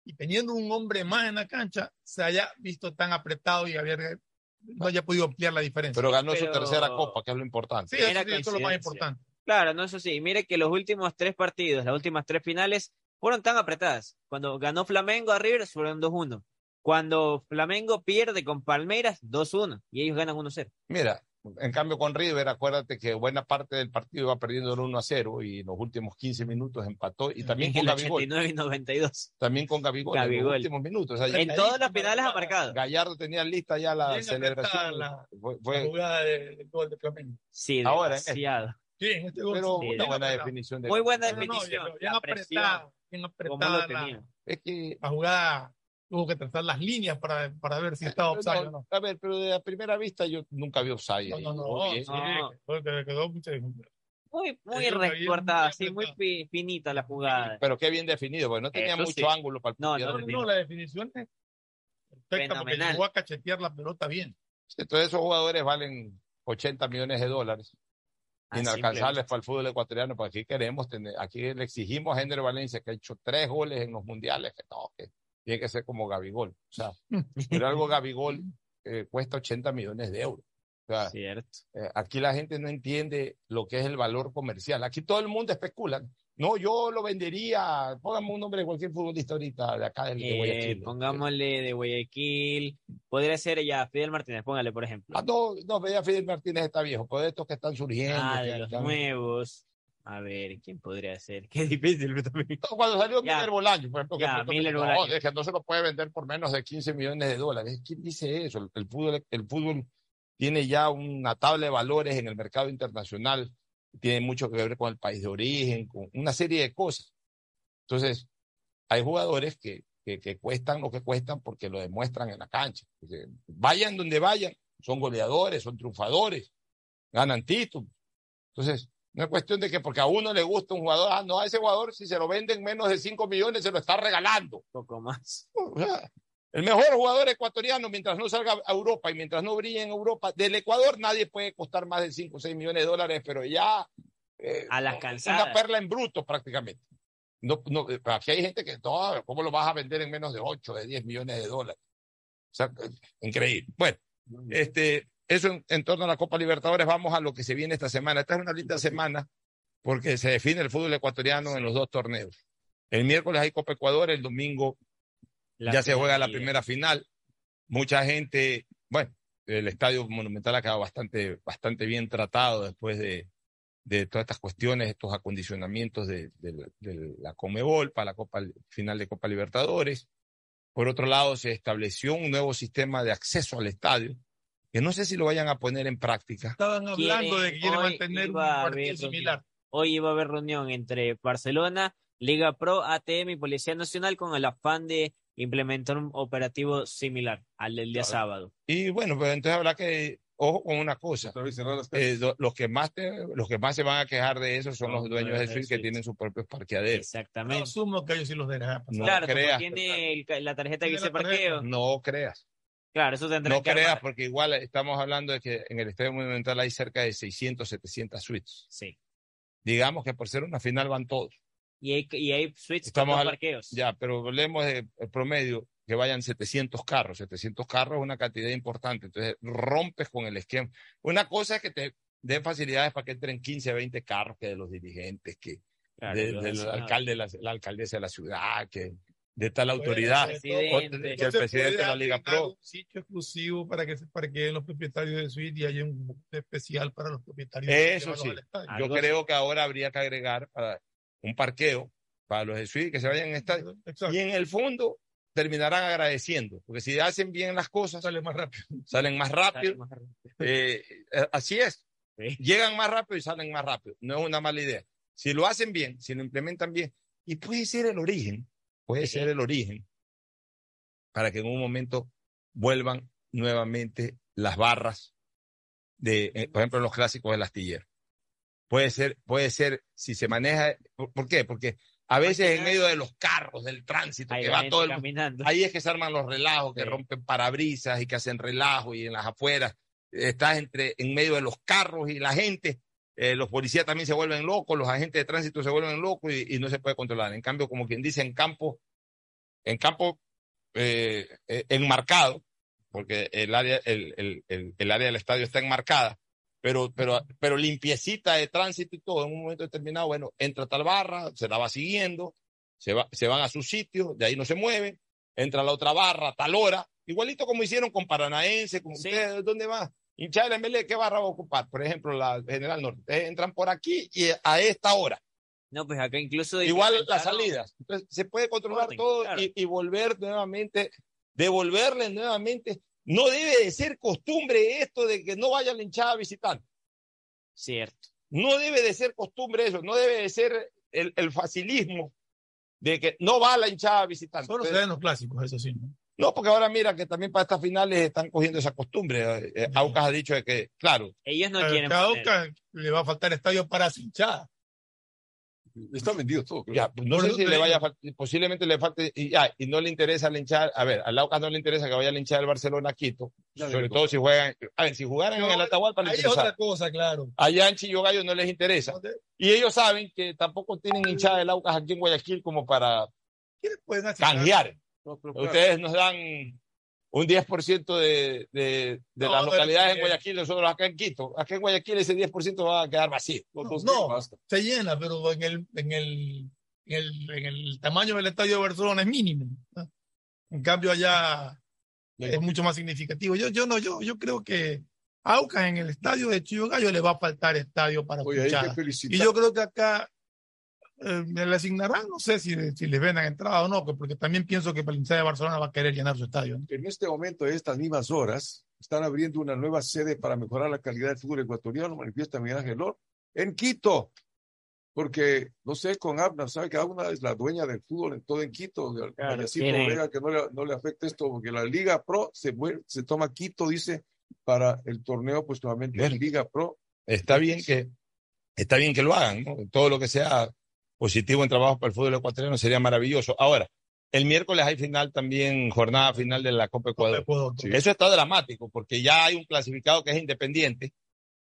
y teniendo un hombre más en la cancha, se haya visto tan apretado y haber, no haya podido ampliar la diferencia. Pero ganó su tercera copa, que es lo importante. sí, eso, sí, eso es lo más importante. Claro, no, eso sí. Mire que los últimos tres partidos, las últimas tres finales, fueron tan apretadas. Cuando ganó Flamengo a River, fueron 2-1. Cuando Flamengo pierde con Palmeiras, 2-1. Y ellos ganan 1-0. Mira, en cambio con River, acuérdate que buena parte del partido iba perdiendo el 1 a 0 y en los últimos 15 minutos empató. Y también En con el Gabigol. 89 y 92. También con Gabigol, en Gabigol. los últimos minutos. O sea, En las finales ha marcado. Gallardo tenía lista ya la celebración. la- Fue- La fue- jugada de- del gol de Flamengo. Sí, Ahora, demasiado. Sí, Sí, en este gol. Pero sí, una buena apretado. definición de Muy buena No, no, no, definición. bien, bien la apretada, bien apretada la, tenía. Es que la jugada. Tuvo que tratar las líneas para, para ver si estaba offside o no, a ver, pero de la primera vista yo nunca vi offside. No, no, no. Oye, sí, no. quedó- Muy, muy recortada, muy así, muy finita la jugada. Pero qué bien definido, porque no tenía Eso mucho sí. ángulo para el No, no, No, no, la definición es perfecta porque llegó a cachetear la pelota bien. Entonces esos jugadores valen 80 millones de dólares. Ah, inalcanzables para el fútbol ecuatoriano, porque aquí queremos tener, aquí le exigimos a Henry Valencia que ha hecho tres goles en los mundiales, que no, que tiene que ser como Gabigol. O sea, pero algo Gabigol eh, cuesta 80 millones de euros. O sea, Cierto. eh, aquí la gente no entiende lo que es el valor comercial. Aquí todo el mundo especula. No, yo lo vendería, póngame un nombre de cualquier futbolista ahorita de acá del de Eh, Guayaquil. pongámosle de Guayaquil. Podría ser ya Fidel Martínez, póngale, por ejemplo. Ah, no, no, veía Fidel Martínez está viejo, pero estos que están surgiendo. Ah, de los están- nuevos. A ver, ¿quién podría ser? Qué difícil. Cuando salió Ya. Miller Bolaño, por ejemplo, Ya, Miller Bolaño. "No, es que no se lo puede vender por menos de 15 millones de dólares. ¿Quién dice eso? El, el fútbol, el fútbol tiene ya una tabla de valores en el mercado internacional, tiene mucho que ver con el país de origen, con una serie de cosas. Entonces, hay jugadores que, que, que cuestan lo que cuestan porque lo demuestran en la cancha. Porque vayan donde vayan, son goleadores, son triunfadores, ganan títulos. Entonces, no es cuestión de que porque a uno le gusta un jugador, ah, no, a ese jugador si se lo venden menos de 5 millones se lo está regalando. poco más. O sea, el mejor jugador ecuatoriano, mientras no salga a Europa y mientras no brille en Europa, del Ecuador nadie puede costar más de 5 o 6 millones de dólares, pero ya eh, A las una cansadas. perla en bruto prácticamente. No, no, aquí hay gente que, no, ¿cómo lo vas a vender en menos de 8, de 10 millones de dólares? O sea, increíble. Bueno, este, eso en, en torno a la Copa Libertadores, vamos a lo que se viene esta semana. Esta es una linda semana porque se define el fútbol ecuatoriano en los dos torneos. El miércoles hay Copa Ecuador, el domingo La ya se juega la primera final. Mucha gente, bueno, el estadio monumental ha quedado bastante, bastante bien tratado después de, de todas estas cuestiones, estos acondicionamientos de, de- de la Comebol para la Copa final de Copa Libertadores. Por otro lado, se estableció un nuevo sistema de acceso al estadio, que no sé si lo vayan a poner en práctica. Estaban hablando de que quieren mantener un partido similar. Hoy iba a haber reunión entre Barcelona, Liga Pro, ATM y Policía Nacional con el afán de implementar un operativo similar al del día Claro. sábado. Y bueno, pues entonces habrá que, ojo con una cosa, eh, los, que más te- los que más se van a quejar de eso son los dueños de suite que tienen sus propios parqueaderos. Exactamente. Asumo que ellos sí los dejarán pasar. No claro, como creas. tiene el la tarjeta que dice parqueo. No creas. Claro, eso tendrá No que creas, armar. porque igual estamos hablando de que en el Estadio Monumental hay cerca de 600, 700 suites. Sí. Digamos que por ser una final van todos. Y hay, y hay suites Estamos con dos parqueos. Ya, pero hablemos de promedio, que vayan 700 carros. 700 carros es una cantidad importante. Entonces, rompes con el esquema. Una cosa es que te den facilidades para que entren 15, 20 carros, que de los dirigentes, que Claro, de- los del alcalde, la, la alcaldesa de la ciudad, que de tal autoridad, presidente. que el presidente de la Liga Pro. Un sitio exclusivo para que se parqueen los propietarios de suite y haya un especial para los propietarios. Eso sí. al. Yo creo que ahora habría que agregar para un parqueo para los de suite que se vayan en estadio. Exacto. Y en el fondo terminarán agradeciendo, porque si hacen bien las cosas, Sale más rápido. salen más rápido. Sale más rápido. Eh, eh, así es. Sí. Llegan más rápido y salen más rápido. No es una mala idea. Si lo hacen bien, si lo implementan bien, y puede ser el origen, puede ser el origen, para que en un momento vuelvan nuevamente las barras de, eh, por ejemplo, en los clásicos del astillero. Puede ser, puede ser, si se maneja, ¿por, qué? Porque a veces en medio de los carros, del tránsito, Ahí que va todo el caminando. Ahí es que se arman los relajos, que Sí. rompen parabrisas y que hacen relajo y en las afueras estás entre en medio de los carros y la gente. Eh, los policías también se vuelven locos, los agentes de tránsito se vuelven locos y, y no se puede controlar. En cambio, como quien dice, en campo, en campo eh, eh, enmarcado, porque el área, el, el, el, el área del estadio está enmarcada, pero, pero, pero limpiecita de tránsito y todo, en un momento determinado, bueno, entra tal barra, se la va siguiendo, se, va, se van a su sitio, de ahí no se mueven, entra la otra barra tal hora, igualito como hicieron con Paranaense, como Sí. ustedes, ¿dónde va? Hinchada de MLE, ¿qué barra va a ocupar? Por ejemplo, la General Norte. Ustedes entran por aquí y a esta hora. No, pues acá incluso. Igual las salidas. Entonces, se puede controlar Orden, todo claro. y, y volver nuevamente, devolverle nuevamente. No debe de ser costumbre esto de que no vaya la hinchada a visitar. Cierto. No debe de ser costumbre eso, no debe de ser el, el facilismo de que no va la hinchada visitante. Solo se da en los clásicos, eso sí. ¿no? No, porque ahora mira que también para estas finales están cogiendo esa costumbre. Eh, Aucas ha dicho de que, claro, Ellos no A quieren. poner- Aucas le va a faltar estadio para hinchada. Está vendido todo. creo. ya, pues no Por sé si le vaya a digo. posiblemente le falte, y, ya, y no le interesa al hinchar, a ver, al Aucas no le interesa que vaya al hinchar del Barcelona a Quito, Ya sobre todo si juegan, a ver, si jugaran en el Atahualpa les interesa. otra cosa, claro. Allá en Chillo Gallo no les interesa. Y ellos saben que tampoco tienen hinchada del Aucas aquí en Guayaquil como para canjear. No, claro. Ustedes nos dan un 10% de, de, de No, las localidades en Guayaquil, nosotros acá en Quito. Acá en Guayaquil ese 10% va a quedar vacío. No, basta. se llena, pero en el, en el, en el, en el tamaño del estadio de Barcelona es mínimo. ¿no? En cambio, allá es mucho más significativo. Yo, yo no, yo, yo creo que Aucas en el estadio de Chillo Gallo le va a faltar estadio para Oye, escuchar. Y yo creo que acá eh, le asignarán, no sé si, si les vendan entrada o no, porque también pienso que el de Barcelona va a querer llenar su estadio. ¿no? En este momento, estas mismas horas, están abriendo una nueva sede para mejorar la calidad del fútbol ecuatoriano, manifiesta Miguel Ángel Lor, en Quito. Porque, no sé, con Abner, sabe que Abner es la dueña del fútbol en todo en Quito. de Claro, Vega, que no le, no le afecte esto, porque la Liga Pro se, se toma Quito, dice, para el torneo, pues nuevamente Bien. Liga Pro. Está bien que, está bien que lo hagan, ¿no? Todo lo que sea positivo en trabajo para el fútbol ecuatoriano sería maravilloso. Ahora, el miércoles hay final también, jornada final de la Copa Ecuador. Ecuador, Eso está dramático, porque ya hay un clasificado que es independiente.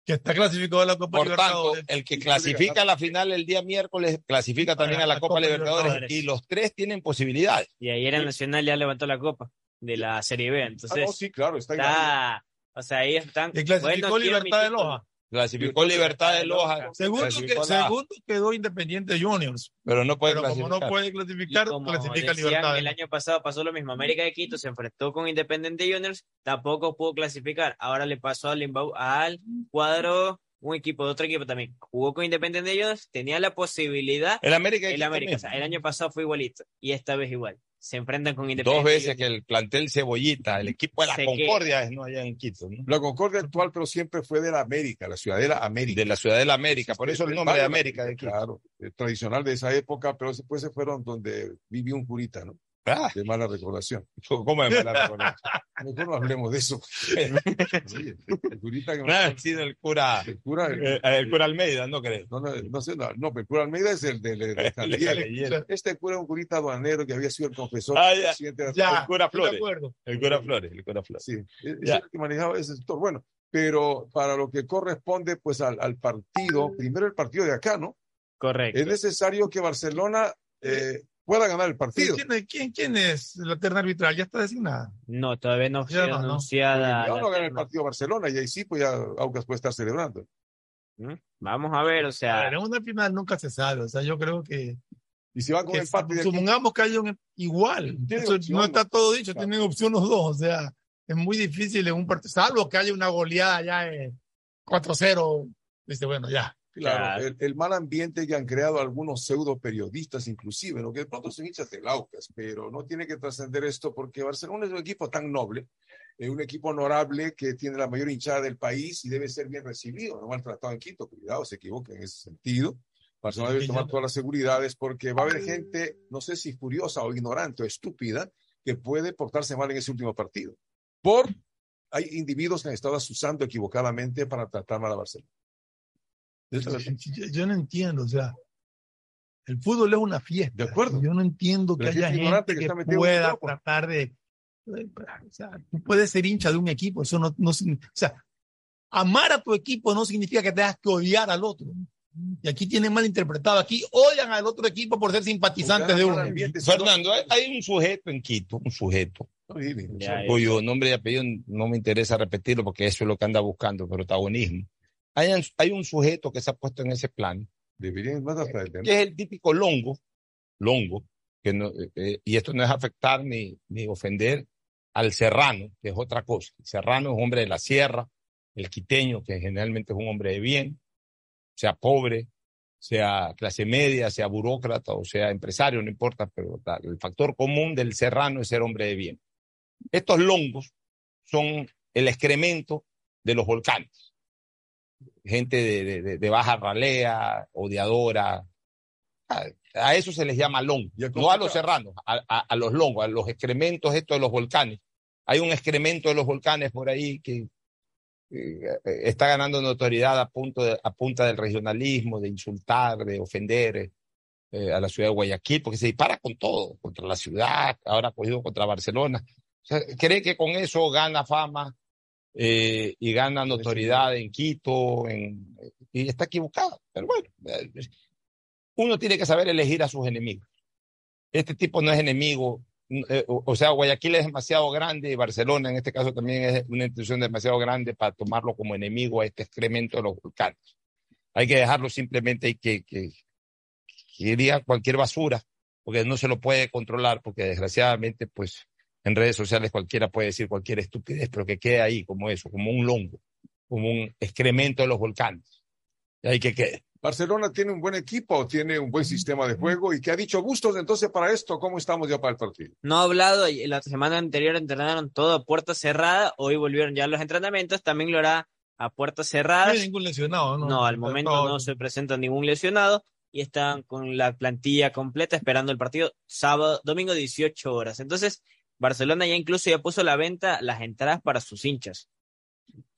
Que está clasificado a la Copa Por tanto, el que clasifica a la final el día miércoles clasifica también a la Copa Libertadores Libertadores. y los tres tienen posibilidades. Y ayer el Nacional ya levantó la copa de la Serie B. Entonces, Ah, no, sí, claro, está, está, o sea, ahí están. Y clasificó bueno, Libertad de. Loja. Clasificó Libertad de Loja. Segundo, que, segundo quedó Independiente Juniors. pero no puede Pero como clasificar. no puede clasificar, como clasifica decían, Libertad. el año pasado pasó lo mismo. América de Quito se enfrentó con Independiente Juniors, tampoco pudo clasificar. Ahora le pasó al, al cuadro, un equipo de otro equipo también. Jugó con Independiente Juniors, tenía la posibilidad. El América de El Quito América, o sea, el año pasado fue igualito y esta vez igual. Se enfrentan con Dos Independiente. veces que el plantel Cebollita, el equipo de la que- Concordia, es no allá en Quito, ¿no? La Concordia actual, pero siempre fue de la América, la Ciudadela América. de la Ciudad de la América, por eso el nombre de América de Quito. Claro, eh, tradicional de esa época, pero después se fueron donde vivió un curita, ¿no? Ah, De mala recordación. ¿Cómo es mala recordación? Mejor no hablemos de eso. Sí, el curita que No ha sido el cura, el cura, el- eh, el cura Almeida, no creo. no, no, no sé, no, no, pero el cura Almeida es el de, de, de. Este cura es un curita aduanero que había sido el confesor. Ah, ya. presidente de la Ya, el cura de Flores. El cura Flores, el cura Flores. Sí, es Ya. el que manejaba ese sector. Bueno, pero para lo que corresponde pues al, al partido, primero el partido de acá, ¿no? Correcto. Es necesario que Barcelona eh, pueda ganar el Sí, partido. ¿quién, es- quién, quién es la terna arbitral? Ya está designada. No, todavía no Ya fue no, ¿no? anunciada. Ya la no gana el partido Barcelona y ahí sí, pues ya Aucas puede estar celebrando. ¿Mm? Vamos a ver, o sea, ver, en una final nunca se sabe. O sea, yo creo que, Y si va con que empate supongamos que haya un igual. Eso opción, no está ¿no? todo dicho, Claro. tienen opción los dos. O sea, es muy difícil en un partido, salvo que haya una goleada ya de 4-0. Dice, bueno, ya. Claro. El, el mal ambiente que han creado algunos pseudo periodistas, inclusive, ¿no? que de pronto son hinchas del Aucas, pero no tiene que trascender esto porque Barcelona es un equipo tan noble, eh, un equipo honorable que tiene la mayor hinchada del país y debe ser bien recibido, no maltratado en Quito. Cuidado, se equivoca en ese sentido. Barcelona debe tomar todas las seguridades porque va a haber gente, no sé si furiosa o ignorante o estúpida, que puede portarse mal en ese último partido. Por hay individuos que han estado asusando equivocadamente para tratar mal a Barcelona. Yo, yo no entiendo, o sea, el fútbol es una fiesta. De acuerdo. Yo no entiendo que haya gente que que, pueda tratar de. O sea, tú puedes ser hincha de un equipo, eso no, no O sea, amar a tu equipo no significa que tengas que odiar al otro. Y aquí tienen mal interpretado. Aquí odian al otro equipo por ser simpatizantes de uno. Fernando, hay, hay un sujeto en Quito, un sujeto, cuyo nombre y apellido no me interesa repetirlo porque eso es lo que anda buscando, protagonismo. Hay, un- hay un sujeto que se ha puesto en ese plan, Deberían más hasta el que es el típico longo, longo, que no, eh, eh, y esto no es afectar ni, ni ofender al serrano, que es otra cosa. El serrano es hombre de la sierra, el quiteño, que generalmente es un hombre de bien, sea pobre, sea clase media, sea burócrata o sea empresario, no importa, pero el factor común del serrano es ser hombre de bien. Estos longos son el excremento de los volcanes. Gente de, de- de baja ralea, odiadora. A, a eso se les llama long, no a los serranos, a, a- a los longos, a los excrementos estos de los volcanes. Hay un excremento de los volcanes por ahí que eh, está ganando notoriedad a, punto de- a punta del regionalismo, de insultar, de ofender eh, a la ciudad de Guayaquil, porque se dispara con todo, contra la ciudad, ahora ha cogido contra Barcelona. O sea, cree que con eso gana fama eh, y gana notoriedad en Quito, en, y está equivocado. Pero bueno, eh, uno tiene que saber elegir a sus enemigos. Este tipo no es enemigo, eh, o, o sea, Guayaquil es demasiado grande y Barcelona en este caso también es una institución demasiado grande para tomarlo como enemigo a este excremento de los volcanes. Hay que dejarlo simplemente hay que, que, que iría cualquier basura, porque no se lo puede controlar, porque desgraciadamente, pues en redes sociales cualquiera puede decir cualquier estupidez, pero que quede ahí como eso, como un longo, como un excremento de los volcanes. Y ahí que quede. Barcelona tiene un buen equipo, tiene un buen sistema de juego y que ha dicho Bustos entonces para esto, ¿cómo estamos ya para el partido? No ha hablado, y la semana anterior entrenaron todo a puerta cerrada, hoy volvieron ya a los entrenamientos, también lo hará a puertas No cerradas. hay ningún lesionado, ¿no? No, al momento Todo- no se presenta ningún lesionado y están con la plantilla completa esperando el partido sábado, domingo 18 horas. Entonces, Barcelona ya incluso ya puso a la venta las entradas para sus hinchas.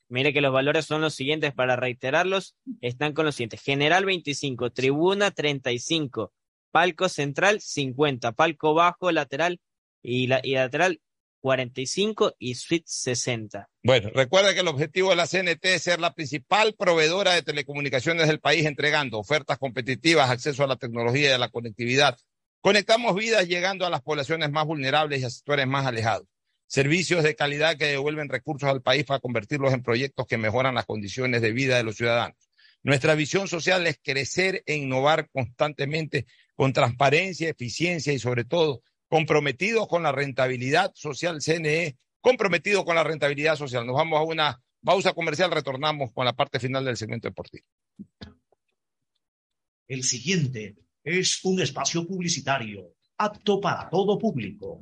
Mire que los valores son los siguientes para reiterarlos, están con los siguientes. General 25, tribuna 35, palco central 50, palco bajo, lateral y, la, y lateral 45 y suite 60. Bueno, recuerda que el objetivo de la CNT es ser la principal proveedora de telecomunicaciones del país, entregando ofertas competitivas, acceso a la tecnología y a la conectividad. Conectamos vidas llegando a las poblaciones más vulnerables y a sectores más alejados. Servicios de calidad que devuelven recursos al país para convertirlos en proyectos que mejoran las condiciones de vida de los ciudadanos. Nuestra visión social es crecer e innovar constantemente con transparencia, eficiencia y sobre todo comprometidos con la rentabilidad social CNE, comprometidos con la rentabilidad social. Nos vamos a una pausa comercial, retornamos con la parte final del segmento deportivo. El siguiente es un espacio publicitario apto para todo público.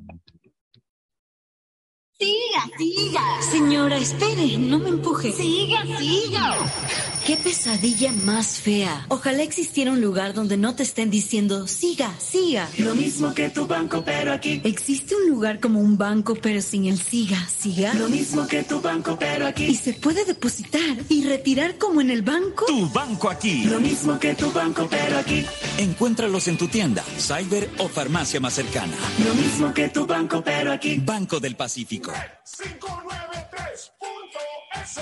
Siga, siga. Señora, espere, no me empuje. Siga, siga. Qué pesadilla más fea. Ojalá existiera un lugar donde no te estén diciendo, siga, siga. Lo mismo que tu banco, pero aquí. ¿Existe un lugar como un banco, pero sin el siga, siga? Lo mismo que tu banco, pero aquí. ¿Y se puede depositar y retirar como en el banco? Tu banco aquí. Lo mismo que tu banco, pero aquí. Encuéntralos en tu tienda, cyber o farmacia más cercana. Lo mismo que tu banco, pero aquí. Banco del Pacífico. 593.es.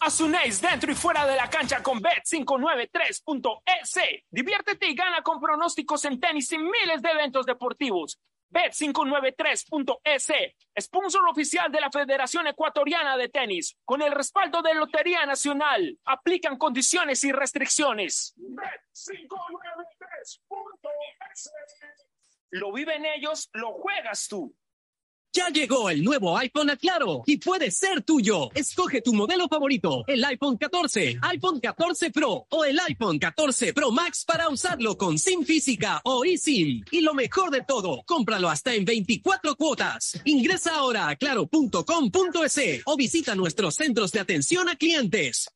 Asunéis dentro y fuera de la cancha con Bet593.es. Diviértete y gana con pronósticos en tenis y miles de eventos deportivos. Bet593.es, sponsor oficial de la Federación Ecuatoriana de Tenis, con el respaldo de Lotería Nacional. Aplican condiciones y restricciones. Bet593.es. Lo viven ellos, lo juegas tú. Ya llegó el nuevo iPhone a Claro y puede ser tuyo. Escoge tu modelo favorito, el iPhone 14, iPhone 14 Pro o el iPhone 14 Pro Max para usarlo con SIM física o eSIM. Y lo mejor de todo, cómpralo hasta en 24 cuotas. Ingresa ahora a claro.com.es o visita nuestros centros de atención a clientes.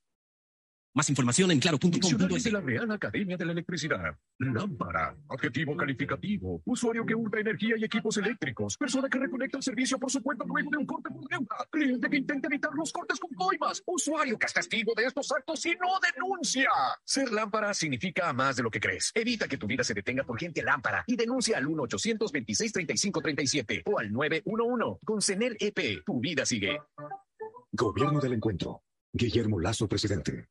Más información en claro.com.es. de la Real Academia de la Electricidad. Lámpara. Adjetivo calificativo. Usuario que hurta energía y equipos eléctricos. Persona que reconecta el servicio por su cuenta luego de un corte por deuda. Cliente que intenta evitar los cortes con coimas. Usuario que es testigo de estos actos y no denuncia. Ser lámpara significa más de lo que crees. Evita que tu vida se detenga por gente lámpara y denuncia al 1-826-3537 o al 911. Con CENER EP, tu vida sigue. Gobierno del Encuentro. Guillermo Lazo, presidente.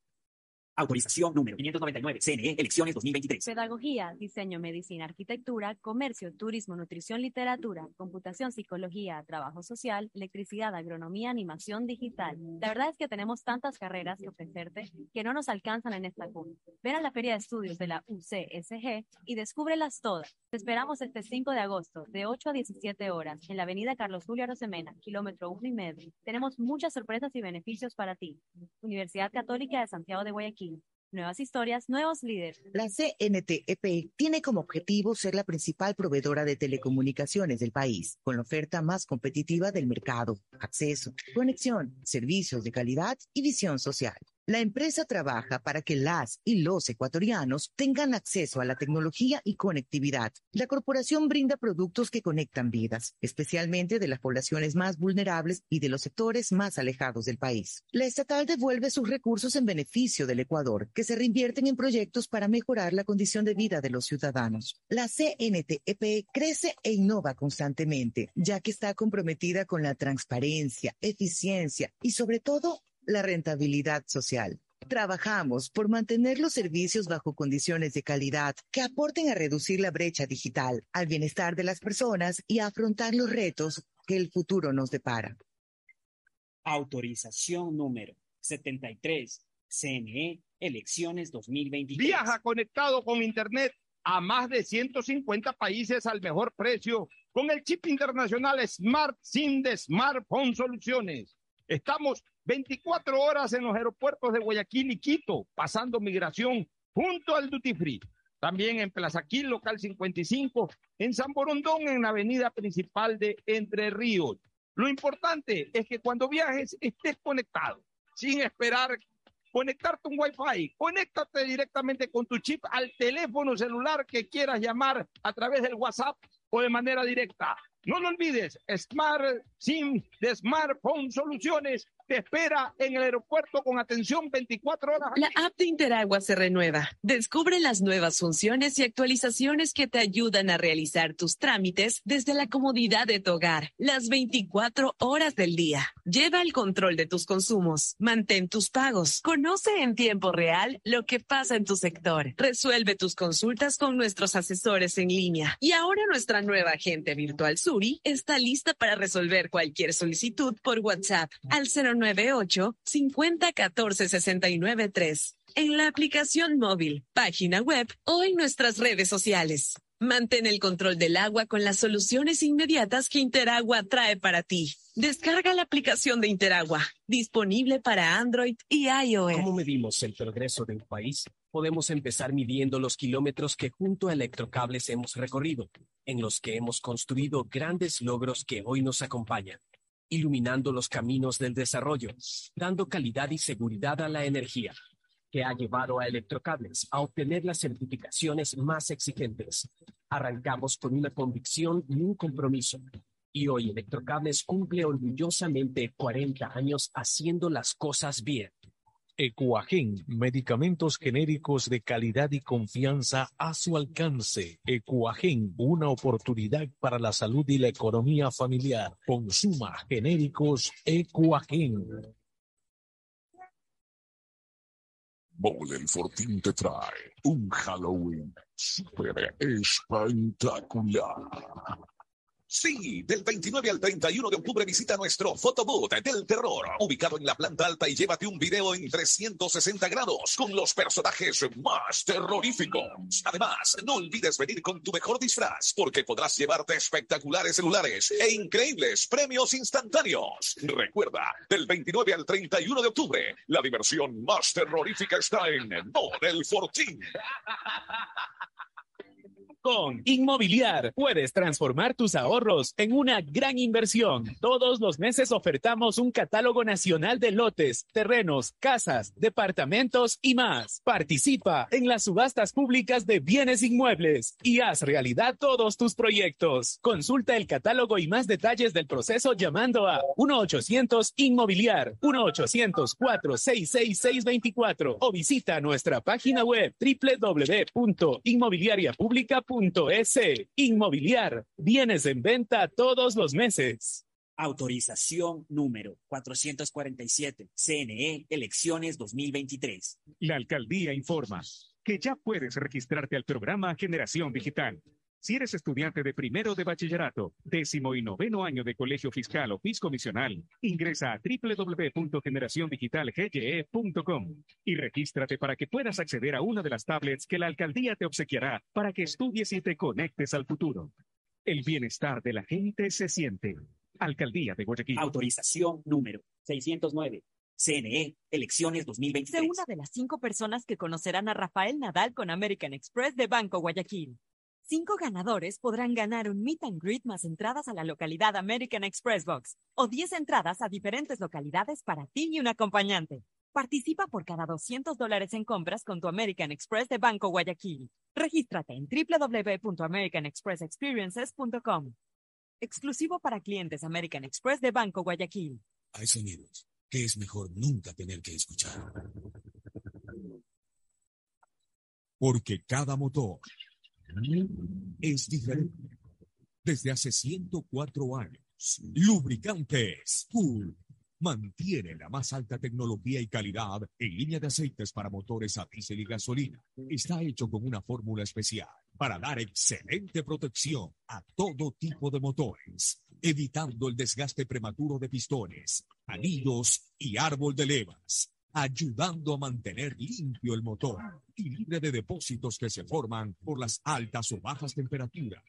Autorización número 599, CNE, elecciones 2023. Pedagogía, diseño, medicina, arquitectura, comercio, turismo, nutrición, literatura, computación, psicología, trabajo social, electricidad, agronomía, animación digital. La verdad es que tenemos tantas carreras que ofrecerte que no nos alcanzan en esta CUN. Ven a la Feria de Estudios de la UCSG y descúbrelas todas. Te esperamos este 5 de agosto, de 8 a 17 horas, en la avenida Carlos Julio Arosemena, kilómetro 1 y medio. Tenemos muchas sorpresas y beneficios para ti. Universidad Católica de Santiago de Guayaquil. Nuevas historias, nuevos líderes. La CNTEP tiene como objetivo ser la principal proveedora de telecomunicaciones del país, con la oferta más competitiva del mercado, acceso, conexión, servicios de calidad y visión social. La empresa trabaja para que las y los ecuatorianos tengan acceso a la tecnología y conectividad. La corporación brinda productos que conectan vidas, especialmente de las poblaciones más vulnerables y de los sectores más alejados del país. La estatal devuelve sus recursos en beneficio del Ecuador, que se reinvierten en proyectos para mejorar la condición de vida de los ciudadanos. La CNTEP crece e innova constantemente, ya que está comprometida con la transparencia, eficiencia y sobre todo la rentabilidad social. Trabajamos por mantener los servicios bajo condiciones de calidad que aporten a reducir la brecha digital, al bienestar de las personas y a afrontar los retos que el futuro nos depara. Autorización número 73, CNE, elecciones 2023. Viaja conectado con Internet a más de 150 países al mejor precio con el chip internacional Smart SIM de Smartphone Soluciones. Estamos 24 horas en los aeropuertos de Guayaquil y Quito, pasando migración junto al Duty Free. También en Plaza Quil, local 55, en San Borondón, en la avenida principal de Entre Ríos. Lo importante es que cuando viajes estés conectado, sin esperar conectarte un Wi-Fi. Conéctate directamente con tu chip al teléfono celular que quieras llamar a través del WhatsApp o de manera directa. No lo olvides, Smart SIM de Smartphone Soluciones te espera en el aeropuerto con atención 24 horas. La app de Interagua se renueva. Descubre las nuevas funciones y actualizaciones que te ayudan a realizar tus trámites desde la comodidad de tu hogar, las 24 horas del día. Lleva el control de tus consumos, mantén tus pagos, conoce en tiempo real lo que pasa en tu sector, resuelve tus consultas con nuestros asesores en línea. Y ahora nuestra nueva agente virtual Suri está lista para resolver cualquier solicitud por WhatsApp al 098 50 14 69 3 en la aplicación móvil, página web o en nuestras redes sociales. Mantén el control del agua con las soluciones inmediatas que Interagua trae para ti. Descarga la aplicación de Interagua, disponible para Android y iOS. ¿Cómo medimos el progreso de un país? Podemos empezar midiendo los kilómetros que junto a Electrocables hemos recorrido, en los que hemos construido grandes logros que hoy nos acompañan iluminando los caminos del desarrollo, dando calidad y seguridad a la energía, que ha llevado a Electrocables a obtener las certificaciones más exigentes. Arrancamos con una convicción y un compromiso. Y hoy Electrocables cumple orgullosamente 40 años haciendo las cosas bien. Ecuagen, medicamentos genéricos de calidad y confianza a su alcance. Ecuagen, una oportunidad para la salud y la economía familiar. Consuma genéricos Ecuagen. Mole Fortín te trae un Halloween super espectacular. Sí, del 29 al 31 de octubre visita nuestro Photobooth del terror, ubicado en la planta alta y llévate un video en 360 grados con los personajes más terroríficos. Además, no olvides venir con tu mejor disfraz porque podrás llevarte espectaculares celulares e increíbles premios instantáneos. Recuerda, del 29 al 31 de octubre, la diversión más terrorífica está en el Fortín. Con Inmobiliar puedes transformar tus ahorros en una gran inversión. Todos los meses ofertamos un catálogo nacional de lotes, terrenos, casas, departamentos y más. Participa en las subastas públicas de bienes inmuebles y haz realidad todos tus proyectos. Consulta el catálogo y más detalles del proceso llamando a 1-800 Inmobiliar, 1-800-466-624 o visita nuestra página web www.inmobiliariapublica.com S. Inmobiliar. Bienes en venta todos los meses. Autorización número 447. CNE, elecciones 2023. La alcaldía informa que ya puedes registrarte al programa Generación Digital. Si eres estudiante de primero de bachillerato, décimo y noveno año de colegio fiscal o fiscomisional, ingresa a www.generaciondigitalgye.com y regístrate para que puedas acceder a una de las tablets que la alcaldía te obsequiará para que estudies y te conectes al futuro. El bienestar de la gente se siente. Alcaldía de Guayaquil. Autorización número 609. CNE, elecciones 2023. Sé una de las cinco personas que conocerán a Rafael Nadal con American Express de Banco Guayaquil. Cinco ganadores podrán ganar un meet and greet más entradas a la localidad American Express Box o 10 entradas a diferentes localidades para ti y un acompañante. Participa por cada 200 dólares en compras con tu American Express de Banco Guayaquil. Regístrate en www.americanexpressexperiences.com. Exclusivo para clientes American Express de Banco Guayaquil. Hay sonidos que es mejor nunca tener que escuchar. Porque cada motor es diferente. Desde hace 104 años, Lubricantes Cool mantiene la más alta tecnología y calidad en línea de aceites para motores a diésel y gasolina. Está hecho con una fórmula especial para dar excelente protección a todo tipo de motores, evitando el desgaste prematuro de pistones, anillos y árbol de levas, ayudando a mantener limpio el motor y libre de depósitos que se forman por las altas o bajas temperaturas.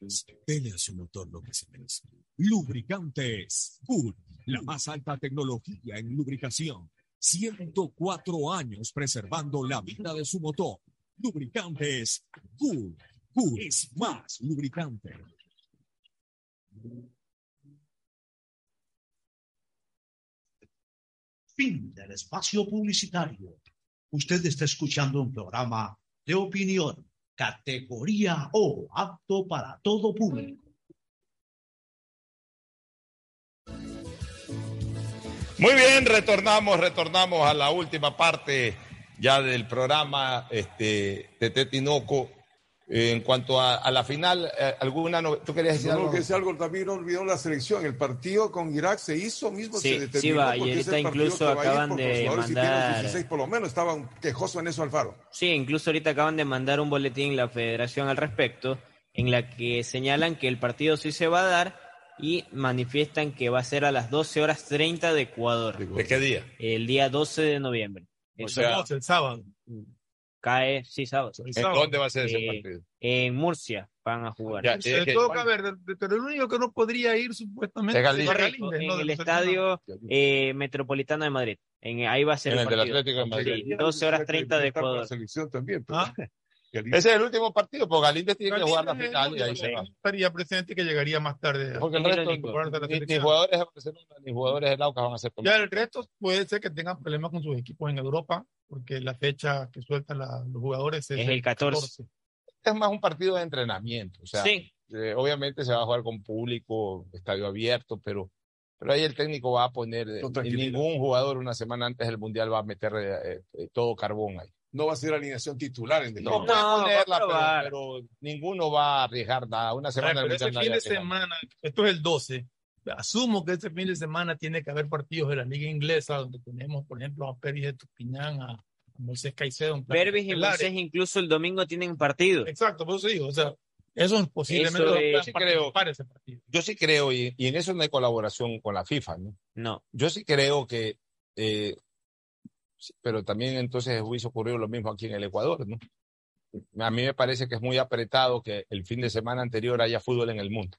Dele a su motor lo que se merece. Lubricantes Cool, la más alta tecnología en lubricación. 104 años preservando la vida de su motor. Lubricantes Cool. Cool es más lubricante. Fin del espacio publicitario. Usted está escuchando un programa de opinión, categoría O, apto para todo público. Muy bien, retornamos, retornamos a la última parte ya del programa este, Tinoco. En cuanto a, a la final, eh, ¿alguna no... ¿Tú querías decir No, algo? que decir algo también olvidó la selección. El partido con Irak se hizo mismo, Sí, se determinó sí va, y porque es ahorita incluso acaban por de mandar- 16 por lo menos, estaban quejosos en eso Alfaro. Sí, incluso ahorita acaban de mandar un boletín la federación al respecto, en la que señalan que el partido sí se va a dar y manifiestan que va a ser a las 12 horas 30 de Ecuador. ¿De qué día? El día 12 de noviembre. O sea, el sábado. Cae, sí, sábado. ¿En dónde va a ser ese Eh, partido? En Murcia van a jugar. Ya, Se toca ver, de- de- pero el único que no podría ir supuestamente Es Galíndez. sería Correcto, Galíndez, en ¿no? el estadio eh, metropolitano de Madrid. En, ahí va a ser En el el del partido. Atlético de Madrid. Sí, 12 horas 30 de Ecuador. La selección también. Ah. Ese es el último partido, porque Galíndez tiene que jugar la final y ahí se va. estaría presente que llegaría más tarde. Porque el a- resto, a a ni, ni selección. jugadores de Barcelona ni jugadores del Aucas van a ser Ya el resto puede ser que tengan problemas con sus equipos en Europa, porque la fecha que sueltan la- los jugadores es, Es el 14. Es más un partido de entrenamiento. O sea, Sí. eh, obviamente se va a jugar con público, estadio abierto, pero, pero ahí el técnico va a poner, eh, y ningún jugador una semana antes del Mundial va a meter eh, eh, todo carbón ahí. No va a ser alineación titular en No, va a ponerla, pero, pero ninguno va a arriesgar nada. Una ver, semana pero ese fin de semana, esto es el 12, asumo que ese fin de semana tiene que haber partidos de la liga inglesa, donde tenemos, por ejemplo, a Pérez de Tupiñán, a, a Moisés Caicedo. Pervis y. Moisés incluso el domingo tienen partido. Exacto, por eso digo, o sea, eso es posiblemente Eso es- puedan sí creo. ese partido. Yo sí creo, y, y en eso no hay colaboración con la FIFA, ¿no? No. Yo sí creo que, eh, pero también entonces hubiese ocurrido lo mismo aquí en el Ecuador, ¿no? A mí me parece que es muy apretado que el fin de semana anterior haya fútbol en el mundo.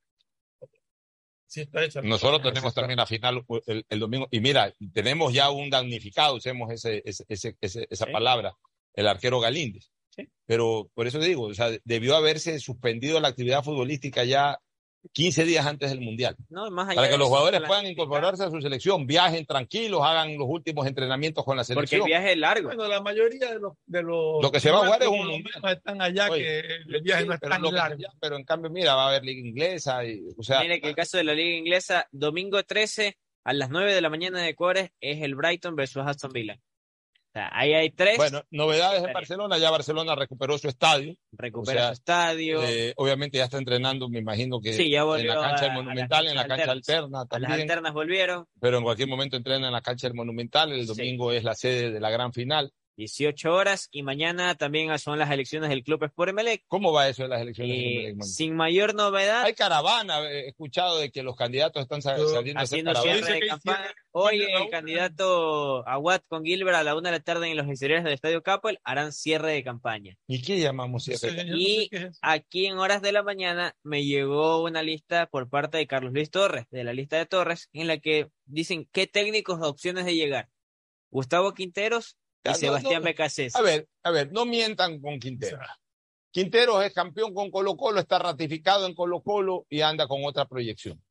Sí está hecha. Nosotros tenemos también la final el, el domingo, y mira, tenemos ya un damnificado, usemos ese, ese, ese- ese- esa Sí. palabra, el arquero Galíndez. Sí. Pero por eso digo, o sea, debió haberse suspendido la actividad futbolística ya 15 días antes del Mundial. No, más allá Para que los jugadores puedan incorporarse a su selección, viajen tranquilos, hagan los últimos entrenamientos con la Porque el selección. viaje es largo. Bueno, la mayoría de los. De los Lo que se va a jugar es un colombianos están allá Oye, que el viaje Sí, no es pero, tan que- largo. pero en cambio, mira, va a haber liga inglesa, y, o sea, Mire que el caso de la liga inglesa, domingo 13 a las 9 de la mañana de Ecuador es el Brighton versus Aston Villa. Sea, ahí hay tres. bueno, novedades en. Barcelona, ya Barcelona recuperó su estadio. o sea, su estadio. Eh, obviamente ya está entrenando, me imagino que Sí, ya en la cancha a- del Monumental, en la cancha alterna a las también, alternas volvieron. pero en cualquier momento entrena en la cancha del Monumental. El Sí. domingo es la sede de la gran final. 18 horas y mañana también son las elecciones del Club Sport Emelec. ¿Cómo va eso de las elecciones? Eh, en Emelec, sin mayor novedad, Hay caravana, he escuchado de que los candidatos están saliendo a hacer haciendo caravana. cierre de campaña. hicieron- Hoy el candidato Aguat con Gilbert a la una de la tarde en los exteriores del Estadio Capel harán cierre de campaña. ¿Y qué llamamos Sí, cierre? yo no sé Y es aquí en horas de la mañana me llegó una lista por parte de Carlos Luis Torres, de la lista de Torres, en la que dicen qué técnicos opciones de llegar. Gustavo Quinteros y Sebastián no. Becasés. A ver, a ver, no mientan con Quintero. Quintero es campeón con Colo Colo, está ratificado en Colo Colo y anda con otra proyección.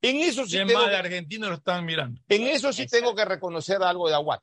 En eso sí tengo, más, de Argentina lo están mirando. en eso sí tengo que reconocer algo de Aguat.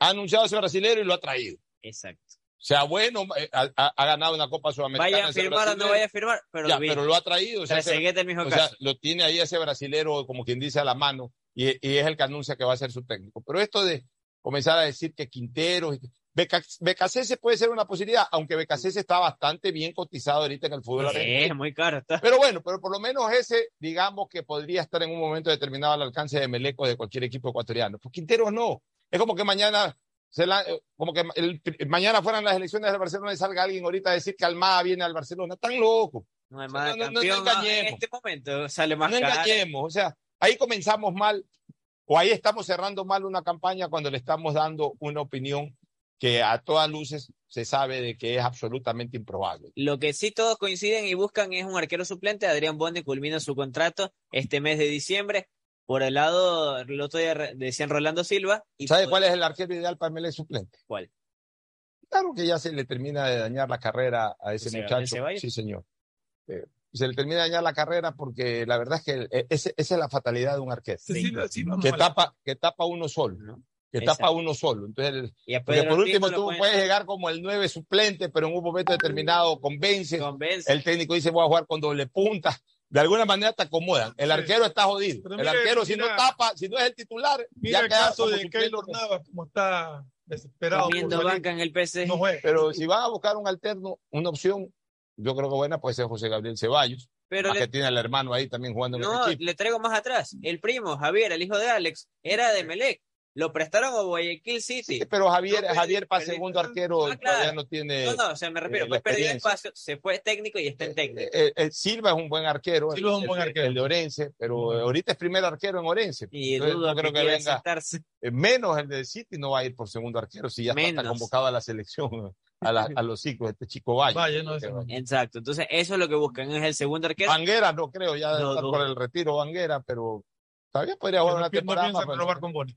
ha anunciado ese brasilero y lo ha traído. Exacto. O sea, bueno, eh, ha, ha- ha ganado una Copa Sudamericana. Vaya a firmar o no vaya a firmar, pero Ya, lo viene. pero lo ha traído. O sea, ese- mismo o sea, caso. lo tiene ahí ese brasilero, como quien dice, a la mano, y, y es el que anuncia que va a ser su técnico. Pero esto de comenzar a decir que Quintero, Beca- Becasese puede ser una posibilidad, aunque Becasese está bastante bien cotizado ahorita en el fútbol Sí, es muy caro. Está. Pero bueno, pero por lo menos ese, digamos que podría estar en un momento determinado al alcance de Meleco de cualquier equipo ecuatoriano. Pues Quintero no. Es como que mañana, se la- eh, como que el- mañana fueran las elecciones del Barcelona y salga alguien ahorita a decir que Almada viene al Barcelona. Tan loco. No hay más No, no, no, no campeón. ah, en engañemos. este momento sale más no caro. engañemos. O sea, ahí comenzamos mal o ahí estamos cerrando mal una campaña cuando le estamos dando una opinión que a todas luces se sabe de que es absolutamente improbable. Lo que sí todos coinciden y buscan es un arquero suplente. Adrián Bonde culmina su contrato este mes de diciembre. Por el lado, el otro día decían Rolando Silva. Y ¿Sabe por- cuál es el arquero ideal para Melé suplente? ¿Cuál? Claro que ya se le termina de dañar la carrera a ese ¿Se- muchacho. Sí, señor. Eh, se le termina de dañar la carrera porque la verdad es que ese- esa es la fatalidad de un arquero. Que, tapa, que tapa uno solo. Que Exacto. tapa uno solo. Entonces, el- Y a porque Pedro por último tú puedes llegar como el 9 suplente, pero en un momento determinado convence. Convence. El técnico dice voy a jugar con doble punta. De alguna manera te acomodan. El arquero está jodido. Pero el mire, arquero, si no tapa, si no es el titular, Mira ya el queda caso como de. Keylor Navas, como está desesperado. por banca en el PC. No juega. Pero si van a buscar un alterno, una opción, yo creo que buena puede ser José Gabriel Ceballos. Pero le- que tiene al hermano ahí también jugando en No, el equipo. le traigo más atrás. El primo, Javier, el hijo de Alex, era de Melec. Lo prestaron a Guayaquil City. Pero Javier, No, Javier para segundo arquero Ah, claro. todavía no tiene. No, no, o sea, me refiero, eh, pues perdió espacio, se fue técnico y está en técnico. Eh, eh, Silva es un buen arquero. Silva es un el- buen arquero. El de Orense, pero eh, ahorita es primer arquero en Orense. Y Entonces, dudo no creo que venga. sentarse. eh, menos el de City no va a ir por segundo arquero si ya está- convocado a la selección, a, la- a los ciclos, este chico Valle. Valle, no. Exacto, entonces eso es lo que buscan, es el segundo arquero. Vanguera no creo, ya No, está no. por el retiro Vanguera, pero todavía podría jugar una temporada más, pero- con Boni.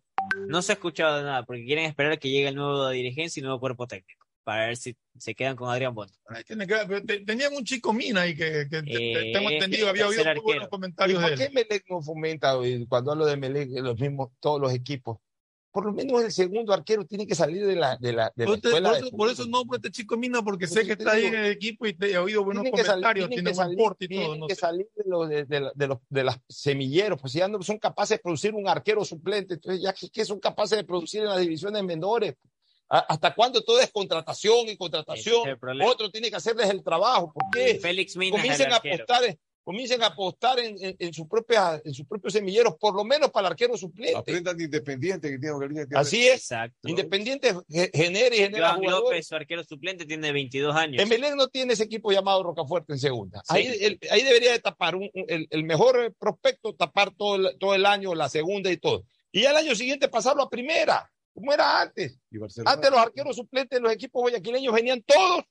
No se ha escuchado de nada, porque quieren esperar que llegue el nuevo dirigencia y nuevo cuerpo técnico, para ver si se quedan con Adrián te- Tenían un chico Mina ahí que, que Eh, tengo entendido, había oído buenos arquero. ¿Y comentarios de por qué. Melec no fomenta, cuando hablo de Melec, los mismos, todos los equipos? Por lo menos el segundo arquero tiene que salir de la, de la, de la Por, escuela por de eso, por eso por este chico Mina, porque Por sé eso que está ahí en el equipo y te he oído buenos Tienen comentarios, tienen tiene que buen salir- porte y tienen todo. No que sé. salir de los, de, de- de los, de las semilleros, pues ya no son capaces de producir un arquero suplente, entonces ya que, que son capaces de producir en las divisiones menores. ¿A- ¿Hasta cuándo todo es contratación y contratación? Otro tiene que hacerles el trabajo. ¿Por qué? Félix Mina comiencen a apostar, comiencen a apostar en, en, en sus propias, en sus propios semilleros, por lo menos para el arquero suplente. Aprendan de Independiente que tiene que tiene- Así es. Exacto. Independiente ge- genera y genera Joan jugadores. López, su arquero suplente, tiene 22 años. Emelec no tiene ese equipo llamado Rocafuerte en segunda. Sí. Ahí, el- ahí debería de tapar un- un- el, el mejor eh, prospecto, tapar todo el, todo el año, la segunda y todo. Y al año siguiente pasarlo a primera, como era antes. Antes los arqueros suplentes de los equipos guayaquileños venían todos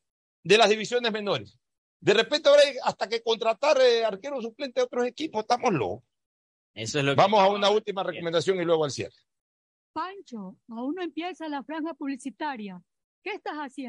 de las divisiones menores. De repente ahora hay hasta que contratar eh, arqueros suplentes de otros equipos, estamos locos. Eso es lo que... Vamos a una última recomendación y luego al cierre. Pancho, aún no empieza la franja publicitaria. ¿Qué estás haciendo?